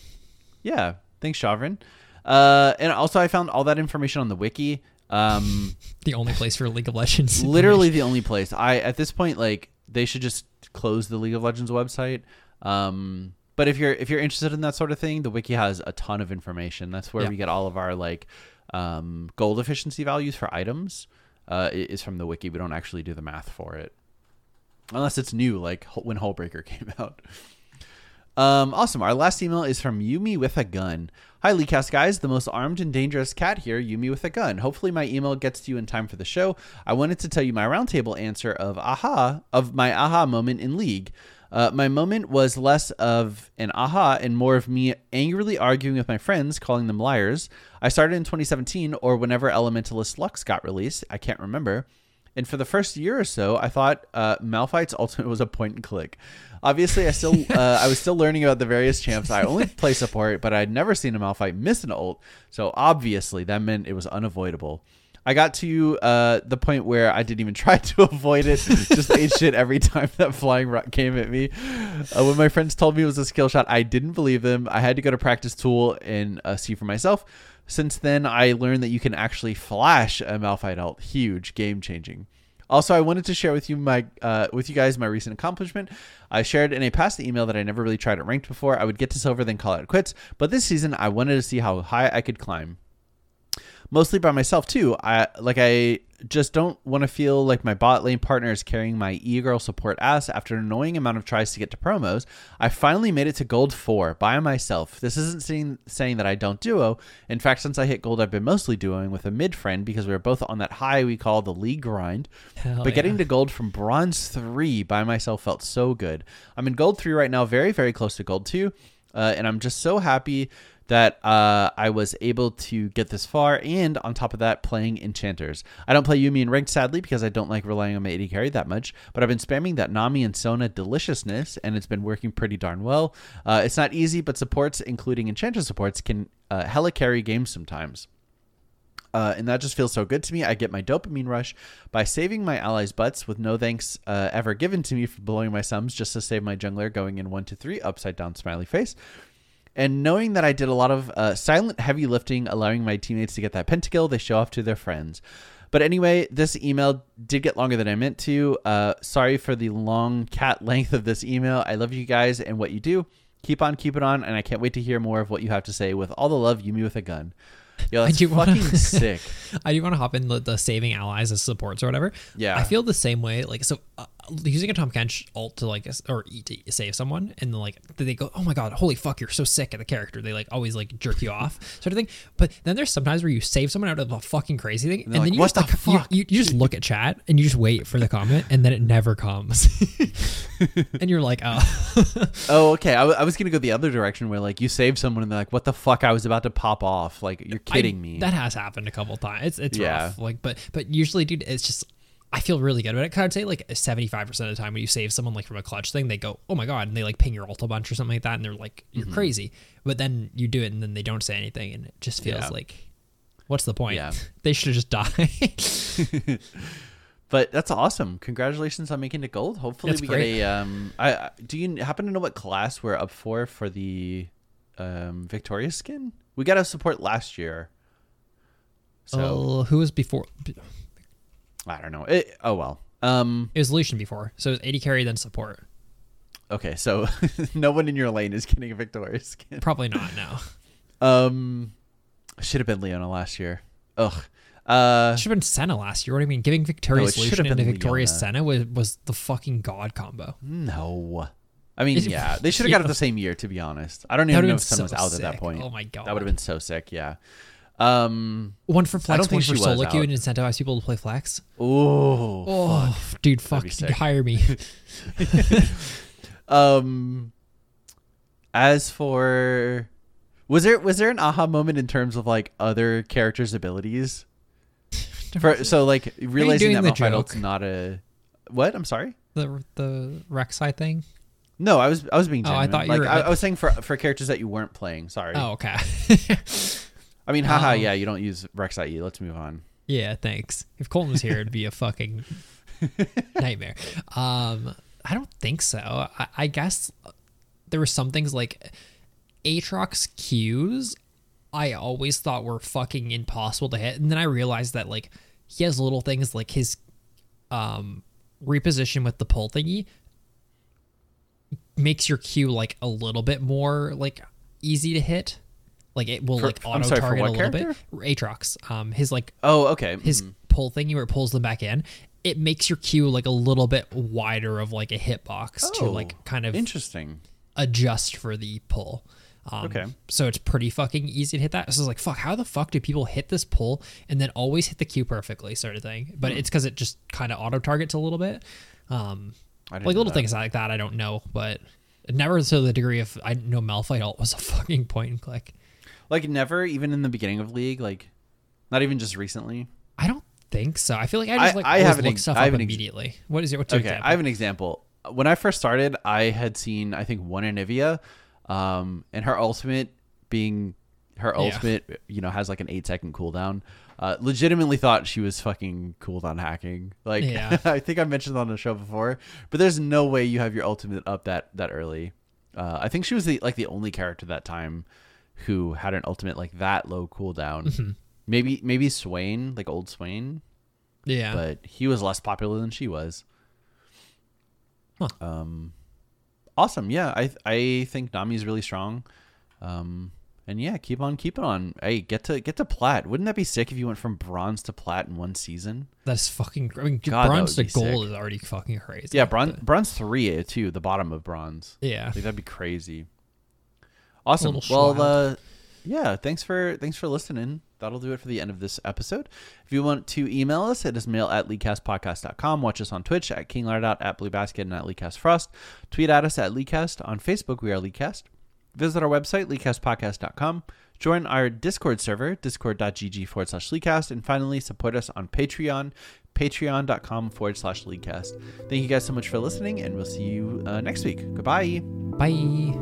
A: Yeah. Thanks, Shavrin. Uh, and also, I found all that information on the wiki. Um,
B: The only place for League of Legends.
A: literally the only place. I at this point, like, they should just close the League of Legends website. Um, but if you're if you're interested in that sort of thing, the wiki has a ton of information. That's where
B: Yeah.
A: we get all of our like um, gold efficiency values for items. Uh, is from the wiki. We don't actually do the math for it, unless it's new, like when Hullbreaker came out. Um, awesome. Our last email is from Yuumi with a gun. Hi, Leaguecast guys. The most armed and dangerous cat here, Yuumi with a gun. Hopefully, my email gets to you in time for the show. I wanted to tell you my roundtable answer of aha of my aha moment in League. Uh, my moment was less of an aha and more of me angrily arguing with my friends, calling them liars. I started in 2017 or whenever Elementalist Lux got released. I can't remember. And for the first year or so, I thought uh, Malphite's ultimate was a point and click. Obviously, I still uh, I was still learning about the various champs. I only play support, but I'd never seen a Malphite miss an ult. So obviously, that meant it was unavoidable. I got to uh, the point where I didn't even try to avoid it. Just ate shit every time that flying rock came at me. Uh, when my friends told me it was a skill shot, I didn't believe them. I had to go to practice tool and uh, see for myself. Since then, I learned that you can actually flash a Malphite ult. Huge, game changing. Also, I wanted to share with you my uh, with you guys my recent accomplishment. I shared in a past email that I never really tried it ranked before. I would get to silver, then call it quits. But this season, I wanted to see how high I could climb mostly by myself too. I like I just don't want to feel like my bot lane partner is carrying my e-girl support ass after an annoying amount of tries to get to promos. I finally made it to gold 4 by myself. This isn't saying, saying that I don't duo. In fact, since I hit gold, I've been mostly duoing with a mid friend because we were both on that high we call the league grind.
B: Hell
A: but getting to gold from bronze 3 by myself felt so good. I'm in gold 3 right now, very very close to gold 2. Uh, and I'm just so happy that uh, I was able to get this far, and on top of that, playing enchanters. I don't play Yuumi in ranked, sadly, because I don't like relying on my AD carry that much. But I've been spamming that Nami and Sona deliciousness, and it's been working pretty darn well. Uh, it's not easy, but supports, including enchanter supports, can uh, hella carry games sometimes. Uh, and that just feels so good to me. I get my dopamine rush by saving my allies' butts with no thanks uh, ever given to me for blowing my sums just to save my jungler going in 1 to 3, upside down smiley face. And knowing that I did a lot of uh, silent heavy lifting, allowing my teammates to get that pentakill, they show off to their friends. But anyway, this email did get longer than I meant to. Uh, sorry for the long cat length of this email. I love you guys and what you do. Keep on, keep it on, and I can't wait to hear more of what you have to say. With all the love, you Yuumi with a gun. Yo,
B: I
A: that's
B: do wanna-
A: fucking sick.
B: I do want to hop in the, the saving allies as supports or whatever.
A: Yeah.
B: I feel the same way. Like so, uh, using a Tahm Kench ult to like or e- to save someone, and then like they go, "Oh my god, holy fuck, you're so sick at the character." They like always like jerk you off, sort of thing. But then there's sometimes where you save someone out of a fucking crazy thing, and, then
A: like,
B: you
A: "What
B: just
A: the
B: like, you-
A: fuck?"
B: You, you just look at chat and you just wait for the comment, and then it never comes, and you're like, "Oh."
A: Oh, okay. I, w- I was gonna go the other direction where like you save someone and they're like, "What the fuck? I was about to pop off." Like you're kidding
B: I-
A: me.
B: That has happened a couple times. It's it's
A: Yeah.
B: rough. Like, but but usually, dude, it's just I feel really good about it. 'Cause I'd say like seventy five percent of the time when you save someone like from a clutch thing, they go, "Oh my god," and they like ping your ult a bunch or something like that, and they're like,
A: Mm-hmm.
B: "You're crazy." But then you do it, and then they don't say anything, and it just feels
A: Yeah.
B: like, what's the point?
A: Yeah.
B: they should have just died.
A: but that's awesome. Congratulations on making it gold. Hopefully
B: That's
A: we
B: great.
A: get a um. I do you happen to know what class we're up for for the um Victorious skin? We got a support last year. So
B: Oh, who was before?
A: I don't know. It, oh well. Um.
B: It was Lucian before, so it was AD carry then support.
A: Okay. So no one in your lane is getting a Victorious skin.
B: Probably not. No,
A: Um. Should have been Leona last year. Ugh. Uh.
B: should have been Senna last year. What do you mean? Giving victorious
A: No, should
B: Lucian
A: have
B: into
A: Leona.
B: Senna was was the fucking god combo.
A: No. I mean,
B: it-
A: yeah, they should have got it the same year. To be honest, I don't even know if Sun was
B: so
A: out at that point.
B: Oh my God.
A: that would have been so sick. Yeah. Um.
B: One for flex, one for solo queue, and incentivize people to play flex.
A: Oh.
B: Oh, dude, fuck, hire me.
A: Um. As for, was there was there an aha moment in terms of like other characters' abilities? For so like realizing that Malphite's not a what? I'm sorry.
B: the the Rek'Sai thing.
A: No, I was I was being
B: Oh, I thought you
A: like
B: were-
A: I, I was saying for for characters that you weren't playing. Sorry.
B: Oh, okay.
A: I mean, haha.
B: Um,
A: yeah, you don't use Rek'Sai. Let's move on.
B: yeah, thanks. If Colton was here, it'd be a fucking nightmare. Um, I don't think so. I, I guess there were some things like Aatrox Qs. I always thought were fucking impossible to hit, and then I realized that like he has little things like his um reposition with the pull thingy makes your Q like a little bit more like easy to hit. Like it will
A: For-
B: like auto
A: sorry,
B: target a little
A: character?
B: bit. Aatrox, um, his like
A: Oh, okay.
B: his
A: Mhm.
B: pull thingy where it pulls them back in. It makes your Q like a little bit wider of like a hitbox to
A: Oh,
B: like kind of
A: interesting.
B: adjust for the pull. Um,
A: Okay.
B: So it's pretty fucking easy to hit that. So it's like, fuck, how the fuck do people hit this pull and then always hit the Q perfectly, sort of thing? But
A: Hmm.
B: it's because it just kind of auto targets a little bit. Um, like little
A: that.
B: things like that, I don't know, but never to the degree of I know Malphite ult was a fucking point and click.
A: Like never, even in the beginning of League, like not even just recently.
B: I don't think so. I feel like I just
A: I-
B: like
A: I have
B: look
A: ex-
B: stuff
A: I
B: up
A: have ex-
B: immediately. What is it? what's your
A: Okay,
B: example?
A: I have an example. When I first started, I had seen I think one Anivia, um, and her ultimate being her
B: Yeah.
A: ultimate, you know, has like an eight second cooldown. Uh, legitimately thought she was fucking cooldown hacking. Like,
B: Yeah.
A: I think I mentioned on the show before, but there's no way you have your ultimate up that that early. Uh, I think she was the like the only character that time who had an ultimate like that low cooldown.
B: Mm-hmm.
A: Maybe maybe Swain, like old Swain,
B: yeah.
A: but he was less popular than she was.
B: Huh.
A: Um, awesome. Yeah, I I think Nami's really strong. Um, and yeah, keep on keeping on. Hey, get to get to plat. Wouldn't that be sick if you went from bronze to plat in one season?
B: That's fucking. I mean,
A: God,
B: bronze to gold
A: sick.
B: is already fucking crazy.
A: Yeah, bronze
B: but-
A: bronze three uh, too. The bottom of bronze.
B: Yeah.
A: Like that'd be crazy. Awesome. Well, uh, yeah. Thanks for thanks for listening. That'll do it for the end of this episode. If you want to email us, it is mail at leaguecastpodcast.com. Watch us on Twitch at KingLardOut, at BlueBasket, and at LeaguecastFrost. Tweet at us at Leaguecast. On Facebook, we are Leaguecast. Visit our website, leaguecastpodcast.com. Join our Discord server, discord.gg forward slash Leaguecast. And finally, support us on Patreon, patreon.com forward slash Leaguecast. Thank you guys so much for listening, and we'll see you uh, next week. Goodbye.
B: Bye.